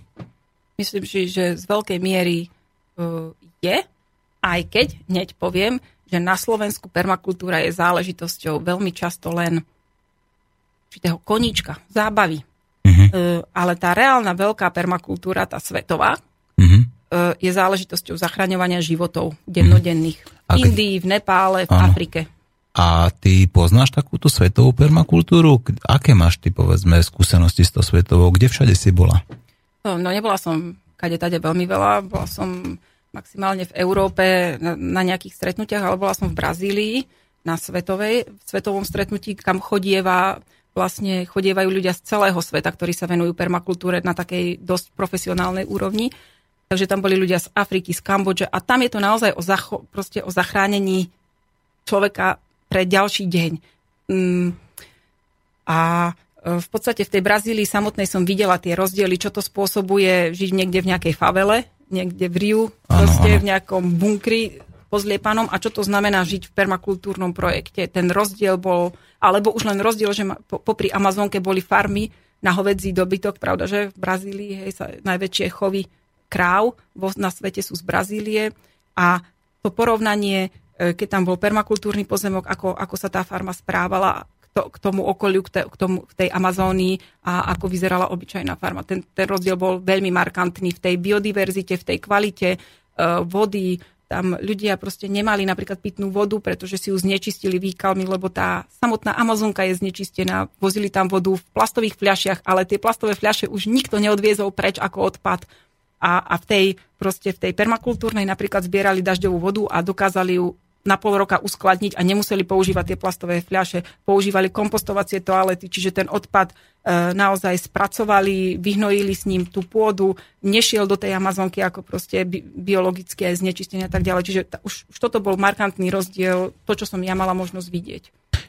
Myslím si, že z veľkej miery uh, je, aj keď hneď poviem, že na Slovensku permakultúra je záležitosťou veľmi často len určitého koníčka, zábavy. Uh-huh. Uh, ale tá reálna veľká permakultúra, tá svetová, uh-huh. uh, je záležitosťou zachraňovania životov dennodenných. Uh-huh. V Indii, v Nepále, v ano. Afrike. A ty poznáš takúto svetovú permakultúru? Aké máš ty, povedzme, skúsenosti s tou svetovou? Kde všade si bola? No, no nebola som kade tade veľmi veľa. Bola som maximálne v Európe na nejakých stretnutiach, ale bola som v Brazílii na svetovej, v svetovom stretnutí, kam chodieva vlastne chodievajú ľudia z celého sveta, ktorí sa venujú permakultúre na takej dosť profesionálnej úrovni. Takže tam boli ľudia z Afriky, z Kambodže a tam je to naozaj o, zacho- proste o zachránení človeka pre ďalší deň. Mm. A e, v podstate v tej Brazílii samotnej som videla tie rozdiely, čo to spôsobuje žiť niekde v nejakej favele, niekde v Riu, proste v nejakom bunkri pozliepanom a čo to znamená žiť v permakultúrnom projekte. Ten rozdiel bol, alebo už len rozdiel, že popri Amazonke boli farmy na hovedzí dobytok, pravda, že v Brazílii hej, sa najväčšie chovy kráv na svete sú z Brazílie a to porovnanie, keď tam bol permakultúrny pozemok, ako, ako sa tá farma správala k, to, k tomu okoliu, k, k tomu, v tej Amazónii a ako vyzerala obyčajná farma. Ten, ten rozdiel bol veľmi markantný v tej biodiverzite, v tej kvalite uh, vody, tam ľudia proste nemali napríklad pitnú vodu, pretože si ju znečistili výkalmi, lebo tá samotná Amazonka je znečistená. Vozili tam vodu v plastových fľašiach, ale tie plastové fľaše už nikto neodviezol preč ako odpad a, a v tej proste v tej permakultúrnej napríklad zbierali dažďovú vodu a dokázali ju na pol roka uskladniť a nemuseli používať tie plastové fľaše, používali kompostovacie toalety, čiže ten odpad naozaj spracovali, vyhnojili s ním tú pôdu, nešiel do tej Amazonky ako proste bi- biologické znečistenie a tak ďalej. Čiže ta, už, už toto bol markantný rozdiel, to, čo som ja mala možnosť vidieť.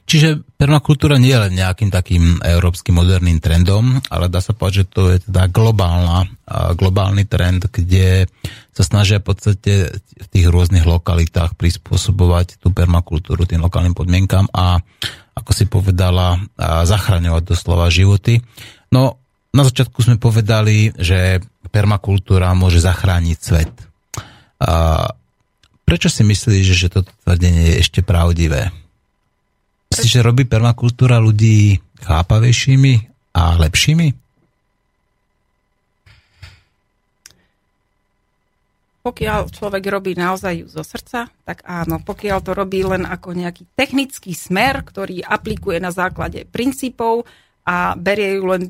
Čiže permakultúra nie je len nejakým takým európskym moderným trendom, ale dá sa povedať, že to je teda globálna, globálny trend, kde sa snažia v podstate v tých rôznych lokalitách prispôsobovať tú permakultúru tým lokálnym podmienkam a ako si povedala, zachraňovať doslova životy. No, na začiatku sme povedali, že permakultúra môže zachrániť svet. A prečo si myslíš, že toto tvrdenie je ešte pravdivé? Myslíš, že robí permakultúra ľudí chápavejšími a lepšími? Pokiaľ človek robí naozaj ju zo srdca, tak áno. Pokiaľ to robí len ako nejaký technický smer, ktorý aplikuje na základe princípov a berie ju len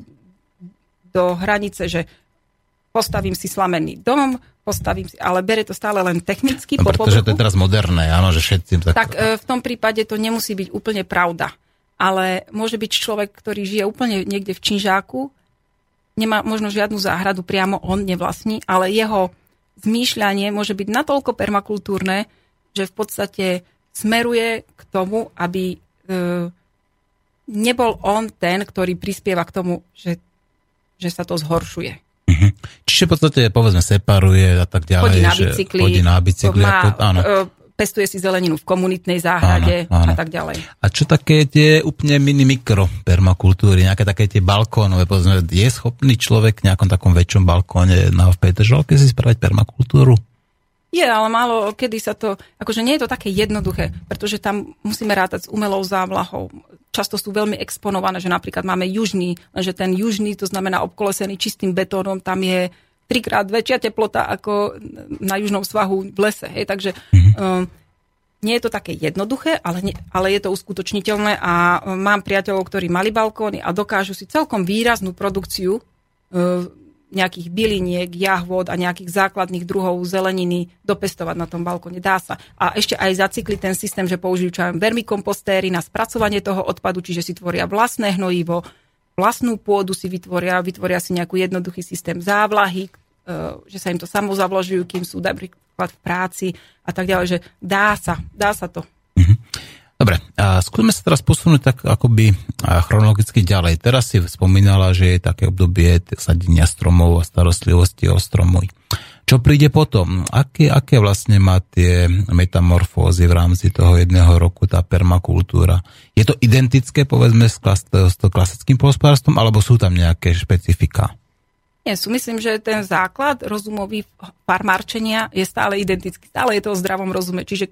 do hranice, že postavím si slamenný dom, postavím si, ale bere to stále len technicky. No, pretože to je teraz moderné, áno, že všetci... Tak... tak e, v tom prípade to nemusí byť úplne pravda. Ale môže byť človek, ktorý žije úplne niekde v Činžáku, nemá možno žiadnu záhradu, priamo on nevlastní, ale jeho zmýšľanie môže byť natoľko permakultúrne, že v podstate smeruje k tomu, aby e, nebol on ten, ktorý prispieva k tomu, že, že sa to zhoršuje. Uh-huh. Čiže v podstate, povedzme, separuje a tak ďalej. Chodí na bicykli. Chodí na bicykli. Má, ako, áno. Pestuje si zeleninu v komunitnej záhrade áno, áno. a tak ďalej. A čo také tie úplne mini mikro permakultúry, nejaké také tie balkónové, povedzme, je schopný človek v nejakom takom väčšom balkóne na v Petržalke si spraviť permakultúru? Je, ale málo kedy sa to, akože nie je to také jednoduché, pretože tam musíme rátať s umelou závlahou. Často sú veľmi exponované, že napríklad máme južný, lenže ten južný, to znamená obkolesený čistým betónom, tam je trikrát väčšia teplota ako na južnom svahu v lese. Hej, takže mm-hmm. um, nie je to také jednoduché, ale, nie, ale je to uskutočniteľné a um, mám priateľov, ktorí mali balkóny a dokážu si celkom výraznú produkciu uh, nejakých byliniek, jahvod a nejakých základných druhov zeleniny dopestovať na tom balkone. Dá sa. A ešte aj zacykliť ten systém, že použijú čo vermikompostéry na spracovanie toho odpadu, čiže si tvoria vlastné hnojivo, vlastnú pôdu si vytvoria, vytvoria si nejaký jednoduchý systém závlahy, e, že sa im to samozavložujú, kým sú napríklad v práci a tak ďalej, že dá sa, dá sa to. Dobre, a skúsme sa teraz posunúť tak akoby chronologicky ďalej. Teraz si spomínala, že je také obdobie sadenia stromov a starostlivosti o stromy. Čo príde potom? Aké, aké vlastne má tie metamorfózy v rámci toho jedného roku tá permakultúra? Je to identické, povedzme, s, klas, s to klasickým polospodárstvom, alebo sú tam nejaké špecifika? Nie, sú myslím, že ten základ rozumový farmárčenia je stále identický. Stále je to o zdravom rozume. Čiže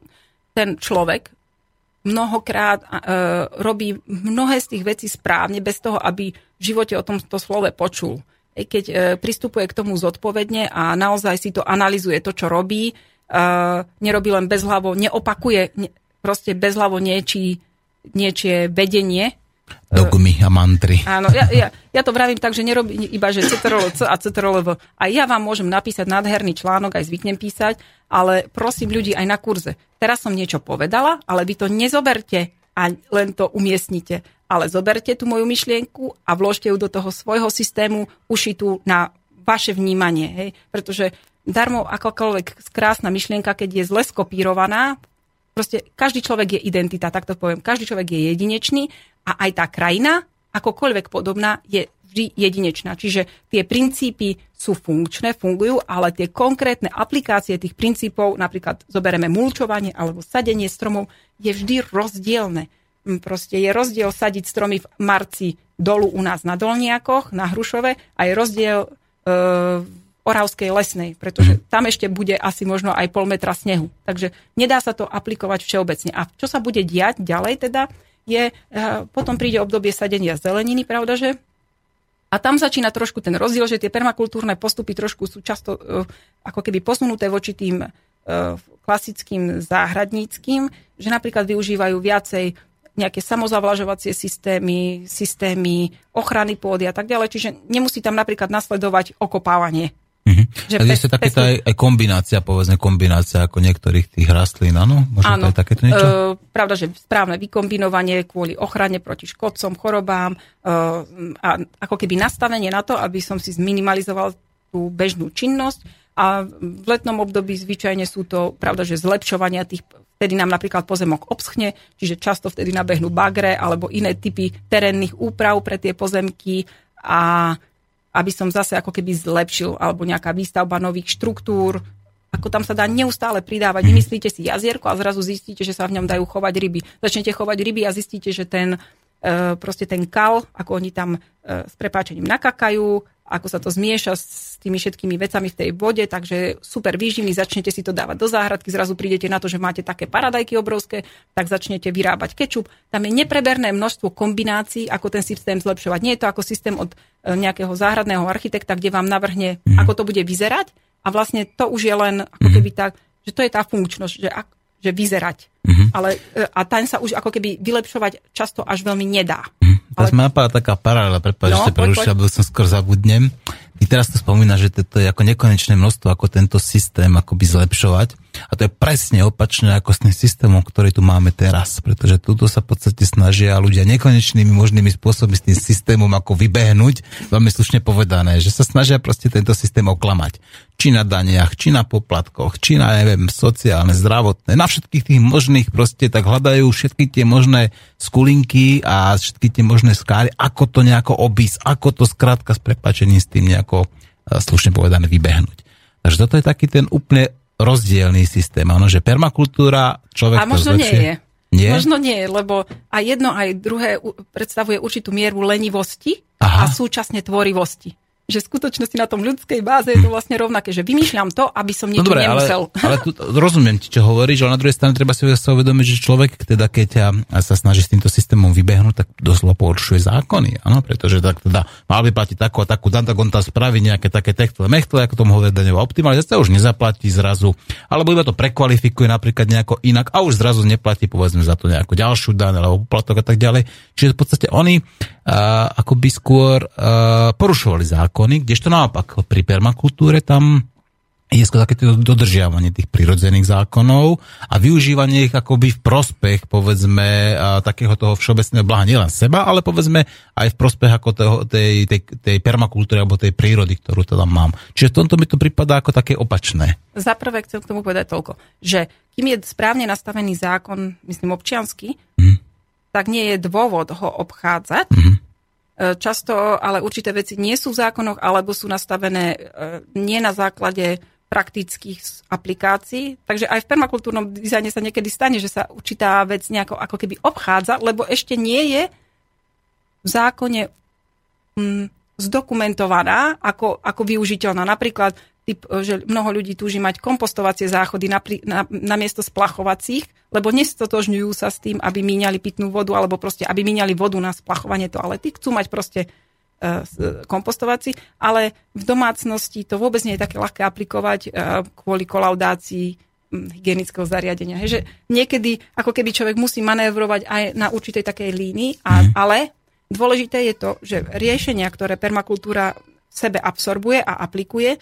ten človek mnohokrát e, robí mnohé z tých vecí správne, bez toho, aby v živote o tomto slove počul. E, keď e, pristupuje k tomu zodpovedne a naozaj si to analizuje to, čo robí, e, nerobí len bezhlavo, neopakuje ne, proste bezhlavo niečí, niečie vedenie, Dogmy a mantry. Áno, ja, ja, ja to vravím tak, že nerobím iba, že CTRL C a CTRL V. A ja vám môžem napísať nádherný článok, aj zvyknem písať, ale prosím ľudí aj na kurze. Teraz som niečo povedala, ale vy to nezoberte a len to umiestnite. Ale zoberte tú moju myšlienku a vložte ju do toho svojho systému ušitú na vaše vnímanie. Hej? Pretože darmo akokoľvek krásna myšlienka, keď je zle skopírovaná, proste každý človek je identita, tak to poviem. Každý človek je jedinečný a aj tá krajina, akokoľvek podobná, je vždy jedinečná. Čiže tie princípy sú funkčné, fungujú, ale tie konkrétne aplikácie tých princípov, napríklad zobereme mulčovanie alebo sadenie stromov, je vždy rozdielne. Mm, proste je rozdiel sadiť stromy v marci dolu u nás na Dolniakoch, na Hrušove a je rozdiel e, Oravskej lesnej, pretože mhm. tam ešte bude asi možno aj pol metra snehu. Takže nedá sa to aplikovať všeobecne. A čo sa bude diať ďalej teda, je, eh, potom príde obdobie sadenia zeleniny, pravda, že? A tam začína trošku ten rozdiel, že tie permakultúrne postupy trošku sú často eh, ako keby posunuté voči tým eh, klasickým záhradníckým, že napríklad využívajú viacej nejaké samozavlažovacie systémy, systémy ochrany pôdy a tak ďalej. Čiže nemusí tam napríklad nasledovať okopávanie. Mm-hmm. Že Takže je takéto aj, aj kombinácia, povedzme kombinácia ako niektorých tých rastlín, áno? Možno áno. to je takéto niečo? Uh, pravda, že správne vykombinovanie kvôli ochrane proti škodcom, chorobám uh, a ako keby nastavenie na to, aby som si zminimalizoval tú bežnú činnosť a v letnom období zvyčajne sú to, pravda, že zlepšovania tých vtedy nám napríklad pozemok obschne, čiže často vtedy nabehnú bagre alebo iné typy terénnych úprav pre tie pozemky a aby som zase ako keby zlepšil alebo nejaká výstavba nových štruktúr, ako tam sa dá neustále pridávať. Nemyslíte si jazierko a zrazu zistíte, že sa v ňom dajú chovať ryby. Začnete chovať ryby a zistíte, že ten, e, proste ten kal, ako oni tam e, s prepáčením nakakajú, ako sa to zmieša s tými všetkými vecami v tej vode, takže super výživný, začnete si to dávať do záhradky, zrazu prídete na to, že máte také paradajky obrovské, tak začnete vyrábať kečup. Tam je nepreberné množstvo kombinácií, ako ten systém zlepšovať. Nie je to ako systém od e, nejakého záhradného architekta, kde vám navrhne, mm. ako to bude vyzerať a vlastne to už je len ako mhm. keby tak, že to je tá funkčnosť, že, že vyzerať. Mm-hmm. Ale, e, a tam sa už ako keby vylepšovať často až veľmi nedá. Mm. Teraz ale... ma napadá taká paralela, prepáč, no, že prerušil, lebo som skôr zabudnem. Ty teraz to spomínaš, že to je ako nekonečné množstvo, ako tento systém akoby zlepšovať. A to je presne opačné ako s tým systémom, ktorý tu máme teraz. Pretože tuto sa v podstate snažia ľudia nekonečnými možnými spôsobmi s tým systémom ako vybehnúť, veľmi slušne povedané, že sa snažia proste tento systém oklamať. Či na daniach, či na poplatkoch, či na, neviem, sociálne, zdravotné, na všetkých tých možných proste, tak hľadajú všetky tie možné skulinky a všetky tie možné skály, ako to nejako obísť, ako to skrátka s prepačením s tým nejako e, slušne povedané vybehnúť. Takže toto je taký ten úplne rozdielný systém. Áno, že permakultúra človek... A možno nie je. Nie? Možno nie, lebo aj jedno, aj druhé predstavuje určitú mieru lenivosti Aha. a súčasne tvorivosti že v skutočnosti na tom ľudskej báze je to vlastne rovnaké, že vymýšľam to, aby som niečo no dobre, nemusel. Ale, ale tu, rozumiem ti, čo hovoríš, ale na druhej strane treba si sa uvedomiť, že človek, teda keď sa snaží s týmto systémom vybehnúť, tak doslova porušuje zákony, áno, pretože tak teda mal by platiť takú a takú dan, tak on tam spraví nejaké také techtle, mechtle, ako tomu hovorí daňová optimalizácia, už nezaplatí zrazu, alebo iba to prekvalifikuje napríklad nejako inak a už zrazu neplatí povedzme za to nejakú ďalšiu dan alebo poplatok a tak ďalej. Čiže v podstate oni akoby skôr porušovali zákony, kdežto naopak pri permakultúre tam je skôr také dodržiavanie tých prirodzených zákonov a využívanie ich akoby v prospech, povedzme, takého toho všeobecného blaha nielen seba, ale povedzme aj v prospech ako toho, tej, tej, tej permakultúry alebo tej prírody, ktorú tam mám. Čiže v tomto mi to pripadá ako také opačné. Za prvé chcem k tomu povedať toľko, že kým je správne nastavený zákon, myslím občiansky, hmm tak nie je dôvod ho obchádzať. Mm-hmm. Často ale určité veci nie sú v zákonoch alebo sú nastavené e, nie na základe praktických aplikácií. Takže aj v permakultúrnom dizajne sa niekedy stane, že sa určitá vec nejako ako keby obchádza, lebo ešte nie je v zákone mm, zdokumentovaná ako, ako využiteľná. Napríklad typ, e, že mnoho ľudí túži mať kompostovacie záchody na, na, na miesto splachovacích, lebo nestotožňujú sa s tým, aby míňali pitnú vodu, alebo proste, aby míňali vodu na splachovanie toalety. Chcú mať proste uh, kompostovací, ale v domácnosti to vôbec nie je také ľahké aplikovať kvôli kolaudácii hygienického zariadenia. Hej, že niekedy ako keby človek musí manévrovať aj na určitej takej línii, a, mm. ale dôležité je to, že riešenia, ktoré permakultúra sebe absorbuje a aplikuje,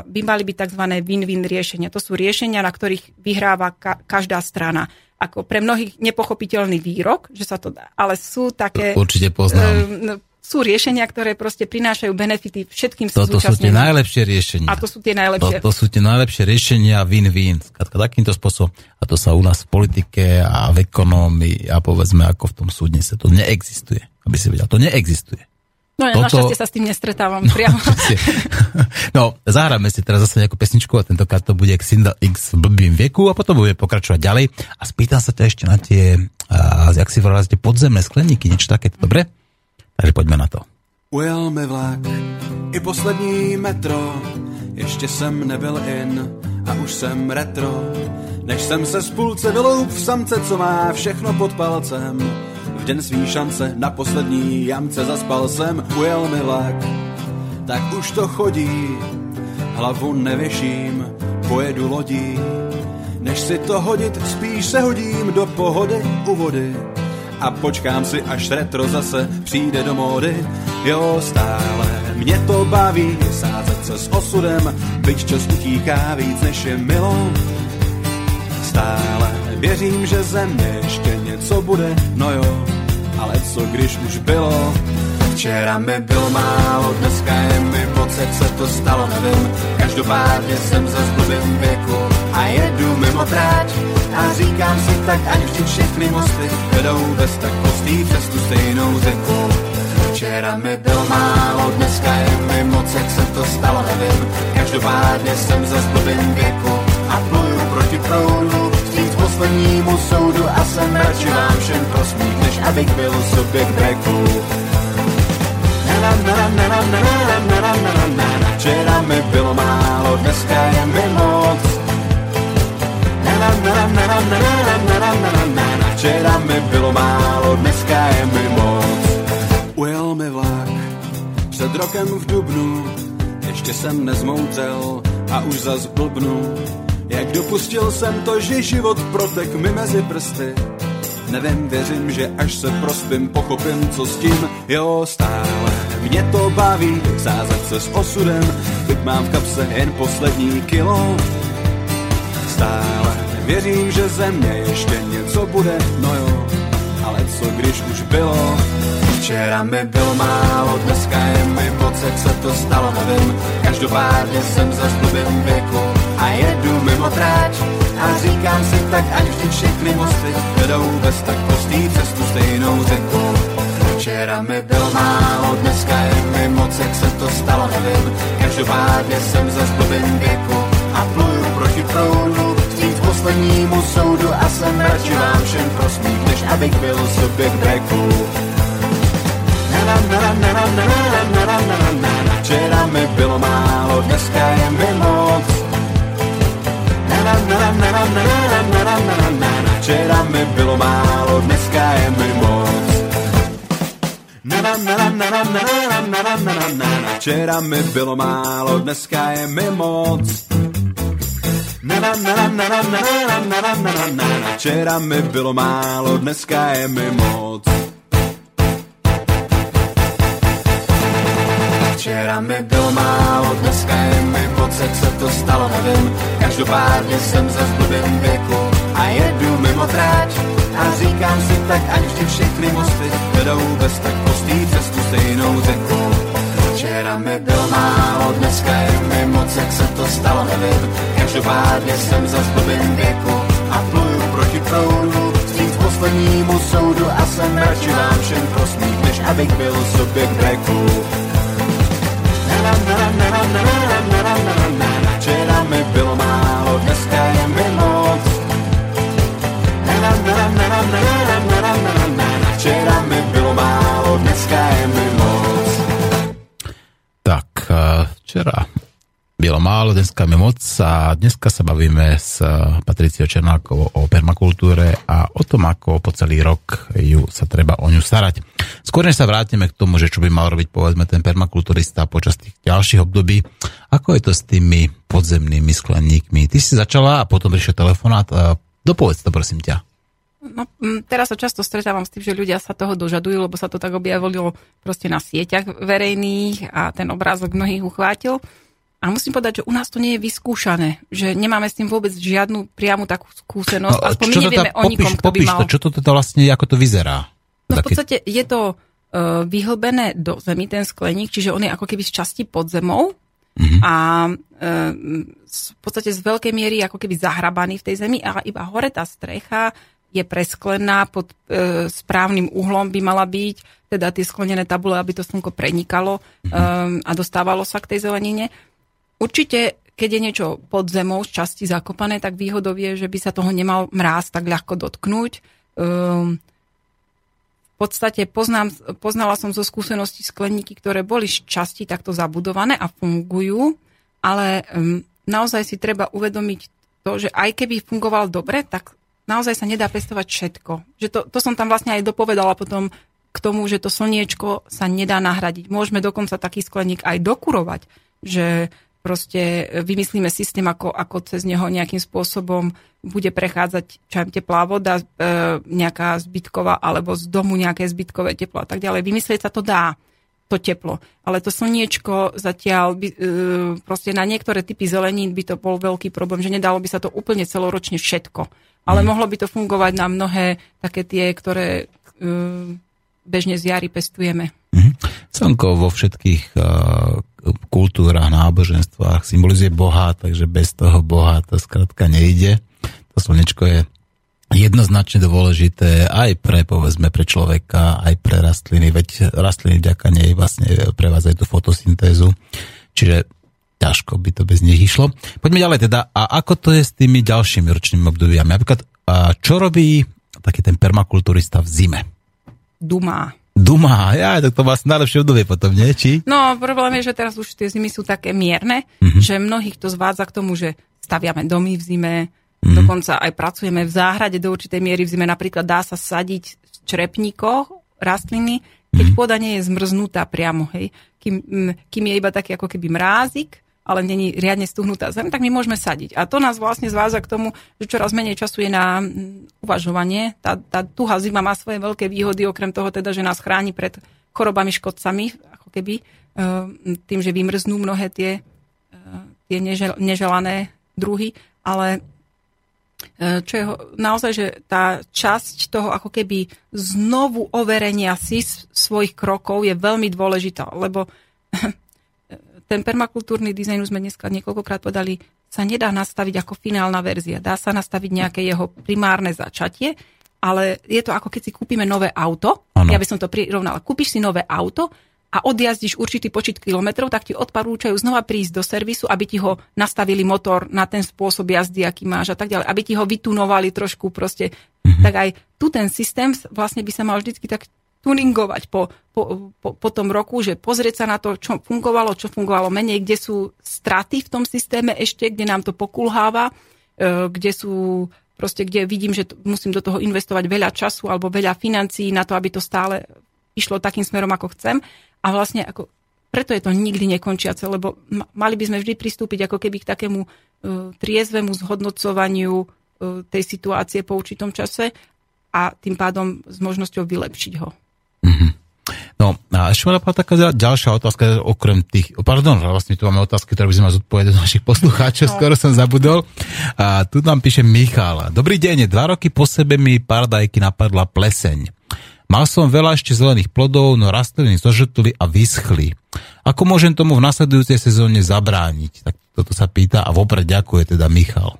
by mali byť tzv. win-win riešenia. To sú riešenia, na ktorých vyhráva ka- každá strana. Ako pre mnohých nepochopiteľný výrok, že sa to dá, ale sú také... Určite poznám. Uh, sú riešenia, ktoré proste prinášajú benefity všetkým Toto sú tie najlepšie riešenia. A to sú tie najlepšie. To, to sú tie najlepšie riešenia win-win. Skladka takýmto spôsobom. A to sa u nás v politike a v ekonómii a povedzme ako v tom súdnice. To neexistuje. Aby si vedel, to neexistuje. No ja Toto... našťastie sa s tým nestretávam no, priamo. no, zahráme si teraz zase nejakú pesničku a tentokrát to bude Xinda X v blbým veku a potom budeme pokračovať ďalej. A spýtam sa ťa ešte na tie, uh, jak si volala, tie podzemné skleníky, niečo také, dobre? Takže poďme na to. Ujel mi vlak, i poslední metro, ještě jsem nebyl in a už jsem retro. Než jsem se z půlce vyloup v samce, co má všechno pod palcem den svý šance na poslední jamce zaspal jsem, ujel mi vlak. Tak už to chodí, hlavu nevěším, pojedu lodí. Než si to hodit, spíš se hodím do pohody u vody. A počkám si, až retro zase přijde do módy. Jo, stále Mě to baví sázet se s osudem, byť čas utíká víc než je milo. Stále věřím, že země ještě něco bude, no jo, ale co když už bylo? Včera mi bylo málo, dneska je mi jak se to stalo, nevím. Každopádně jsem za zblbým věku a jedu mimo tráť. A říkám si tak, ať vždy všechny mosty vedou bez tak postý přes tu stejnou řeku. Včera mi bylo málo, dneska je mi moc, jak se to stalo, nevím. Každopádně jsem za zblbým věku a pluju proti proudu poslednímu soudu a jsem radši vám všem prosmích, než abych byl sobě k breku. Včera mi bylo málo, dneska je mi moc. Včera mi bylo málo, dneska je mi moc. Ujel mi vlak před rokem v Dubnu, ještě jsem nezmoudřel a už zas blbnu. Jak dopustil jsem to, že život protek mi mezi prsty. Nevím, věřím, že až se prospím, pochopím, co s tím, jo, stále. Mě to baví, sázet se s osudem, byť mám v kapse jen poslední kilo. Stále věřím, že ze mě ještě něco bude, no jo, ale co když už bylo? Včera mi bylo málo, dneska je mi moc, jak se to stalo, nevím. Každopádně jsem za zblbým věku a jedu mimo tráč. A říkám si tak, ať vždy všechny mosty vedou bez tak postý přes tu stejnou řeku. Včera mi bylo málo, dneska je mi moc, jak se to stalo, nevím. Každopádně jsem za zblbým věku a pluju proti proudu vstříc poslednímu soudu a jsem radši vám všem prosmích, než abych byl sobě k breku. Včera mi bylo málo, dneska je mi moc. Včera mi bylo málo, dneska je mi moc. Včera mi bylo málo, dneska je mi moc. Včera mi bylo málo, dneska je mi moc. Včera mi bylo málo, dneska je mi jak se to stalo, nevím. Každopádně jsem za zblbým věku a jedu mimo tráč. A říkám si tak, ať vždy všechny mosty vedou bez tak postý přes tu stejnou řeku. Včera mi bylo málo, dneska je mi moc, jak se to stalo, nevím. Každopádně jsem za zblbým věku a pluju proti proudu vstříc poslednímu soudu a jsem radši vám všem prosmích, než abych byl sobě k breku. Včera mi bylo málo, dneska je mi moc. Včera mi bylo málo, dneska je mi moc. Tak, eh, včera bylo málo, dneska mi moc a dneska sa bavíme s Patriciou Černákovou o permakultúre a o tom, ako po celý rok ju sa treba o ňu starať. Skôr než sa vrátime k tomu, že čo by mal robiť povedzme ten permakulturista počas tých ďalších období, ako je to s tými podzemnými skleníkmi? Ty si začala a potom prišiel telefonát. Dopovedz to prosím ťa. No, teraz sa často stretávam s tým, že ľudia sa toho dožadujú, lebo sa to tak objavilo proste na sieťach verejných a ten obrázok mnohých uchvátil. A musím povedať, že u nás to nie je vyskúšané, že nemáme s tým vôbec žiadnu priamu takú skúsenosť. No, Aspoň my nevieme o nikom, kto by mal... To, čo to teda vlastne, ako to vyzerá? No v podstate je to uh, vyhlbené do zemi, ten skleník, čiže on je ako keby z časti pod zemou mm-hmm. a uh, v podstate z veľkej miery ako keby zahrabaný v tej zemi a iba hore tá strecha je presklená pod e, správnym uhlom by mala byť, teda tie sklenené tabule, aby to slnko prenikalo mm-hmm. um, a dostávalo sa k tej zelenine. Určite, keď je niečo pod zemou z časti zakopané, tak výhodou je, že by sa toho nemal mráz tak ľahko dotknúť. Um, v podstate poznám, poznala som zo skúseností skleníky, ktoré boli z časti takto zabudované a fungujú, ale um, naozaj si treba uvedomiť to, že aj keby fungoval dobre, tak naozaj sa nedá pestovať všetko. Že to, to som tam vlastne aj dopovedala potom k tomu, že to slniečko sa nedá nahradiť. Môžeme dokonca taký skleník aj dokurovať, že proste vymyslíme systém, ako, ako cez neho nejakým spôsobom bude prechádzať čo teplá voda, e, nejaká zbytková, alebo z domu nejaké zbytkové teplo a tak ďalej. Vymyslieť sa to dá. to teplo. Ale to slniečko zatiaľ, by, e, proste na niektoré typy zelenín by to bol veľký problém, že nedalo by sa to úplne celoročne všetko. Ale mm. mohlo by to fungovať na mnohé také tie, ktoré e, bežne z jary pestujeme. Mm. Slnko vo všetkých uh, kultúrach, náboženstvách symbolizuje Boha, takže bez toho Boha to skrátka nejde. To slnečko je jednoznačne dôležité aj pre, povedzme, pre človeka, aj pre rastliny, veď rastliny vďaka nej vlastne prevádzajú tú fotosyntézu, čiže ťažko by to bez nich išlo. Poďme ďalej teda, a ako to je s tými ďalšími ročnými obdobiami? Napríklad, čo robí taký ten permakulturista v zime? Dumá. Dumá, ja, tak to vlastne najlepšie obdobie potom, nie? Či? No, problém je, že teraz už tie zimy sú také mierne, mm-hmm. že mnohých to zvádza k tomu, že staviame domy v zime, Mm. Dokonca aj pracujeme v záhrade do určitej miery v zime. Napríklad dá sa sadiť v črepníkoch rastliny, keď mm. pôda nie je zmrznutá priamo. Hej. Kým, kým je iba taký ako keby mrázik, ale není riadne stuhnutá zem, tak my môžeme sadiť. A to nás vlastne zváza k tomu, že čoraz menej času je na uvažovanie. Tá, tá tuhá zima má svoje veľké výhody, okrem toho teda, že nás chráni pred chorobami, škodcami, ako keby, e, tým, že vymrznú mnohé tie, e, tie neželané druhy, ale E, čo je naozaj, že tá časť toho ako keby znovu overenia si svojich krokov je veľmi dôležitá, lebo ten permakultúrny dizajn, už sme dneska niekoľkokrát podali, sa nedá nastaviť ako finálna verzia. Dá sa nastaviť nejaké jeho primárne začatie, ale je to ako keď si kúpime nové auto. Ano. Ja by som to prirovnala. Kúpiš si nové auto a odjazdíš určitý počet kilometrov, tak ti odporúčajú znova prísť do servisu, aby ti ho nastavili motor na ten spôsob jazdy, aký máš a tak ďalej, aby ti ho vytunovali trošku proste. Mm-hmm. Tak aj tu ten systém vlastne by sa mal vždycky tak tuningovať po, po, po, po tom roku, že pozrieť sa na to, čo fungovalo, čo fungovalo menej, kde sú straty v tom systéme ešte, kde nám to pokulháva, e, kde sú proste, kde vidím, že musím do toho investovať veľa času alebo veľa financií na to, aby to stále išlo takým smerom, ako chcem. A vlastne ako, preto je to nikdy nekončiace, lebo mali by sme vždy pristúpiť ako keby k takému uh, triezvemu zhodnocovaniu uh, tej situácie po určitom čase a tým pádom s možnosťou vylepšiť ho. Mm-hmm. No a ešte ma taká ďalšia otázka, okrem tých, pardon, vlastne tu máme otázky, ktoré by sme mali zodpovedať do našich poslucháčov, no. skoro som zabudol. A tu nám píše Michal. Dobrý deň, dva roky po sebe mi paradajky napadla pleseň. Mal som veľa ešte zelených plodov, no rastliny zožrtli a vyschli. Ako môžem tomu v nasledujúcej sezóne zabrániť? Tak toto sa pýta a vopred ďakuje teda Michal.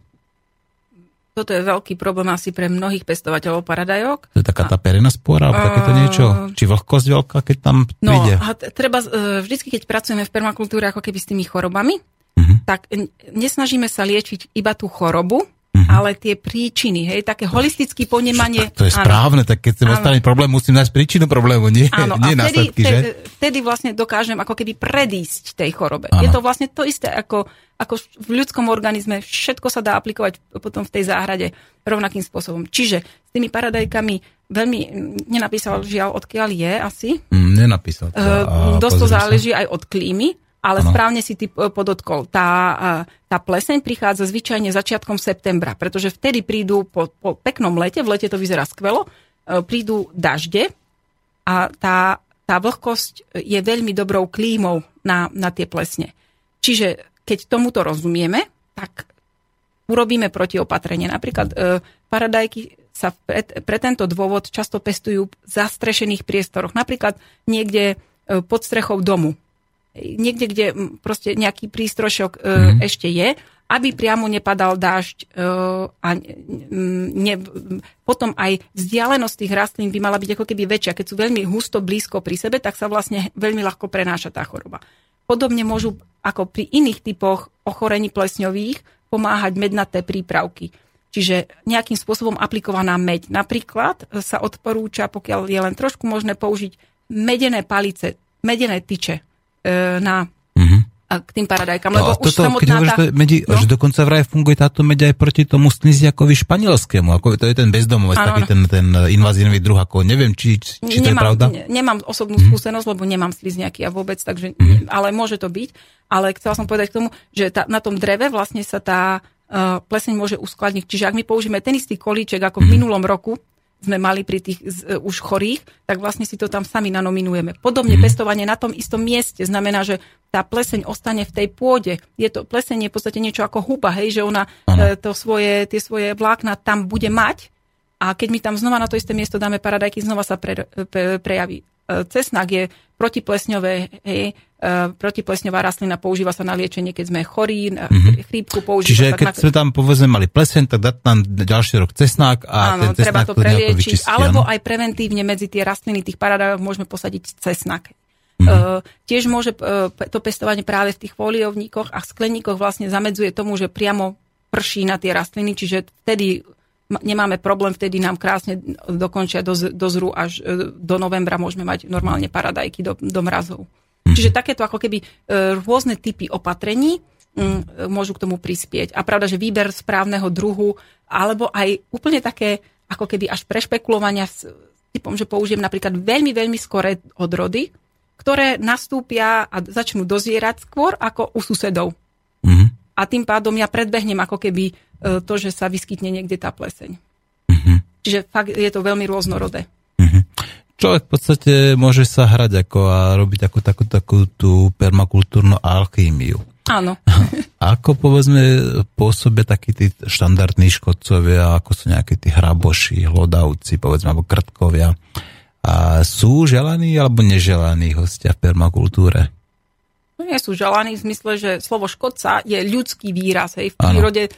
Toto je veľký problém asi pre mnohých pestovateľov paradajok. To je taká tá perená spora, alebo takéto niečo? Či vlhkosť veľká, keď tam no, príde? No, treba, e, vždycky, keď pracujeme v permakultúre ako keby s tými chorobami, uh-huh. tak nesnažíme sa liečiť iba tú chorobu. Ale tie príčiny, hej, také holistické ponemanie. To je áno, správne, tak keď chcem odstrániť problém, musím nájsť príčinu problému, nie, áno, nie a vtedy, následky, že? Vtedy vlastne dokážem ako keby predísť tej chorobe. Áno. Je to vlastne to isté ako, ako v ľudskom organizme. Všetko sa dá aplikovať potom v tej záhrade rovnakým spôsobom. Čiže s tými paradajkami veľmi nenapísal žiaľ, odkiaľ je asi. Mm, nenapísal. Uh, dosť to záleží sa. aj od klímy ale ano. správne si ty podotkol. Tá, tá pleseň prichádza zvyčajne začiatkom septembra, pretože vtedy prídu po, po peknom lete, v lete to vyzerá skvelo, e, prídu dažde a tá, tá vlhkosť je veľmi dobrou klímou na, na tie plesne. Čiže keď tomuto rozumieme, tak urobíme protiopatrenie. Napríklad e, paradajky sa pre, pre tento dôvod často pestujú v zastrešených priestoroch. Napríklad niekde e, pod strechou domu niekde, kde proste nejaký prístrošok mm-hmm. ešte je, aby priamo nepadal dážď e, a ne, potom aj vzdialenosť tých rastlín by mala byť ako keby väčšia. Keď sú veľmi husto blízko pri sebe, tak sa vlastne veľmi ľahko prenáša tá choroba. Podobne môžu ako pri iných typoch ochorení plesňových pomáhať mednaté prípravky. Čiže nejakým spôsobom aplikovaná meď. Napríklad sa odporúča, pokiaľ je len trošku možné použiť medené palice, medené tyče E, na uh-huh. k tým paradajkám. No, lebo už toto, keď hovoríš, tá... medi, no? že dokonca vraj funguje táto meď aj proti tomu sniziakovi španielskému, ako to je ten bezdomovec, taký ten, ten invazívny druh, ako neviem, či, či nemám, to je pravda? Ne, nemám osobnú uh-huh. skúsenosť, lebo nemám slizniaky a vôbec, takže, uh-huh. ale môže to byť. Ale chcela som povedať k tomu, že tá, na tom dreve vlastne sa tá uh, pleseň môže uskladniť. Čiže ak my použijeme ten istý kolíček ako v minulom roku, sme mali pri tých z, už chorých, tak vlastne si to tam sami nanominujeme. Podobne mm. pestovanie na tom istom mieste znamená, že tá pleseň ostane v tej pôde. Je to pleseň je v podstate niečo ako huba, hej, že ona e, to svoje, tie svoje vlákna tam bude mať a keď my tam znova na to isté miesto dáme paradajky, znova sa pre, pre, prejaví. E, cesnak je protiplesňové, hej, e, protiplesňová rastlina, používa sa na liečenie, keď sme chorí, na mm-hmm. chrípku používa Čiže keď na... sme tam povedzme mali pleseň, tak dať tam ďalší rok cesnak a Áno, ten treba cesnak to preliečiť, alebo aj preventívne medzi tie rastliny tých paradajok môžeme posadiť cesnak. Mhm. Uh, tiež môže uh, to pestovanie práve v tých foliovníkoch a skleníkoch vlastne zamedzuje tomu, že priamo prší na tie rastliny, čiže vtedy nemáme problém, vtedy nám krásne dokončia, doz, dozru až e, do novembra môžeme mať normálne paradajky do, do mrazov. Mhm. Čiže takéto ako keby e, rôzne typy opatrení mm, môžu k tomu prispieť. A pravda, že výber správneho druhu, alebo aj úplne také ako keby až prešpekulovania s typom, že použijem napríklad veľmi, veľmi skoré odrody, ktoré nastúpia a začnú dozierať skôr ako u susedov. Mhm. A tým pádom ja predbehnem ako keby e, to, že sa vyskytne niekde tá pleseň. Mhm. Čiže fakt je to veľmi rôznorodé. Človek v podstate môže sa hrať ako a robiť ako takú, takú tú permakultúrnu alchýmiu. Áno. Ako povedzme pôsobia takí tí štandardní škodcovia, ako sú nejakí tí hraboši, hlodavci, povedzme, alebo krtkovia. A sú želaní alebo neželaní hostia v permakultúre? No nie sú želaní v zmysle, že slovo škodca je ľudský výraz. Hej. V prírode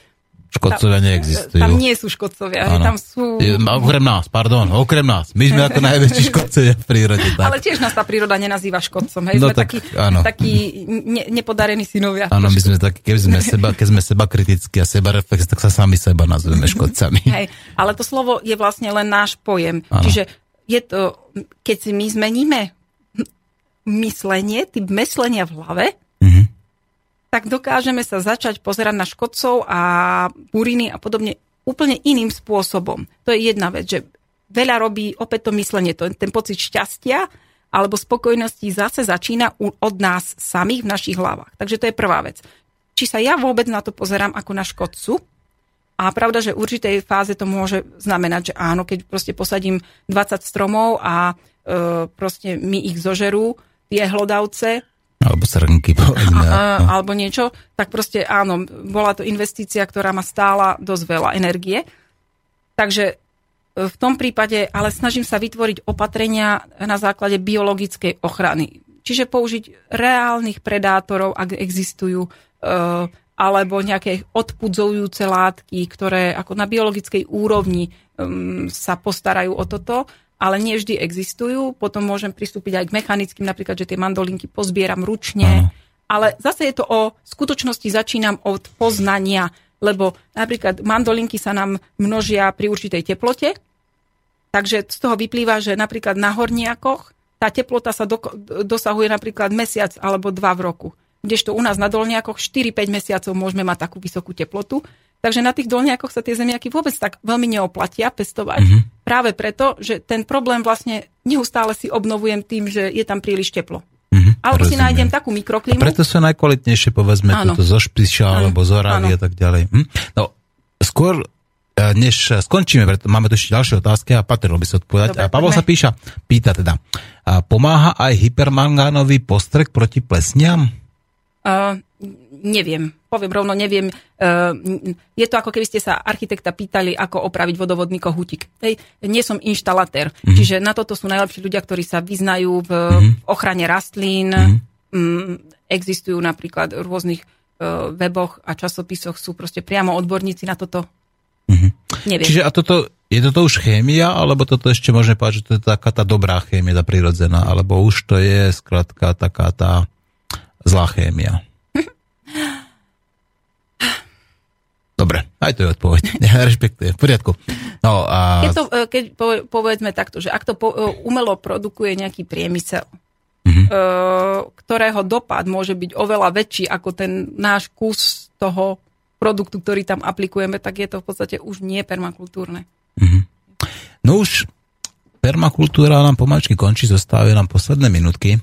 Škodcovia neexistujú. tam nie sú škodcovia. Áno. Tam sú... Okrem nás, pardon, okrem nás. My sme ako najväčší škodcovia v prírode. Tak. Ale tiež nás tá príroda nenazýva škodcom. Hej. No sme tak, takí, áno. takí ne, nepodarení synovia. Áno, my sme takí, keď sme seba, keď sme seba kritickí a seba reflex, tak sa sami seba nazveme škodcami. Hej, ale to slovo je vlastne len náš pojem. Áno. Čiže je to, keď si my zmeníme myslenie, typ myslenia v hlave. Tak dokážeme sa začať pozerať na škodcov a buriny a podobne úplne iným spôsobom. To je jedna vec, že veľa robí opäť to myslenie, to, ten pocit šťastia alebo spokojnosti zase začína u, od nás samých v našich hlavách. Takže to je prvá vec. Či sa ja vôbec na to pozerám ako na škodcu, a pravda, že v určitej fáze to môže znamenať, že áno, keď proste posadím 20 stromov a e, proste mi ich zožerú, tie hlodavce, Alebo srnky, povedzme. a, no. alebo niečo, tak proste áno, bola to investícia, ktorá ma stála dosť veľa energie. Takže e, v tom prípade, ale snažím sa vytvoriť opatrenia na základe biologickej ochrany. Čiže použiť reálnych predátorov, ak existujú, e, alebo nejaké odpudzujúce látky, ktoré ako na biologickej úrovni um, sa postarajú o toto, ale nie vždy existujú. Potom môžem pristúpiť aj k mechanickým, napríklad, že tie mandolinky pozbieram ručne. Áno. Ale zase je to o skutočnosti začínam od poznania, lebo napríklad mandolinky sa nám množia pri určitej teplote, takže z toho vyplýva, že napríklad na horniakoch tá teplota sa do, dosahuje napríklad mesiac alebo dva v roku. Kdežto u nás na dolniakoch 4-5 mesiacov môžeme mať takú vysokú teplotu. Takže na tých dolniakoch sa tie zemiaky vôbec tak veľmi neoplatia pestovať. Mm-hmm. Práve preto, že ten problém vlastne neustále si obnovujem tým, že je tam príliš teplo. Mhm, Alebo si rozumiem. nájdem takú A mikroklimu. preto sú najkvalitnejšie, povedzme, Áno. zo špiša Áno. alebo z orávy Áno. a tak ďalej. Hm? No, skôr e, než skončíme, preto máme tu ešte ďalšie otázky a patrilo by sa odpovedať. Dobre, a Pavel sa píša, pýta teda, a pomáha aj hypermangánový postrek proti plesniam? Uh, neviem, poviem rovno, neviem. Uh, je to ako keby ste sa architekta pýtali, ako opraviť vodovodný kohútik. Hej, nie som inštalatér, mm-hmm. čiže na toto sú najlepší ľudia, ktorí sa vyznajú v mm-hmm. ochrane rastlín. Mm-hmm. Existujú napríklad v rôznych uh, weboch a časopisoch sú proste priamo odborníci na toto. Mm-hmm. Neviem. Čiže a toto, je toto už chémia, alebo toto ešte môžeme povedať, že to je taká tá dobrá chémia, tá prirodzená, alebo už to je skrátka taká tá zlá chémia? Dobre, aj to je odpoveď. Ja rešpektujem, v poriadku. No a... Keď, to, e, keď pove- povedzme takto, že ak to po, e, umelo produkuje nejaký priemysel, Mhm. mm-hmm. ktorého dopad môže byť oveľa väčší ako ten náš kus toho produktu, ktorý tam aplikujeme, tak je to v podstate už nie permakultúrne. No už permakultúra nám pomaličky končí, zostávajú nám posledné minútky.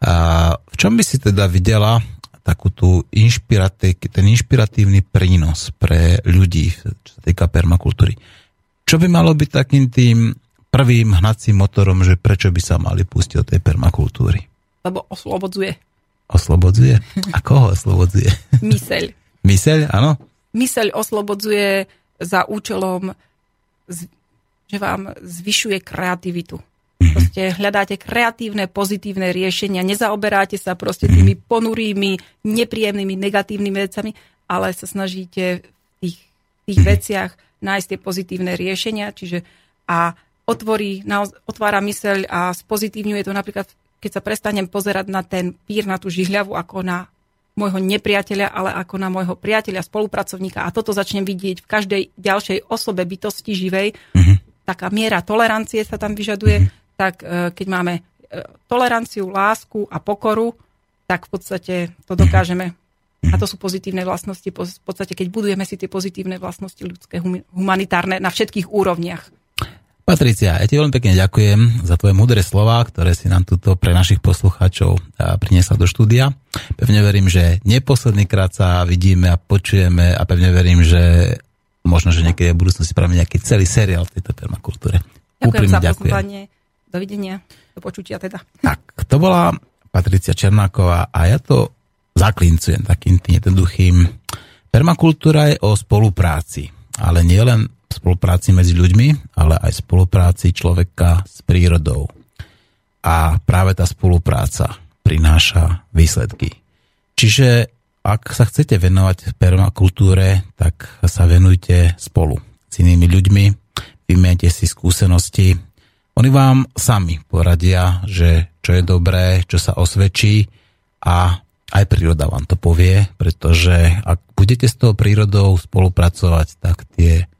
A v čom by si teda videla takú tú ten inšpiratívny prínos pre ľudí, čo sa týka permakultúry? Čo by malo byť takým tým prvým hnacím motorom, že prečo by sa mali pustiť do tej permakultúry? Lebo oslobodzuje. Oslobodzuje? A koho oslobodzuje? Myseľ. Myseľ, áno? Myseľ oslobodzuje za účelom, že vám zvyšuje kreativitu. Mhm. Proste hľadáte kreatívne, pozitívne riešenia, nezaoberáte sa proste tými mhm. ponurými, nepríjemnými, negatívnymi vecami, ale sa snažíte v tých, tých mhm. veciach nájsť tie pozitívne riešenia, čiže a otvorí, otvára myseľ a spozitívňuje to napríklad, keď sa prestanem pozerať na ten pír, na tú žihľavu ako na môjho nepriateľa, ale ako na môjho priateľa, spolupracovníka a toto začnem vidieť v každej ďalšej osobe bytosti živej, mm-hmm. taká miera tolerancie sa tam vyžaduje, mm-hmm. Tak e, keď máme e, toleranciu, lásku a pokoru, tak v podstate to dokážeme a to sú pozitívne vlastnosti. V podstate, keď budujeme si tie pozitívne vlastnosti ľudské, humanitárne na všetkých úrovniach. Patricia, ja ti veľmi pekne ďakujem za tvoje múdre slova, ktoré si nám tuto pre našich poslucháčov priniesla do štúdia. Pevne verím, že neposledný krát sa vidíme a počujeme a pevne verím, že možno, že niekedy v budúcnosti spravíme nejaký celý seriál v tejto permakultúre. Ďakujem Úprimne za pozvanie. Dovidenia. Do počutia teda. Tak, to bola Patricia Černáková a ja to zaklincujem takým tým jednoduchým. Permakultúra je o spolupráci, ale nie len spolupráci medzi ľuďmi, ale aj spolupráci človeka s prírodou. A práve tá spolupráca prináša výsledky. Čiže ak sa chcete venovať permakultúre, tak sa venujte spolu s inými ľuďmi, vymiete si skúsenosti. Oni vám sami poradia, že čo je dobré, čo sa osvedčí a aj príroda vám to povie, pretože ak budete s tou prírodou spolupracovať, tak tie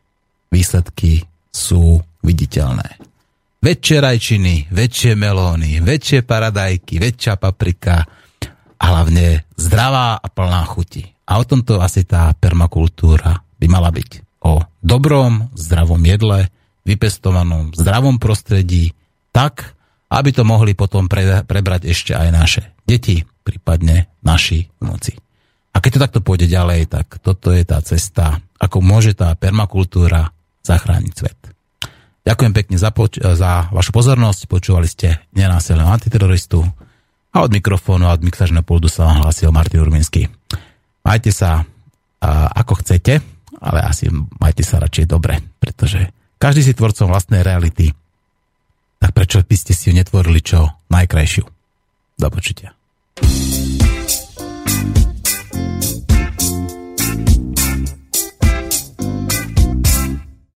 výsledky sú viditeľné. Väčšie rajčiny, väčšie melóny, väčšie paradajky, väčšia paprika a hlavne zdravá a plná chuti. A o tomto asi tá permakultúra by mala byť. O dobrom, zdravom jedle, vypestovanom, zdravom prostredí, tak, aby to mohli potom pre, prebrať ešte aj naše deti, prípadne naši vnúci. A keď to takto pôjde ďalej, tak toto je tá cesta, ako môže tá permakultúra zachrániť svet. Ďakujem pekne za, poč- za vašu pozornosť, počúvali ste nenásilného antiteroristu a od mikrofónu a od mixažného puldu sa vám hlásil Martin Urminsky. Majte sa a, ako chcete, ale asi majte sa radšej dobre, pretože každý si tvorcom vlastnej reality, tak prečo by ste si ju netvorili čo najkrajšiu? Do počutia.